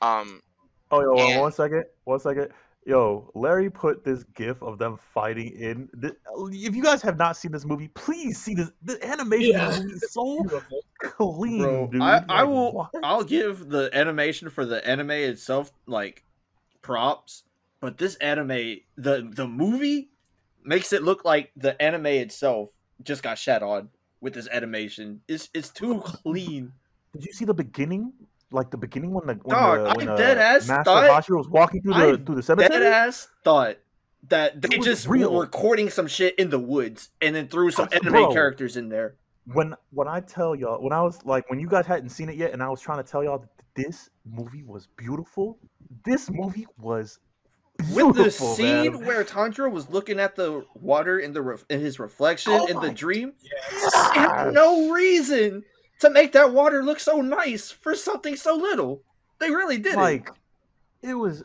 Um, Oh, yo, And- one second, one second. Yo, Larry put this gif of them fighting in. The, if you guys have not seen this movie, please see this. The animation Yeah. of the movie is so Beautiful. clean, Bro, dude. I, I will. what? I'll give the animation for the anime itself like props, but this anime, the the movie, makes it look like the anime itself just got shat on with this animation. It's it's too clean. Did you see the beginning? Like the beginning when the when Dog, the, I when the dead ass Master thought- was walking through I the through the cemetery. Dead ass thought that they just real. were recording some shit in the woods and then threw some anime Bro. characters in there. when when I tell y'all, when I was like, when you guys hadn't seen it yet, and I was trying to tell y'all that this movie was beautiful. This movie was Beautiful, With the scene man. where Tanjiro was looking at the water in the ref- in his reflection Oh in the dream, Yes. no reason to make that water look so nice for something so little. They really did it. like it was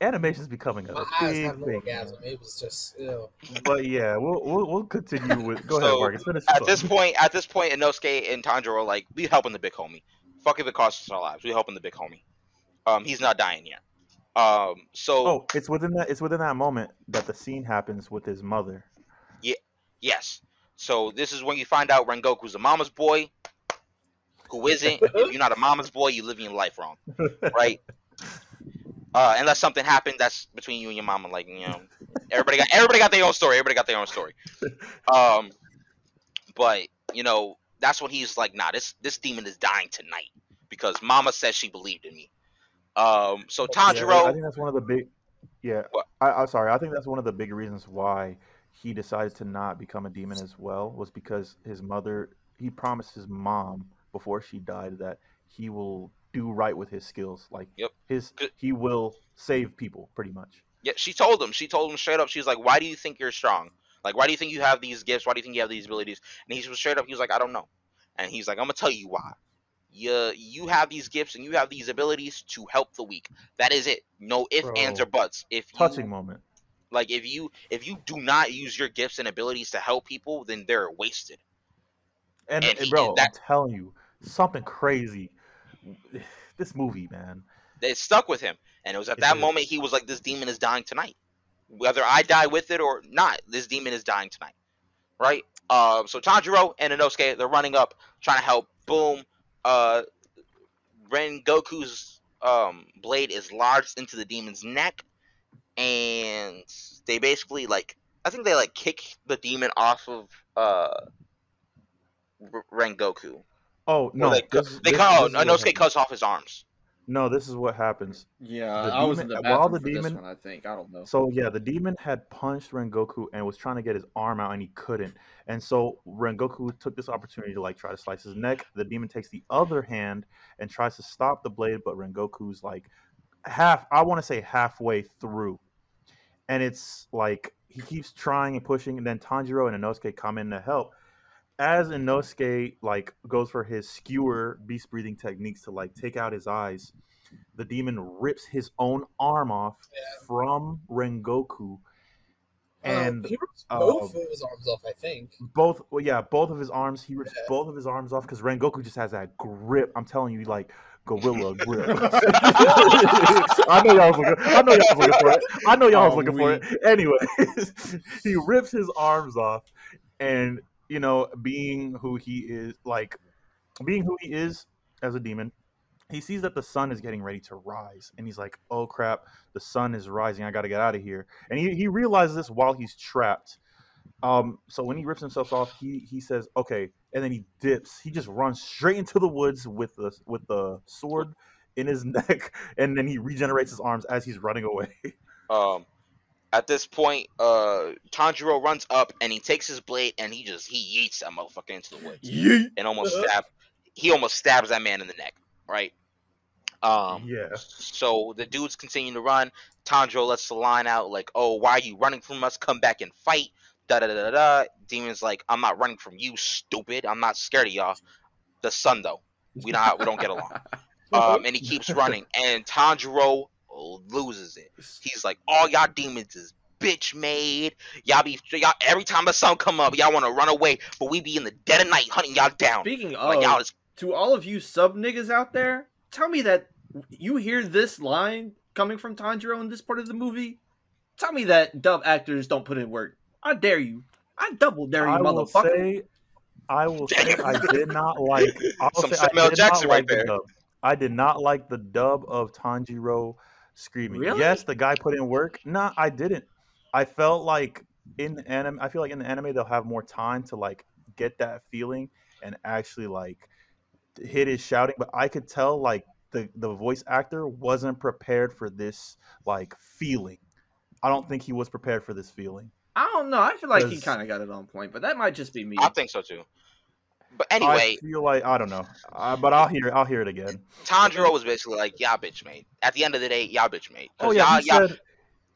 animation's becoming a My big had thing. orgasm. It was just ew. But yeah, we'll we'll, we'll continue with. Go ahead, So, Marcus. Finish At this point, at this point, Inosuke and Tanjiro are like, we helping the big homie. Fuck if it costs us our lives. We helping the big homie. Um, he's not dying yet. Um, so Oh, it's within that. It's within that moment that the scene happens with his mother. Yeah. Yes. So this is when you find out Rengoku's a mama's boy. Who isn't? (laughs) if you're not a mama's boy, you're living your life wrong, right? Uh, unless something happened that's between you and your mama, like you know, everybody got everybody got their own story. Everybody got their own story. Um, but you know, that's when he's like, nah, this this demon is dying tonight because Mama says she believed in me. Um, so Yeah, I think that's one of the big. Yeah, What? I, I'm sorry. I think that's one of the big reasons why he decided to not become a demon as well was because his mother. He promised his mom before she died that he will do right with his skills. Like Yep. his, he will save people pretty much. yeah, she told him. She told him straight up. She was like, "Why do you think you're strong? Like, why do you think you have these gifts? Why do you think you have these abilities?" And he was straight up. He was like, "I don't know." And he's like, "I'm gonna tell you why. You you have these gifts and you have these abilities to help the weak. That is it. No ifs, ands, or buts. If you, Touching moment. Like if you if you do not use your gifts and abilities to help people, then they're wasted. And, And and bro, that- I'm telling you, something crazy. (sighs) This movie, man. It stuck with him, and it was at It that moment he was like, "This demon is dying tonight. Whether I die with it or not, this demon is dying tonight." Right? Um. So Tanjiro and Inosuke they're running up, trying to help. Boom. Uh. Rengoku's um blade is lodged into the demon's neck, and they basically like I think they like kick the demon off of uh R- Rengoku. Oh no, they, uh, cu- this- they this- cut. this is what Inosuke cuts off his arms. No, this is what happens. Yeah, The I was in demon- the while the for this demon- one. I think I don't know. So yeah, the demon had punched Rengoku and was trying to get his arm out, and he couldn't. And so Rengoku took this opportunity to like try to slice his neck. The demon takes the other hand and tries to stop the blade, but Rengoku's like half. I want to say halfway through, and it's like he keeps trying and pushing, and then Tanjiro and Inosuke come in to help. As Inosuke like goes for his skewer beast breathing techniques to like take out his eyes, the demon rips his own arm off Yeah. from Rengoku, Um, and he rips uh, both of his arms off, I think. both well, yeah, both of his arms. He rips Yeah. both of his arms off because Rengoku just has that grip. I'm telling you, like gorilla (laughs) grip. (laughs) (laughs) I know y'all was looking. I know y'all was looking for it. I know y'all was Oh, looking for it. Anyway, he rips his arms off, and you know, being who he is, like being who he is as a demon, he sees that the sun is getting ready to rise, and he's like, "Oh crap, the sun is rising. I got to get out of here." And he he realizes this while he's trapped. Um, so when he rips himself off, he he says, "Okay," and then he dips. He just runs straight into the woods with the with the sword in his (laughs) neck, and then he regenerates his arms as he's running away. Um, at this point, uh, Tanjiro runs up and he takes his blade and he just he yeets that motherfucker into the woods Yeet. and almost Uh-huh. stab. He almost stabs that man in the neck, right? Um, yeah, so the dudes continue to run. Tanjiro lets the line out like, "Oh, why are you running from us? Come back and fight." Da da da da da. Demon's like, "I'm not running from you, stupid. I'm not scared of y'all." The sun though, we not we don't get along. (laughs) Um, and he keeps running, and Tanjiro loses it. He's like, all y'all demons is bitch made. Y'all be y'all every time the sun come up, y'all want to run away, but we be in the dead of night hunting y'all down. Speaking Like of, y'all is to all of you sub niggas out there, tell me that you hear this line coming from Tanjiro in this part of the movie. Tell me that dub actors don't put in work. I dare you. I double dare you, I will motherfucker. say, I will (laughs) say, I did not like. I will Some say, I Samuel did Jackson not right like the there. dub. I did not like the dub of Tanjiro screaming. Really? Yes, the guy put in work. Nah, I didn't. I felt like in the anime, I feel like in the anime they'll have more time to like get that feeling and actually like hit his shouting. But I could tell like the the voice actor wasn't prepared for this like feeling. I don't think he was prepared for this feeling. I don't know. I feel like he kind of got it on point, but that might just be me. I think so too. But anyway, I anyway, feel like I don't know, uh, but I'll hear I'll hear it again. Tanjiro was basically like, y'all bitch mate." At the end of the day, y'all bitch mate. Oh yeah, y'all, he y'all, said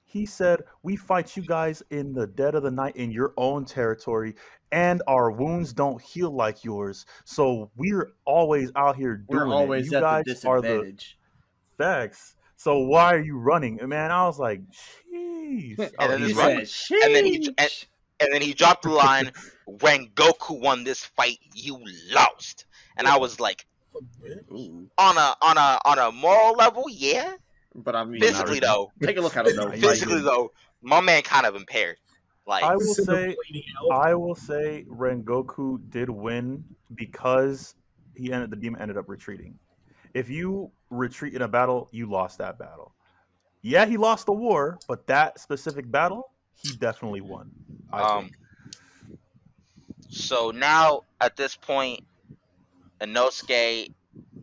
he said we fight you guys in the dead of the night in your own territory, and our wounds don't heal like yours. So we're always out here doing We're always it. You at guys the are the disadvantage. facts. So why are you running, And man? I was like, jeez. I And then was this like, and then he- and- And then he dropped the line, (laughs) "Rengoku won this fight, you lost." And I was like, on a on a on a moral level, yeah. But I mean, Physically not though, take a look at him though. (laughs) physically Like, though, my man kind of impaired. Like I will say. I will say, Rengoku did win because he ended the demon ended up retreating. If you retreat in a battle, you lost that battle. Yeah, he lost the war, but that specific battle, he definitely won. I Um, think. So now at this point, Inosuke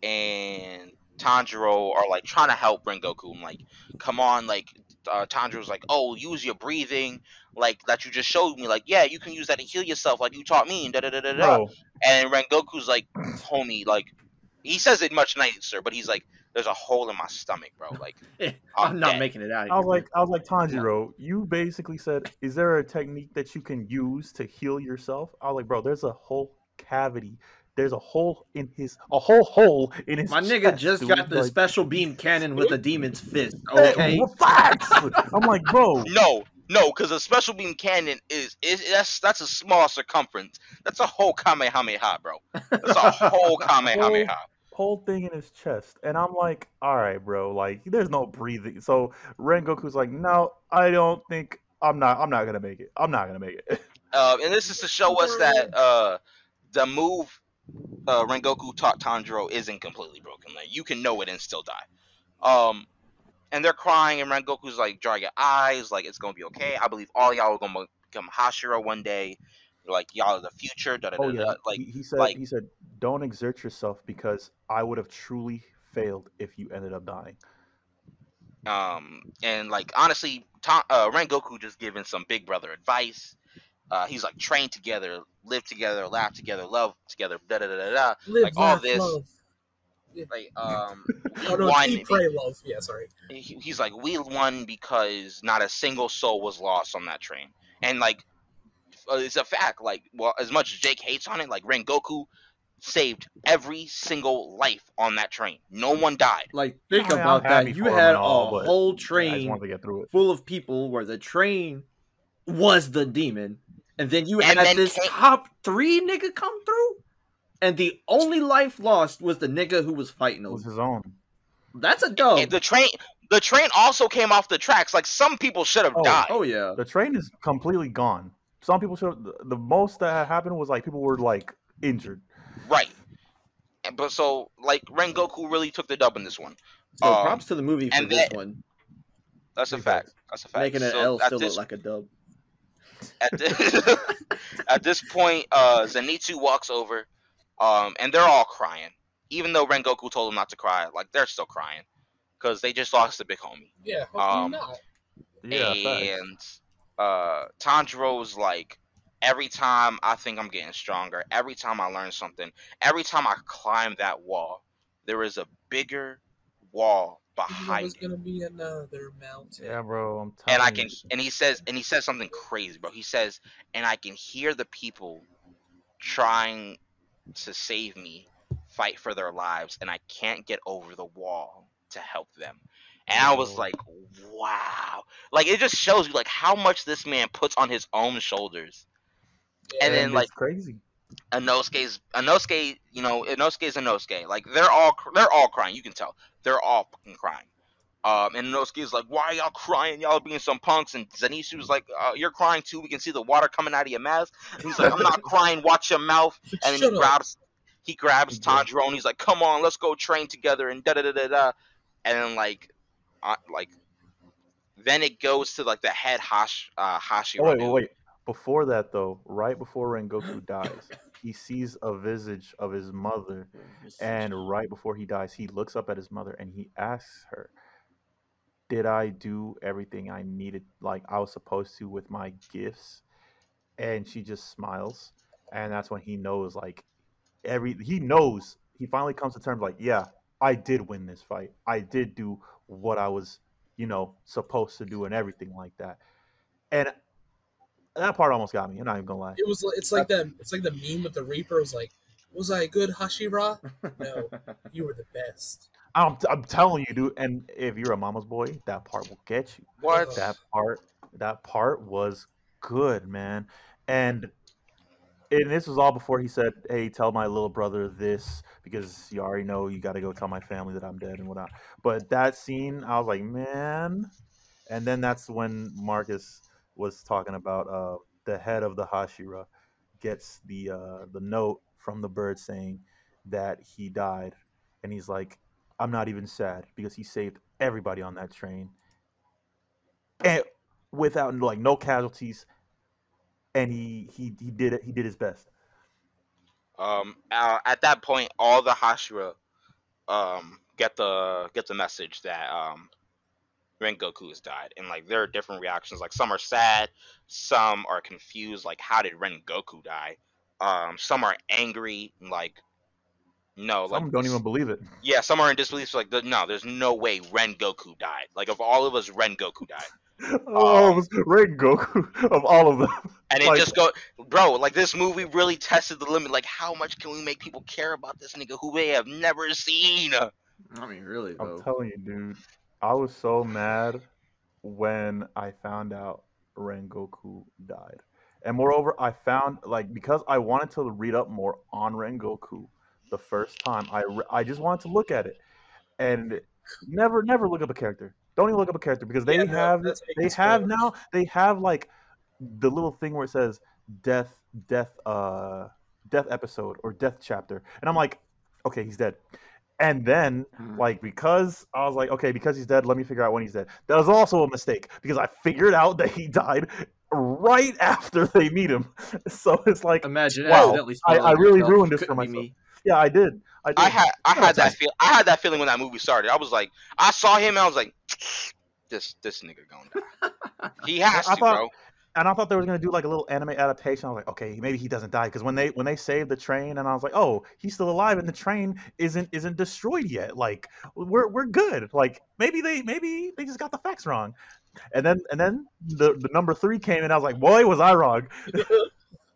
and Tanjiro are like trying to help Rengoku. I'm like, come on, like uh, Tanjiro's like, oh, use your breathing, like that you just showed me. Like, yeah, you can use that to heal yourself, like you taught me. And da da da da da. And Rengoku's like, homie, like he says it much nicer, but he's like, there's a hole in my stomach, bro. Like, (laughs) I'm not dead. making it out. Of I was here, like, I was like, Tanjiro, you basically said, is there a technique that you can use to heal yourself? I was like, bro, there's a whole cavity. There's a hole in his, a whole hole in his. My nigga chest, just dude. got the Like, special beam cannon with a demon's fist. (laughs) Okay, well, facts. I'm like, bro, no, no, because a special beam cannon is is that's that's a small circumference. That's a whole Kamehameha, bro. That's a (laughs) whole Kamehameha. Whole thing in his chest. And I'm like, all right, bro, like there's no breathing. So Rengoku's like, no, I don't think I'm not I'm not gonna make it. I'm not gonna make it. (laughs) Uh, and this is to show us that uh, the move uh, Rengoku taught Tanjiro isn't completely broken. Like you can know it and still die. Um, and they're crying, and Rengoku's like, dry your eyes, like it's gonna be okay. I believe all y'all are gonna become Hashira one day. Like y'all are the future. Da, da, da, oh da. yeah. Like he, he said like- he said, Don't exert yourself because I would have truly failed if you ended up dying. Um, and like honestly, Ta- uh, Rengoku just giving some big brother advice. Uh, he's like train together, live together, laugh together, love together, da da da da da. Live, like all laugh, this- love. Like um, (laughs) Oh no, won. eat, pray, love. Yeah, sorry. he- he's like, we won because not a single soul was lost on that train, and like, Uh, it's a fact. Like, well, as much as Jake hates on it, like Rengoku saved every single life on that train. No one died. like think I mean, about that. You had all, a whole train to get through it. full of people where the train was the demon, and then you And had then this came- top three nigga come through, and the only life lost was the nigga who was fighting It was his own. That's a dub. And the train, the train also came off the tracks. Like some people should have Oh. died. Oh yeah, The train is completely gone. Some people should the- the most that had happened was like people were like injured. Right. But so like Rengoku really took the dub in this one. so um, props to the movie for and this that- one, That's a fact. That's a fact. making an So L still this look like a dub. at this, (laughs) at this point, uh, Zenitsu walks over, um, and they're all crying. Even though Rengoku told them not to cry, like they're still crying because they just lost the big homie. Yeah, Um, not? Yeah, facts. and uh, Tanjiro's like, every time I think I'm getting stronger, every time I learn something, every time I climb that wall, there is a bigger wall behind it. gonna be another mountain. Yeah, bro. I'm and I can and he says and he says something crazy bro he says and i can hear the people trying to save me fight for their lives and i can't get over the wall to help them and i was like wow like it just shows you like how much this man puts on his own shoulders and Yeah. then, like- it's crazy. Inosuke's Inosuke, you know, Inosuke's Inosuke. Like they're all they're all crying. You can tell they're all fucking crying. Um, and Inosuke's like, "Why are y'all crying? Y'all being some punks." And Zenitsu's like, uh, "You're crying too. We can see the water coming out of your mouth." And he's like, "I'm not (laughs) crying. Watch your mouth." And then Shut he up. grabs he grabs He did. Tanjiro and he's like, "Come on, let's go train together." And da da da da da. And then like, uh, like, then it goes to like the head Hash uh, Hashira. Oh, wait, wait, wait. Before that, though, right before Rengoku dies, he sees a visage of his mother, and right before he dies, he looks up at his mother and he asks her, "Did I do everything I needed, like I was supposed to, with my gifts?" And she just smiles, and that's when he knows, like, every he knows. He finally comes to terms, like, "Yeah, I did win this fight. I did do what I was, you know, supposed to do, and everything like that." And that part almost got me. I'm not even gonna lie. It was. It's like that. It's like the meme with the Reaper. It was like, "Was I a good Hashira? No, (laughs) you were the best." I'm, I'm telling you, dude. And if you're a mama's boy, that part will get you. What? That part, that part was good, man. And and this was all before he said, "Hey, tell my little brother this because you already know you got to go tell my family that I'm dead and whatnot." But that scene, I was like, man. And then that's when Marcus was talking about uh, the head of the Hashira gets the uh, the note from the bird saying that he died, and he's like, "I'm not even sad because he saved everybody on that train, and without like no casualties, and he he he did it. He did his best." Um, uh, at that point, all the Hashira um get the get the message that um Rengoku has died, and like there are different reactions. Like some are sad, some are confused. Like how did Rengoku die? Um, some are angry. Like no, Some like don't even believe it. yeah, some are in disbelief. Like the, no, there's no way Rengoku died. Like of all of us, Rengoku died. Oh, um, it was Red Goku (laughs) of all of them. And it Like- just go, bro. Like this movie really tested the limit. Like how much can we make people care about this nigga who they have never seen? I mean, really I'm telling you, dude. I was so mad when I found out Rengoku died. And moreover, I found like because I wanted to read up more on Rengoku the first time, I re- I just wanted to look at it and never never look up a character. Don't even look up a character because they Yeah, have that's they making have spoilers. now they have like the little thing where it says death death uh death episode or death chapter and i'm like okay he's dead and then Mhm. like because i was like okay because he's dead let me figure out when he's dead that was also a mistake because i figured out that he died right after they meet him (laughs) so it's like Imagine Wow, I- I really yourself. ruined this for Couldn't myself. me. yeah i did i did I had I had that Ty. feel I had that feeling when that movie started. I was like, I saw him and I was like, this this nigga gonna die. (laughs) He has I to, thought- bro. and I thought they were gonna do like a little anime adaptation. I was like, okay, maybe he doesn't die because when they when they saved the train, and I was like, oh, he's still alive, and the train isn't isn't destroyed yet. Like we're we're good. Like maybe they maybe they just got the facts wrong. And then and then the the number three came, and I was like, boy, was I wrong. (laughs)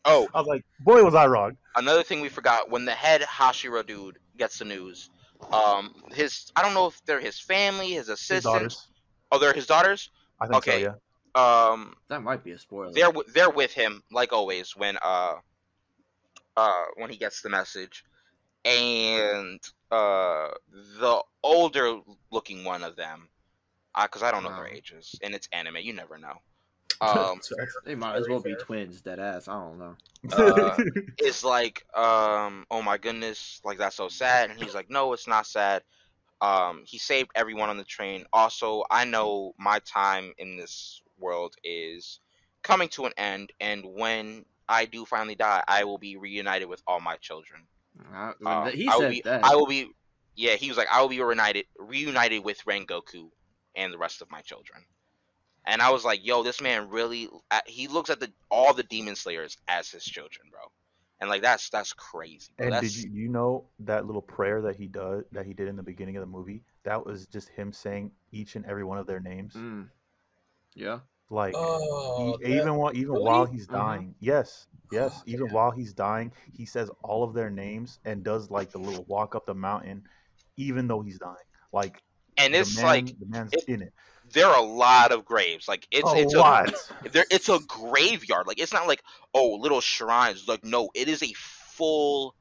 Oh, I was like, boy, was I wrong. another thing we forgot when the head Hashira dude gets the news. Um, his I don't know if they're his family, his His assistants. daughters, Oh, they're his daughters. I think Okay. so. Yeah. Um, That might be a spoiler. They're they're with him like always when uh uh when he gets the message, and uh the older looking one of them, because I don't know their ages, and it's anime, you never know. Um, (laughs) They might as well be twins, dead ass. I don't know. uh, (laughs) is like, um, oh my goodness, like that's so sad. And he's like, no, it's not sad. Um, he saved everyone on the train. Also, I know my time in this world is coming to an end, and when I do finally die, I will be reunited with all my children. I, Uh, he I will said be, that. I will be, yeah. He was like, I will be reunited, reunited with Rengoku and the rest of my children. And I was like, yo, this man really, uh, he looks at the all the demon slayers as his children, bro. And like that's that's crazy. Bro. And That's, did you, you know that little prayer that he does that he did in the beginning of the movie? That was just him saying each and every one of their names. Mm. Yeah. Like Oh, he, even while even really? while he's Mhm. dying, yes, yes, Oh, even damn. while he's dying, he says all of their names and does like the little walk up the mountain, even though he's dying. Like and it's man, like the man's it- in it. There are a lot of graves. Like it's a it's lot. a there it's a graveyard. Like it's not like oh little shrines. Like no, it is a full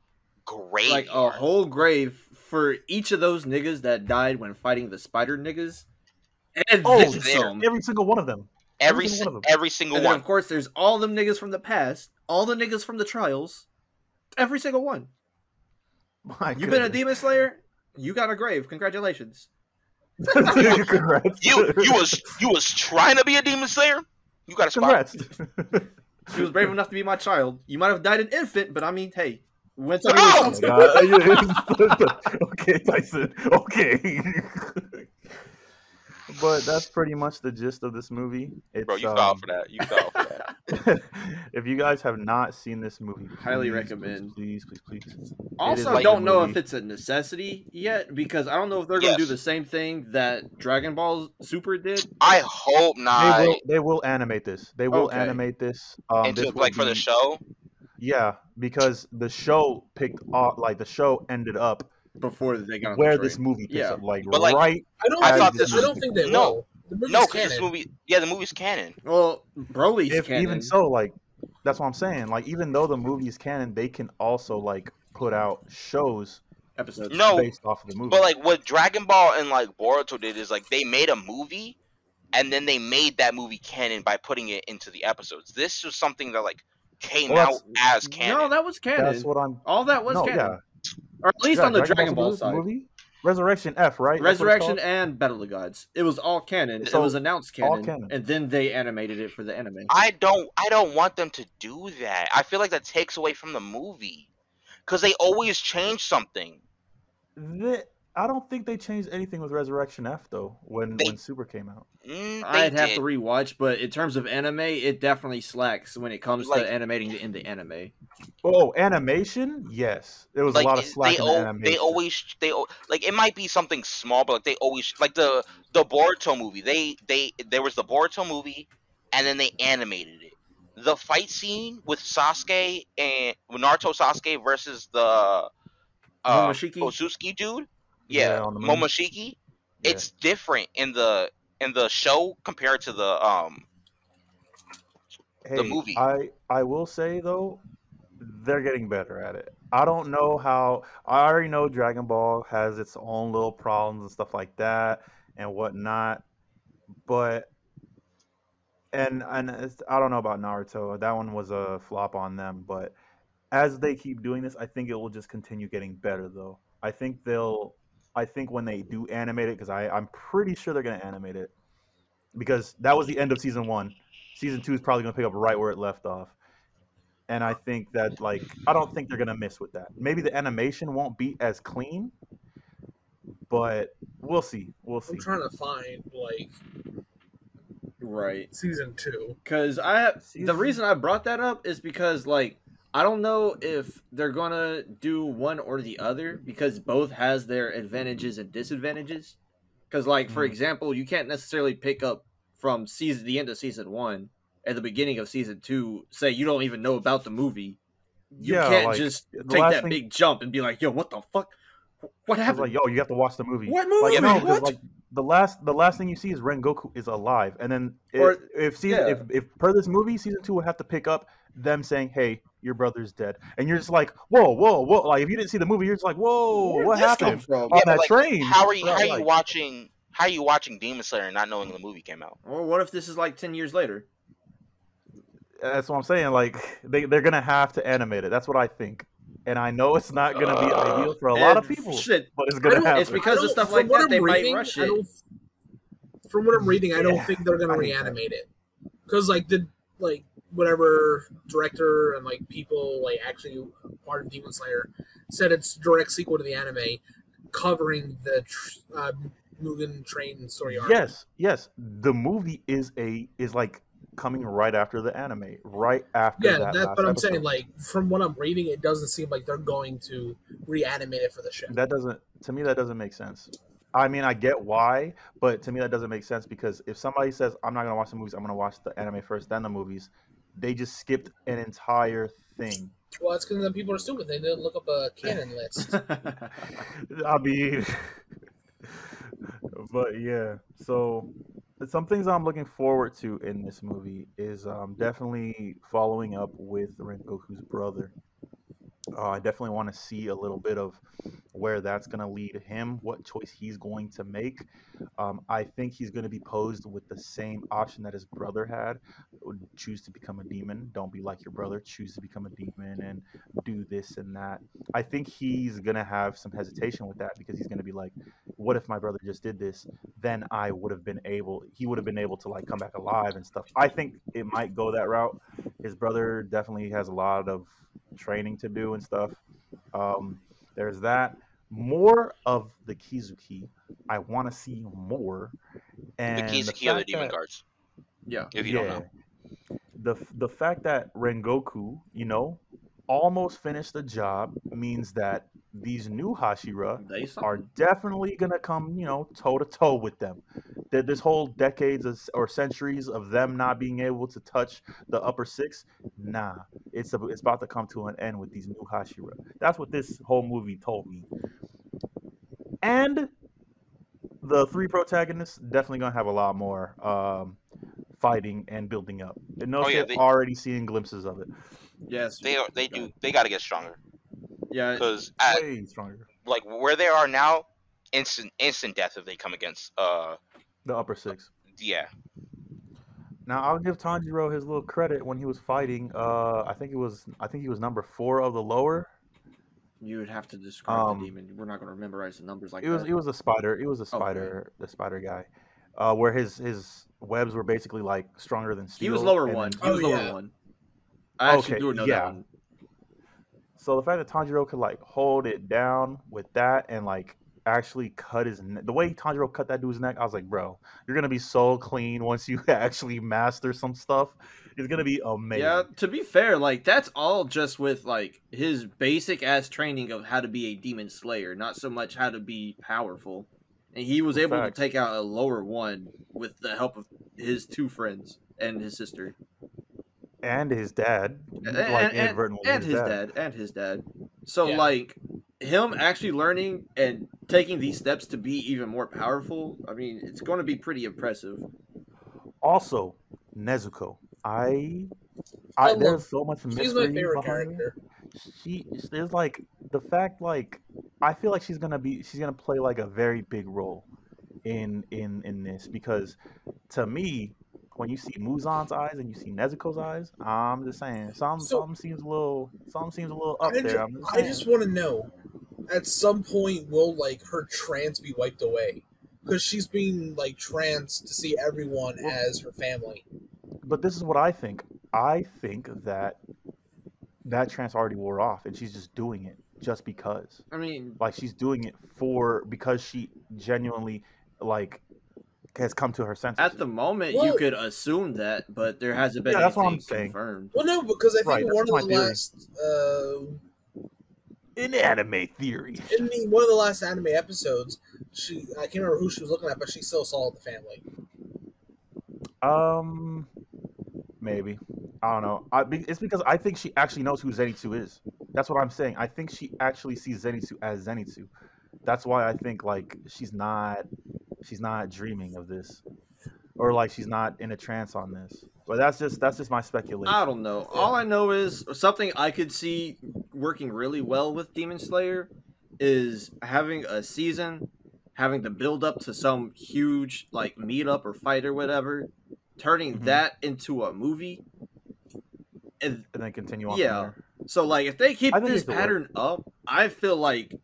grave. Like a whole grave for each of those niggas that died when fighting the spider niggas. And Oh, then Every single one of them. every every single one of them. every single And then one. of course there's all them niggas from the past, all the niggas from the trials, every single one. My you've been a demon slayer? You got a grave. Congratulations. Congrats. You you was you was trying to be a demon slayer. You got a spot. Congrats. She was brave enough to be my child. You might have died an infant, but I mean, hey, when (laughs) No! Oh, God. (laughs) (laughs) okay, Tyson. Okay. But that's pretty much the gist of this movie. It's, Bro, you um, fell for that. You fell for that. (laughs) if you guys have not seen this movie, Highly recommend. Please, please, please, please. Also, like don't know movie. if it's a necessity yet because I don't know if they're gonna do the same thing that Dragon Ball Super did. I hope They not. will. They will animate this. They will Okay. animate this. Um, into this will like for the show. Yeah, because the show picked off, like the show ended up before they got on where the this movie picks Yeah. up, like, But, like, right. I don't. I think, thought I don't think they no. will. The No, because canon. this movie, yeah, the movie's canon. Well, Broly's If canon. even so, like, that's what I'm saying. Like, even though the movie is canon, they can also like put out shows episodes. No, based off of the movie. But like what Dragon Ball and like Boruto did is like they made a movie, and then they made that movie canon by putting it into the episodes. This was something that like came Well, out as canon. No, that was canon. that's what I'm. All that was no, canon, yeah. Or at least Yeah, on the Dragon Dragon Ball Ball side. movie, Resurrection F, right? That's what it's Resurrection and Battle of the Gods. It was all canon. So, it was announced canon, canon. and then they animated it for the anime. I don't I don't want them to do that. I feel like that takes away from the movie. Cause they always change something. The- I don't think they changed anything with Resurrection F though. When They- when Super came out. Mm, I'd have to rewatch, but in terms of anime, it definitely slacks when it comes Like- to animating the in the anime. Oh, animation? Yes, there was like a lot of it- slack they, in the al- animation. they always they like it might be something small, but like they always like the the Boruto movie. They they there was the Boruto movie, and then they animated it. The fight scene with Sasuke and with Naruto Sasuke versus the uh, Momoshiki? Otsutsuki dude, Yeah, yeah, the. Momoshiki. Yeah. It's different in the in the show compared to the um hey, movie. I I will say though, they're getting better at it. I don't know how. I already know Dragon Ball has its own little problems and stuff like that and whatnot, but and and it's, I don't know about Naruto. That one was a flop on them, but as they keep doing this, I think it will just continue getting better though. I think they'll. I think when they do animate it, because I I'm pretty sure they're gonna animate it, because that was the end of season one season two is probably going to pick up right where it left off and i think that like i don't think they're going to miss with that maybe the animation won't be as clean but we'll see we'll see I'm trying to find like Right. season two. Because I the Season- reason I brought that up is because like I don't know if they're gonna do one or the other because both has their advantages and disadvantages. Because like for Mhm. example, you can't necessarily pick up from season the end of season one at the beginning of season two. Say you don't even know about the movie. You Yeah, can't like, just take that thing- big jump and be like, "Yo, what the fuck? What happened? like yo you have to watch the movie what like movie? no, 'cause, what?" like the last the last thing you see is Rengoku is alive, and then if, Or- if season yeah. if, if per this movie season two would have to pick up them saying, "Hey, your brother's dead," and you're just like, "Whoa, whoa, whoa!" Like if you didn't see the movie, you're just like, "Whoa, Where'd what happened?" from? on Yeah, that like, train. How are you Bro, how are you like- watching how are you watching Demon Slayer and not knowing the movie came out? Or what if this is like ten years later? That's what I'm saying. Like they they're gonna have to animate it. That's what I think. And I know it's not gonna be Uh, ideal for a lot of people, Shit, but it's gonna happen. It's because of stuff like that, I'm they might rush it. From what I'm reading, I don't Yeah. think they're gonna I think reanimate it because like the like whatever director and like people like actually part of Demon Slayer said it's direct sequel to the anime, covering the tr- uh, Mugen Train story arc. yes, yes. The movie is a is like coming right after the anime, right after Yeah, that. that's what I'm episode. saying. Like from what I'm reading, it doesn't seem like they're going to reanimate it for the show. that doesn't to me that doesn't make sense. I mean, I get why, but to me that doesn't make sense because if somebody says I'm not gonna watch the movies, I'm gonna watch the anime first, then the movies, they just skipped an entire thing. Well, it's because the people are stupid. They didn't look up a canon (laughs) list. I mean, but yeah. So some things I'm looking forward to in this movie is um, definitely following up with Rengoku's brother. Uh, I definitely want to see a little bit of where that's going to lead him, what choice he's going to make. Um, I think he's going to be posed with the same option that his brother had choose to become a demon. Don't be like your brother, choose to become a demon and do this and that. I think he's going to have some hesitation with that because he's going to be like, what if my brother just did this? Then I would have been able, he would have been able to like come back alive and stuff. I think it might go that route. His brother definitely has a lot of training to do and stuff. Um, there's that. More of the Kizuki. I want to see more. And the Kizuki to kill the demon that- guards. yeah. If you don't know. the the fact that Rengoku, you know, almost finished the job means that these new Hashira are definitely gonna come, you know, toe to toe with them. That this whole decades of, or centuries of them not being able to touch the upper six, nah, it's a, it's about to come to an end with these new Hashira. That's what this whole movie told me. And the three protagonists definitely gonna have a lot more um, fighting and building up. And no Oh, yeah, they- already seeing glimpses of it. Yes. They are- they do they got to get stronger Yeah. because Way stronger. like where they are now, instant instant death if they come against uh The upper six. yeah Now I'll give Tanjiro his little credit when he was fighting. Uh, I think it was I think he was number four of the lower. You would have to describe Um, the demon. We're not going to memorize the numbers like It was that. it was a spider. It was a Okay. spider. The spider guy, uh, where his his webs were basically like stronger than steel. he was lower one. He was Oh, lower yeah. one. I actually Okay, do know yeah. that one. So the fact that Tanjiro could like hold it down with that and like actually cut his ne- the way Tanjiro cut that dude's neck, I was like, bro, you're gonna be so clean once you (laughs) actually master some stuff. It's gonna be amazing. Yeah, to be fair, like that's all just with like his basic ass training of how to be a demon slayer, not so much how to be powerful. And he was able Facts. to take out a lower one with the help of his two friends and his sister. And his dad, And, like and, and, inadvertently and his dad. and his dad. So Yeah. like him actually learning and taking these steps to be even more powerful, I mean, it's going to be pretty impressive. Also, Nezuko. I, I I, there's so much mystery She's my favorite behind her. character. She there's like the fact like I feel like she's gonna be she's gonna play like a very big role in in in this because to me when you see Muzan's eyes and you see Nezuko's eyes, I'm just saying some So- something seems a little something seems a little up I, there. ju- I'm just I just want to know, at some point, will like her trance be wiped away? Because she's being like trans to see everyone Well- as her family. But this is what I think. I think that that trance already wore off and she's just doing it just because. I mean, Like she's doing it for because she genuinely like has come to her senses. at the moment you could assume that, but there hasn't been Yeah, that's what I'm anything saying. confirmed. Well, no, because I think Right, one of the theory. last, uh, in anime theory. in the one of the last anime episodes, she I can't remember who she was looking at, but she still saw the family. Um, maybe. I don't know. I, it's because I think she actually knows who Zenitsu is. That's what I'm saying. I think she actually sees Zenitsu as Zenitsu. That's why I think like she's not she's not dreaming of this, or like she's not in a trance on this. But that's just that's just my speculation. I don't know. All I know is something I could see working really well with Demon Slayer is having a season, having to build up to some huge like meetup or fight or whatever, turning Mhm. that into a movie. And and then continue on. Yeah. From so like if they keep this it could work. pattern up, I feel like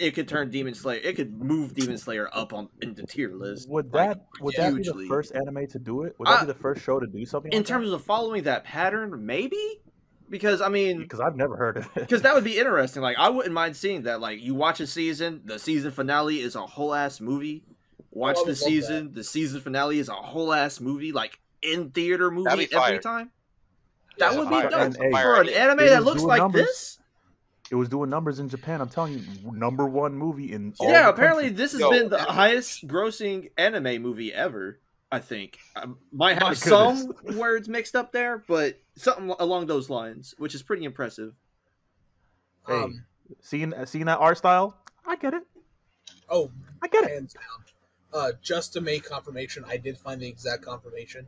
it could turn Demon Slayer it could move Demon Slayer up on into tier list. there. Would like, that would that be the first anime to do it? Would that Uh, be the first show to do something? in terms of following that pattern, maybe? Because I mean because I've never heard of it. because that would be (laughs) interesting. Like I wouldn't mind seeing that. Like you watch a season, the season finale is a whole ass movie. Watch Oh, I would the love season, the season finale is a whole ass movie, like in theater movie every time. That would be fire- dope for an anime that looks like numbers. this. It was doing numbers in Japan. I'm telling you, number one movie in all yeah, the apparently country. this has Yo, been the that- highest grossing anime movie ever. I think I might have My some words mixed up there, but something along those lines, which is pretty impressive. Hey, Um, seeing seeing that art style, I get it. oh, I get it. hands down. Uh, just to make confirmation, I did find the exact confirmation.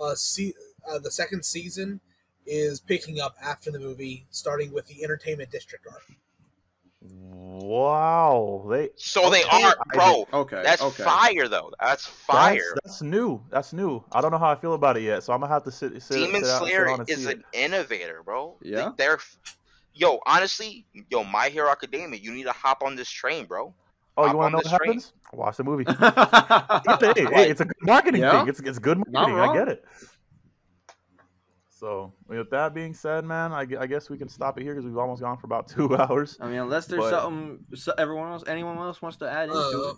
Uh, see, uh, the second season is picking up after the movie, starting with the Entertainment District arc. Wow, they So they Okay, are, I bro. Okay, That's okay. fire though. That's fire. That's, that's new. That's new. I don't know how I feel about it yet, so I'm gonna have to sit. sit Demon sit out- sit Slayer and is see an it. innovator, bro. Yeah. They're, yo, honestly, yo, My Hero Academia, you need to hop on this train, bro. Oh, you want on to know what this train. happens? Watch the movie. (laughs) hey, hey, it's a good marketing Yeah. thing. It's it's good marketing. I get it. So with that being said, man, I, I guess we can stop it here because we've almost gone for about (laughs) two (laughs) hours. I mean, unless there's But- something so everyone else, anyone else wants to add into Uh, it.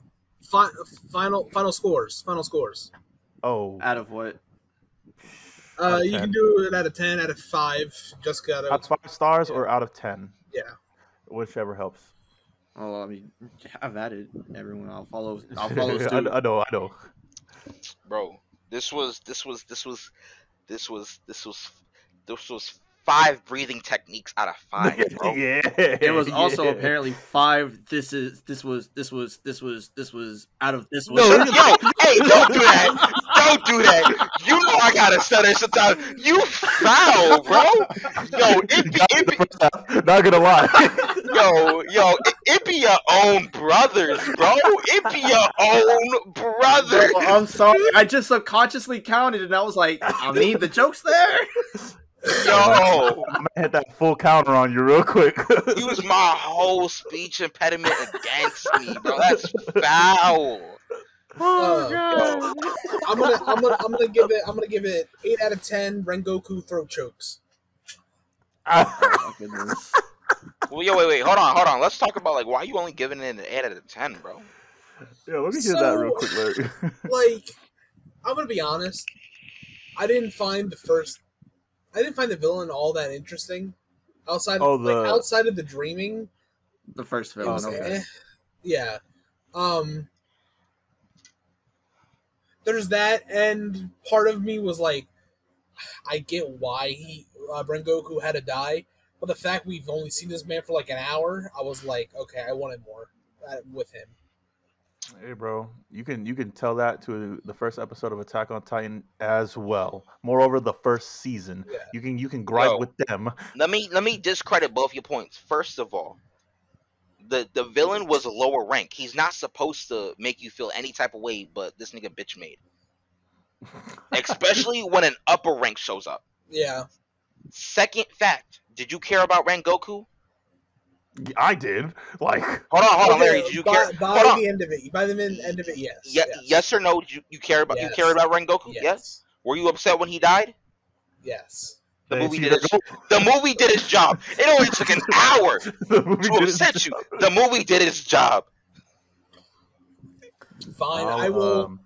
fi- final final scores. Final scores. Oh, Out of what? Uh, of you 10. can do it out of ten, out of five. Just gotta. out of five stars or out of ten, Yeah. whichever helps. Well, I mean, (laughs) I've added everyone. I'll follow. I'll follow I. I know, I know. Bro, this was, this was, this was, this was, this was, this was five breathing techniques out of five, (laughs) bro. yeah. It was also yeah. apparently five. This is this was this was this was this was out of this was. No, Yo, hey, don't do that. (laughs) Don't do that. You know I gotta stutter sometimes. You foul, bro. Yo, it be, it be, Not gonna lie. yo, yo, it, it be your own brothers, bro. It be your own brothers. Bro, I'm sorry. I just subconsciously counted, and I was like, I mean, the joke's there. Yo, I'm gonna hit that full counter on you real quick. use my whole speech impediment against me, bro. That's foul. Oh, God. I'm gonna, I'm gonna, I'm gonna give it, I'm gonna give it eight out of ten. Rengoku throat chokes. (laughs) Oh. Well, yo, wait, wait, hold on, hold on. Let's talk about like why you only giving it an eight out of ten, bro. yeah, let me hear that real quick, Larry. Like, I'm gonna be honest. I didn't find the first, I didn't find the villain all that interesting. Outside, Oh, like outside of the dreaming, The first it villain. was Okay. eh. yeah. Um, there's that, and part of me was like, I get why he uh, Rengoku had to die, but the fact we've only seen this man for like an hour, I was like, okay, I wanted more uh, with him. Hey, bro, you can you can tell that to the first episode of Attack on Titan as well. Moreover, the first season, Yeah. you can you can gripe Yo. with them. Let me let me discredit both your points. First of all, the the villain was a lower rank. He's not supposed to make you feel any type of way, but this nigga bitch made. (laughs) Especially when an upper rank shows up. Yeah, Second fact, did you care about Rengoku? I did. Like, Hold on, hold on, Okay, Larry. Did you by, care? by Hold on. the end of it? By the min- end of it, yes. Ye- yes. or no? Did you, you care about Yes. you cared about Rengoku? Yes. Yes. Were you upset when he died? Yes. The movie did their its, the movie did its job. It only took an (laughs) hour to upset you. The movie did its job. Fine. I'll, I will. um,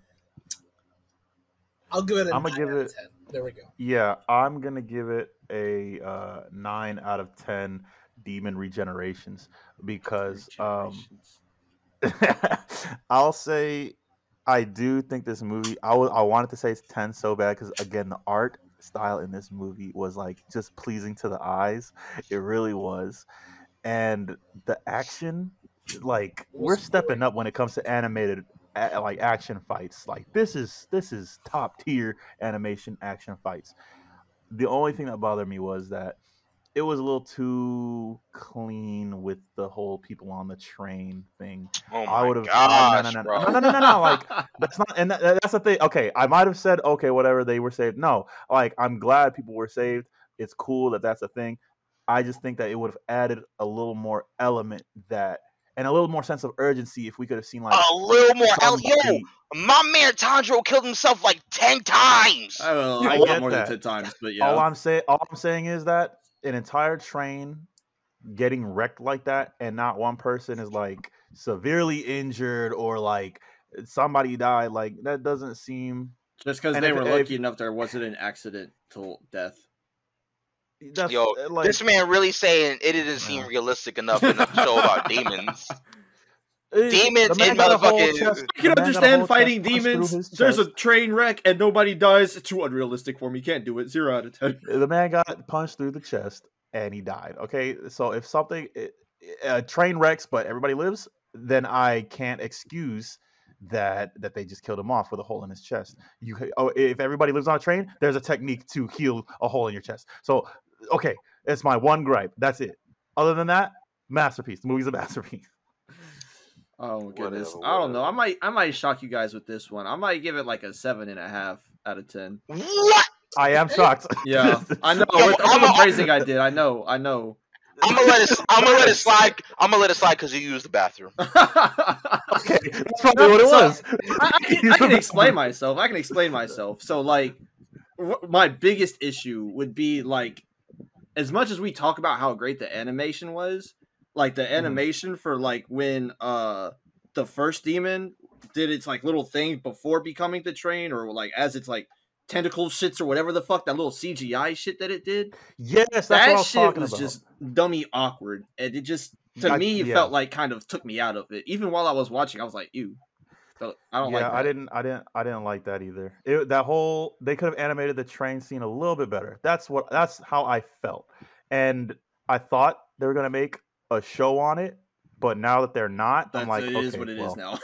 I'll give it. a I'ma give it- 10. There we go. Yeah, I'm gonna give it a uh, nine out of ten demon regenerations because um, (laughs) I'll say I do think this movie. I I wanted to say it's ten so bad because again the art style in this movie was like just pleasing to the eyes. It really was, and the action, like we're stepping up when it comes to animated. Like action fights, like this is this is top tier animation action fights. The only thing that bothered me was that it was a little too clean with the whole people on the train thing. Oh my I would have gosh, no, no, bro. no, no, no, no, no, like (laughs) that's not, and that, that's the thing. Okay, I might have said, okay, whatever, they were saved. No, like I'm glad people were saved. It's cool that that's a thing. I just think that it would have added a little more element that, and a little more sense of urgency if we could have seen like a little more. Hell, yo, my man Tanjiro killed himself like ten times. I don't know, I a lot get more that. than ten times, but yeah. All I'm saying, all I'm saying is that an entire train getting wrecked like that, and not one person is like severely injured or like somebody died. Like that doesn't seem. Just because they if- were if- lucky enough, there wasn't an accidental death. That's Yo, uh, like this man really saying it didn't seem realistic enough (laughs) in the show about demons. Demons in got a motherfucking- I can the man got a understand fighting chest punched through demons. There's a train wreck and nobody dies. It's too unrealistic for me. Can't do it. Zero out of ten. the man got punched through the chest and he died. Okay, so if something it, a uh, train wrecks but everybody lives, then I can't excuse that that they just killed him off with a hole in his chest. You oh, if everybody lives on a train, there's a technique to heal a hole in your chest. So okay, it's my one gripe. That's it. Other than that, masterpiece. The movie's a (laughs) masterpiece. Oh goodness. Whatever, I don't know. I might I might shock you guys with this one. I might give it like a seven and a half out of ten. What? I am shocked. (laughs) Yeah, I know. Yo, with all I'm the a- praising I did, I know. I know. I'm gonna let it. I'm gonna let it slide. I'm gonna let it slide because you used the bathroom. (laughs) Okay, (laughs) that's probably what it So, was. I can, I can explain myself. I can explain myself. So, like, wh- my biggest issue would be like, as much as we talk about how great the animation was, like the animation for like when uh the first demon did its like little thing before becoming the train, or like as it's like tentacle shits or whatever the fuck that little CGI shit that it did. Yes, that's what I that was shit was about. just dummy awkward, and it just to I- me it yeah. felt like kind of took me out of it. Even while I was watching, I was like, "Ew." So, I don't yeah, like. That. I didn't, I didn't, I didn't like that either. It, that whole they could have animated the train scene a little bit better. That's what, that's how I felt, and I thought they were gonna make a show on it, but now that they're not, That's, I'm like, it okay, is what it is well, now.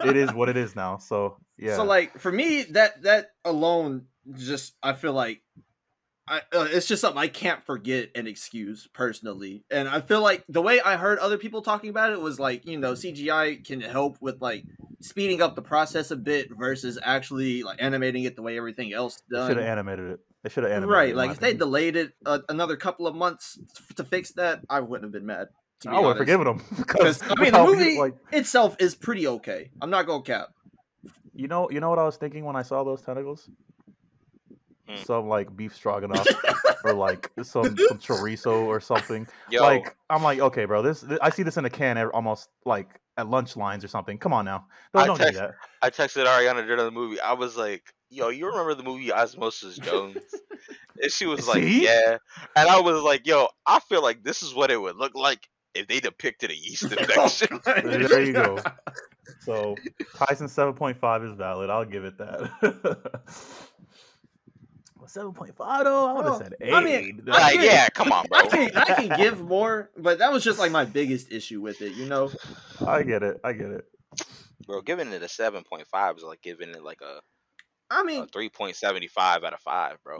(laughs) it is what it is (laughs) now. So yeah, So like for me, that that alone, just I feel like, I uh, it's just something I can't forget and excuse personally. And I feel like the way I heard other people talking about it was like you know CGI can help with like speeding up the process a bit versus actually like animating it the way everything else done. should have animated it. They should have animated. Right, like my if they delayed it uh, another couple of months to fix that, I wouldn't have been mad. To be I would have forgiven them Because (laughs) I mean, the movie itself is pretty okay. I'm not gonna cap. You know, you know what I was thinking when I saw those tentacles? Hmm. Some like beef stroganoff (laughs) or like some, some chorizo or something. Yo, Like I'm like, okay, bro, this, th- I see this in a can ev- almost like at lunch lines or something. Come on now, don't, I don't do that. I texted Ariana during the movie. I was like, "Yo, you remember the movie Osmosis Jones?" (laughs) and she was like, See? "Yeah." And I was like, "Yo, I feel like this is what it would look like if they depicted a yeast (laughs) oh, infection." (laughs) There you go. So Tyson seven point five is valid. I'll give it that. Seven point five though, I would have Oh, said eight. I mean, I like, get- yeah, come on, bro. I can I can give more, but that was just like my biggest issue with it. You know, I get it. I get it. Bro, giving it a seven point five is like giving it like a, I a mean, three point seventy five out of five, bro.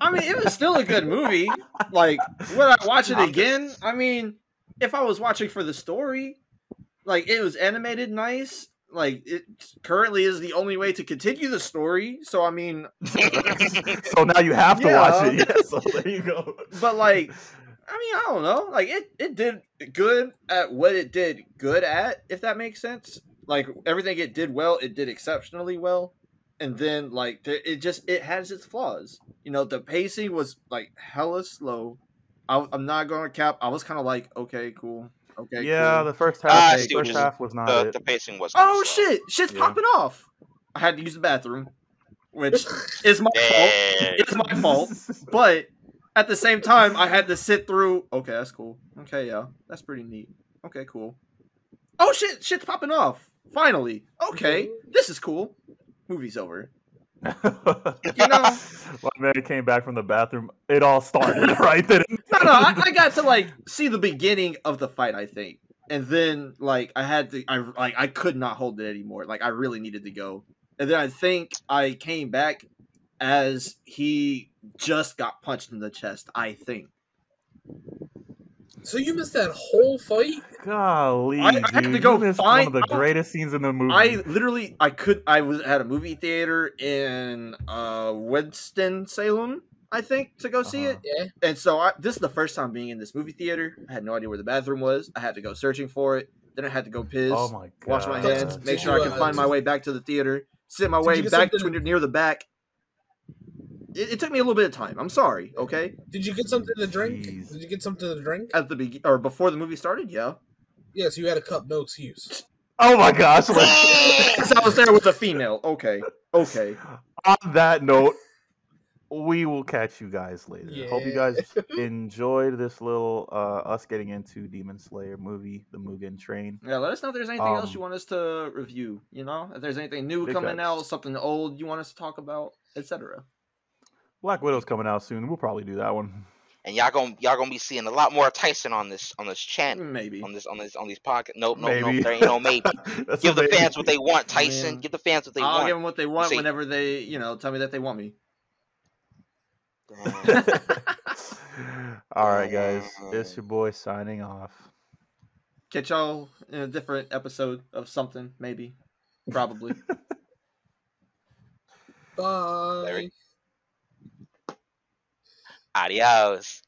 I mean, it was still a good movie. Like, would I watch it again? I mean, if I was watching for the story, like it was animated nice. Like it currently is the only way to continue the story. So I mean, (laughs) so now you have to watch it. (laughs) Yeah, so there you go. but like, I mean, I don't know. Like it, it did good at what it did good at, if that makes sense. Like everything it did well, it did exceptionally well. And then like it just it has its flaws. You know, the pacing was like hella slow. I, I'm not going to cap. I was kind of like, okay, cool, okay, yeah, cool. the first half, see the first you're half was not the, it. the pacing was. Oh slow. shit, shit's Yeah. popping off. I had to use the bathroom, which (laughs) is my fault. It's my fault. But at the same time, I had to sit through. Okay, that's cool. Okay, yeah, that's pretty neat. Okay, cool. Oh shit, shit's popping off. Finally. Okay, (laughs) this is cool. Movie's over. (laughs) you know- my man came back from the bathroom. It all started (laughs) right then. No, no, I, I got to like see the beginning of the fight. I think, and then like I had to, I like I could not hold it anymore. Like I really needed to go, and then I think I came back as he just got punched in the chest. I think. So you missed that whole fight? Golly, I- I had to go you missed find one of the out- greatest scenes in the movie. I literally I could I was at a movie theater in uh Winston Salem, I think, to go see Uh-huh. it. Yeah. And so I, this is the first time being in this movie theater. I had no idea where the bathroom was. I had to go searching for it. Then I had to go piss, oh my god, wash my hands, make sure I can find my way back to the theater, sit my Did way back to near the back. It, it took me a little bit of time. I'm sorry. Okay, Did you get something to drink? Jeez. Did you get something to drink? at the be- or before the movie started, yeah. Yes, you had a cup, no excuse. Oh my gosh! like- Because I was there with a female. Okay, okay. on that note, we will catch you guys later. Hope you guys (laughs) enjoyed this little uh us getting into Demon Slayer movie, the Mugen Train. Yeah, let us know if there's anything else Um, you want us to review. You know, if there's anything new coming facts. out, something old you want us to talk about, etc. Black Widow's coming out soon. We'll probably do that one. and y'all gonna y'all gonna be seeing a lot more Tyson on this on this channel Maybe. on this on this on these pockets. Nope, nope, maybe. nope. There ain't no (laughs) maybe. Give the maybe. fans what they want, Tyson. Man. Give the fans what they want. I'll give them what they want See- whenever they, you know, tell me that they want me. (laughs) All right, guys. It's your boy signing off. Catch y'all in a different episode of something, maybe, probably. (laughs) Bye. Larry. Adios.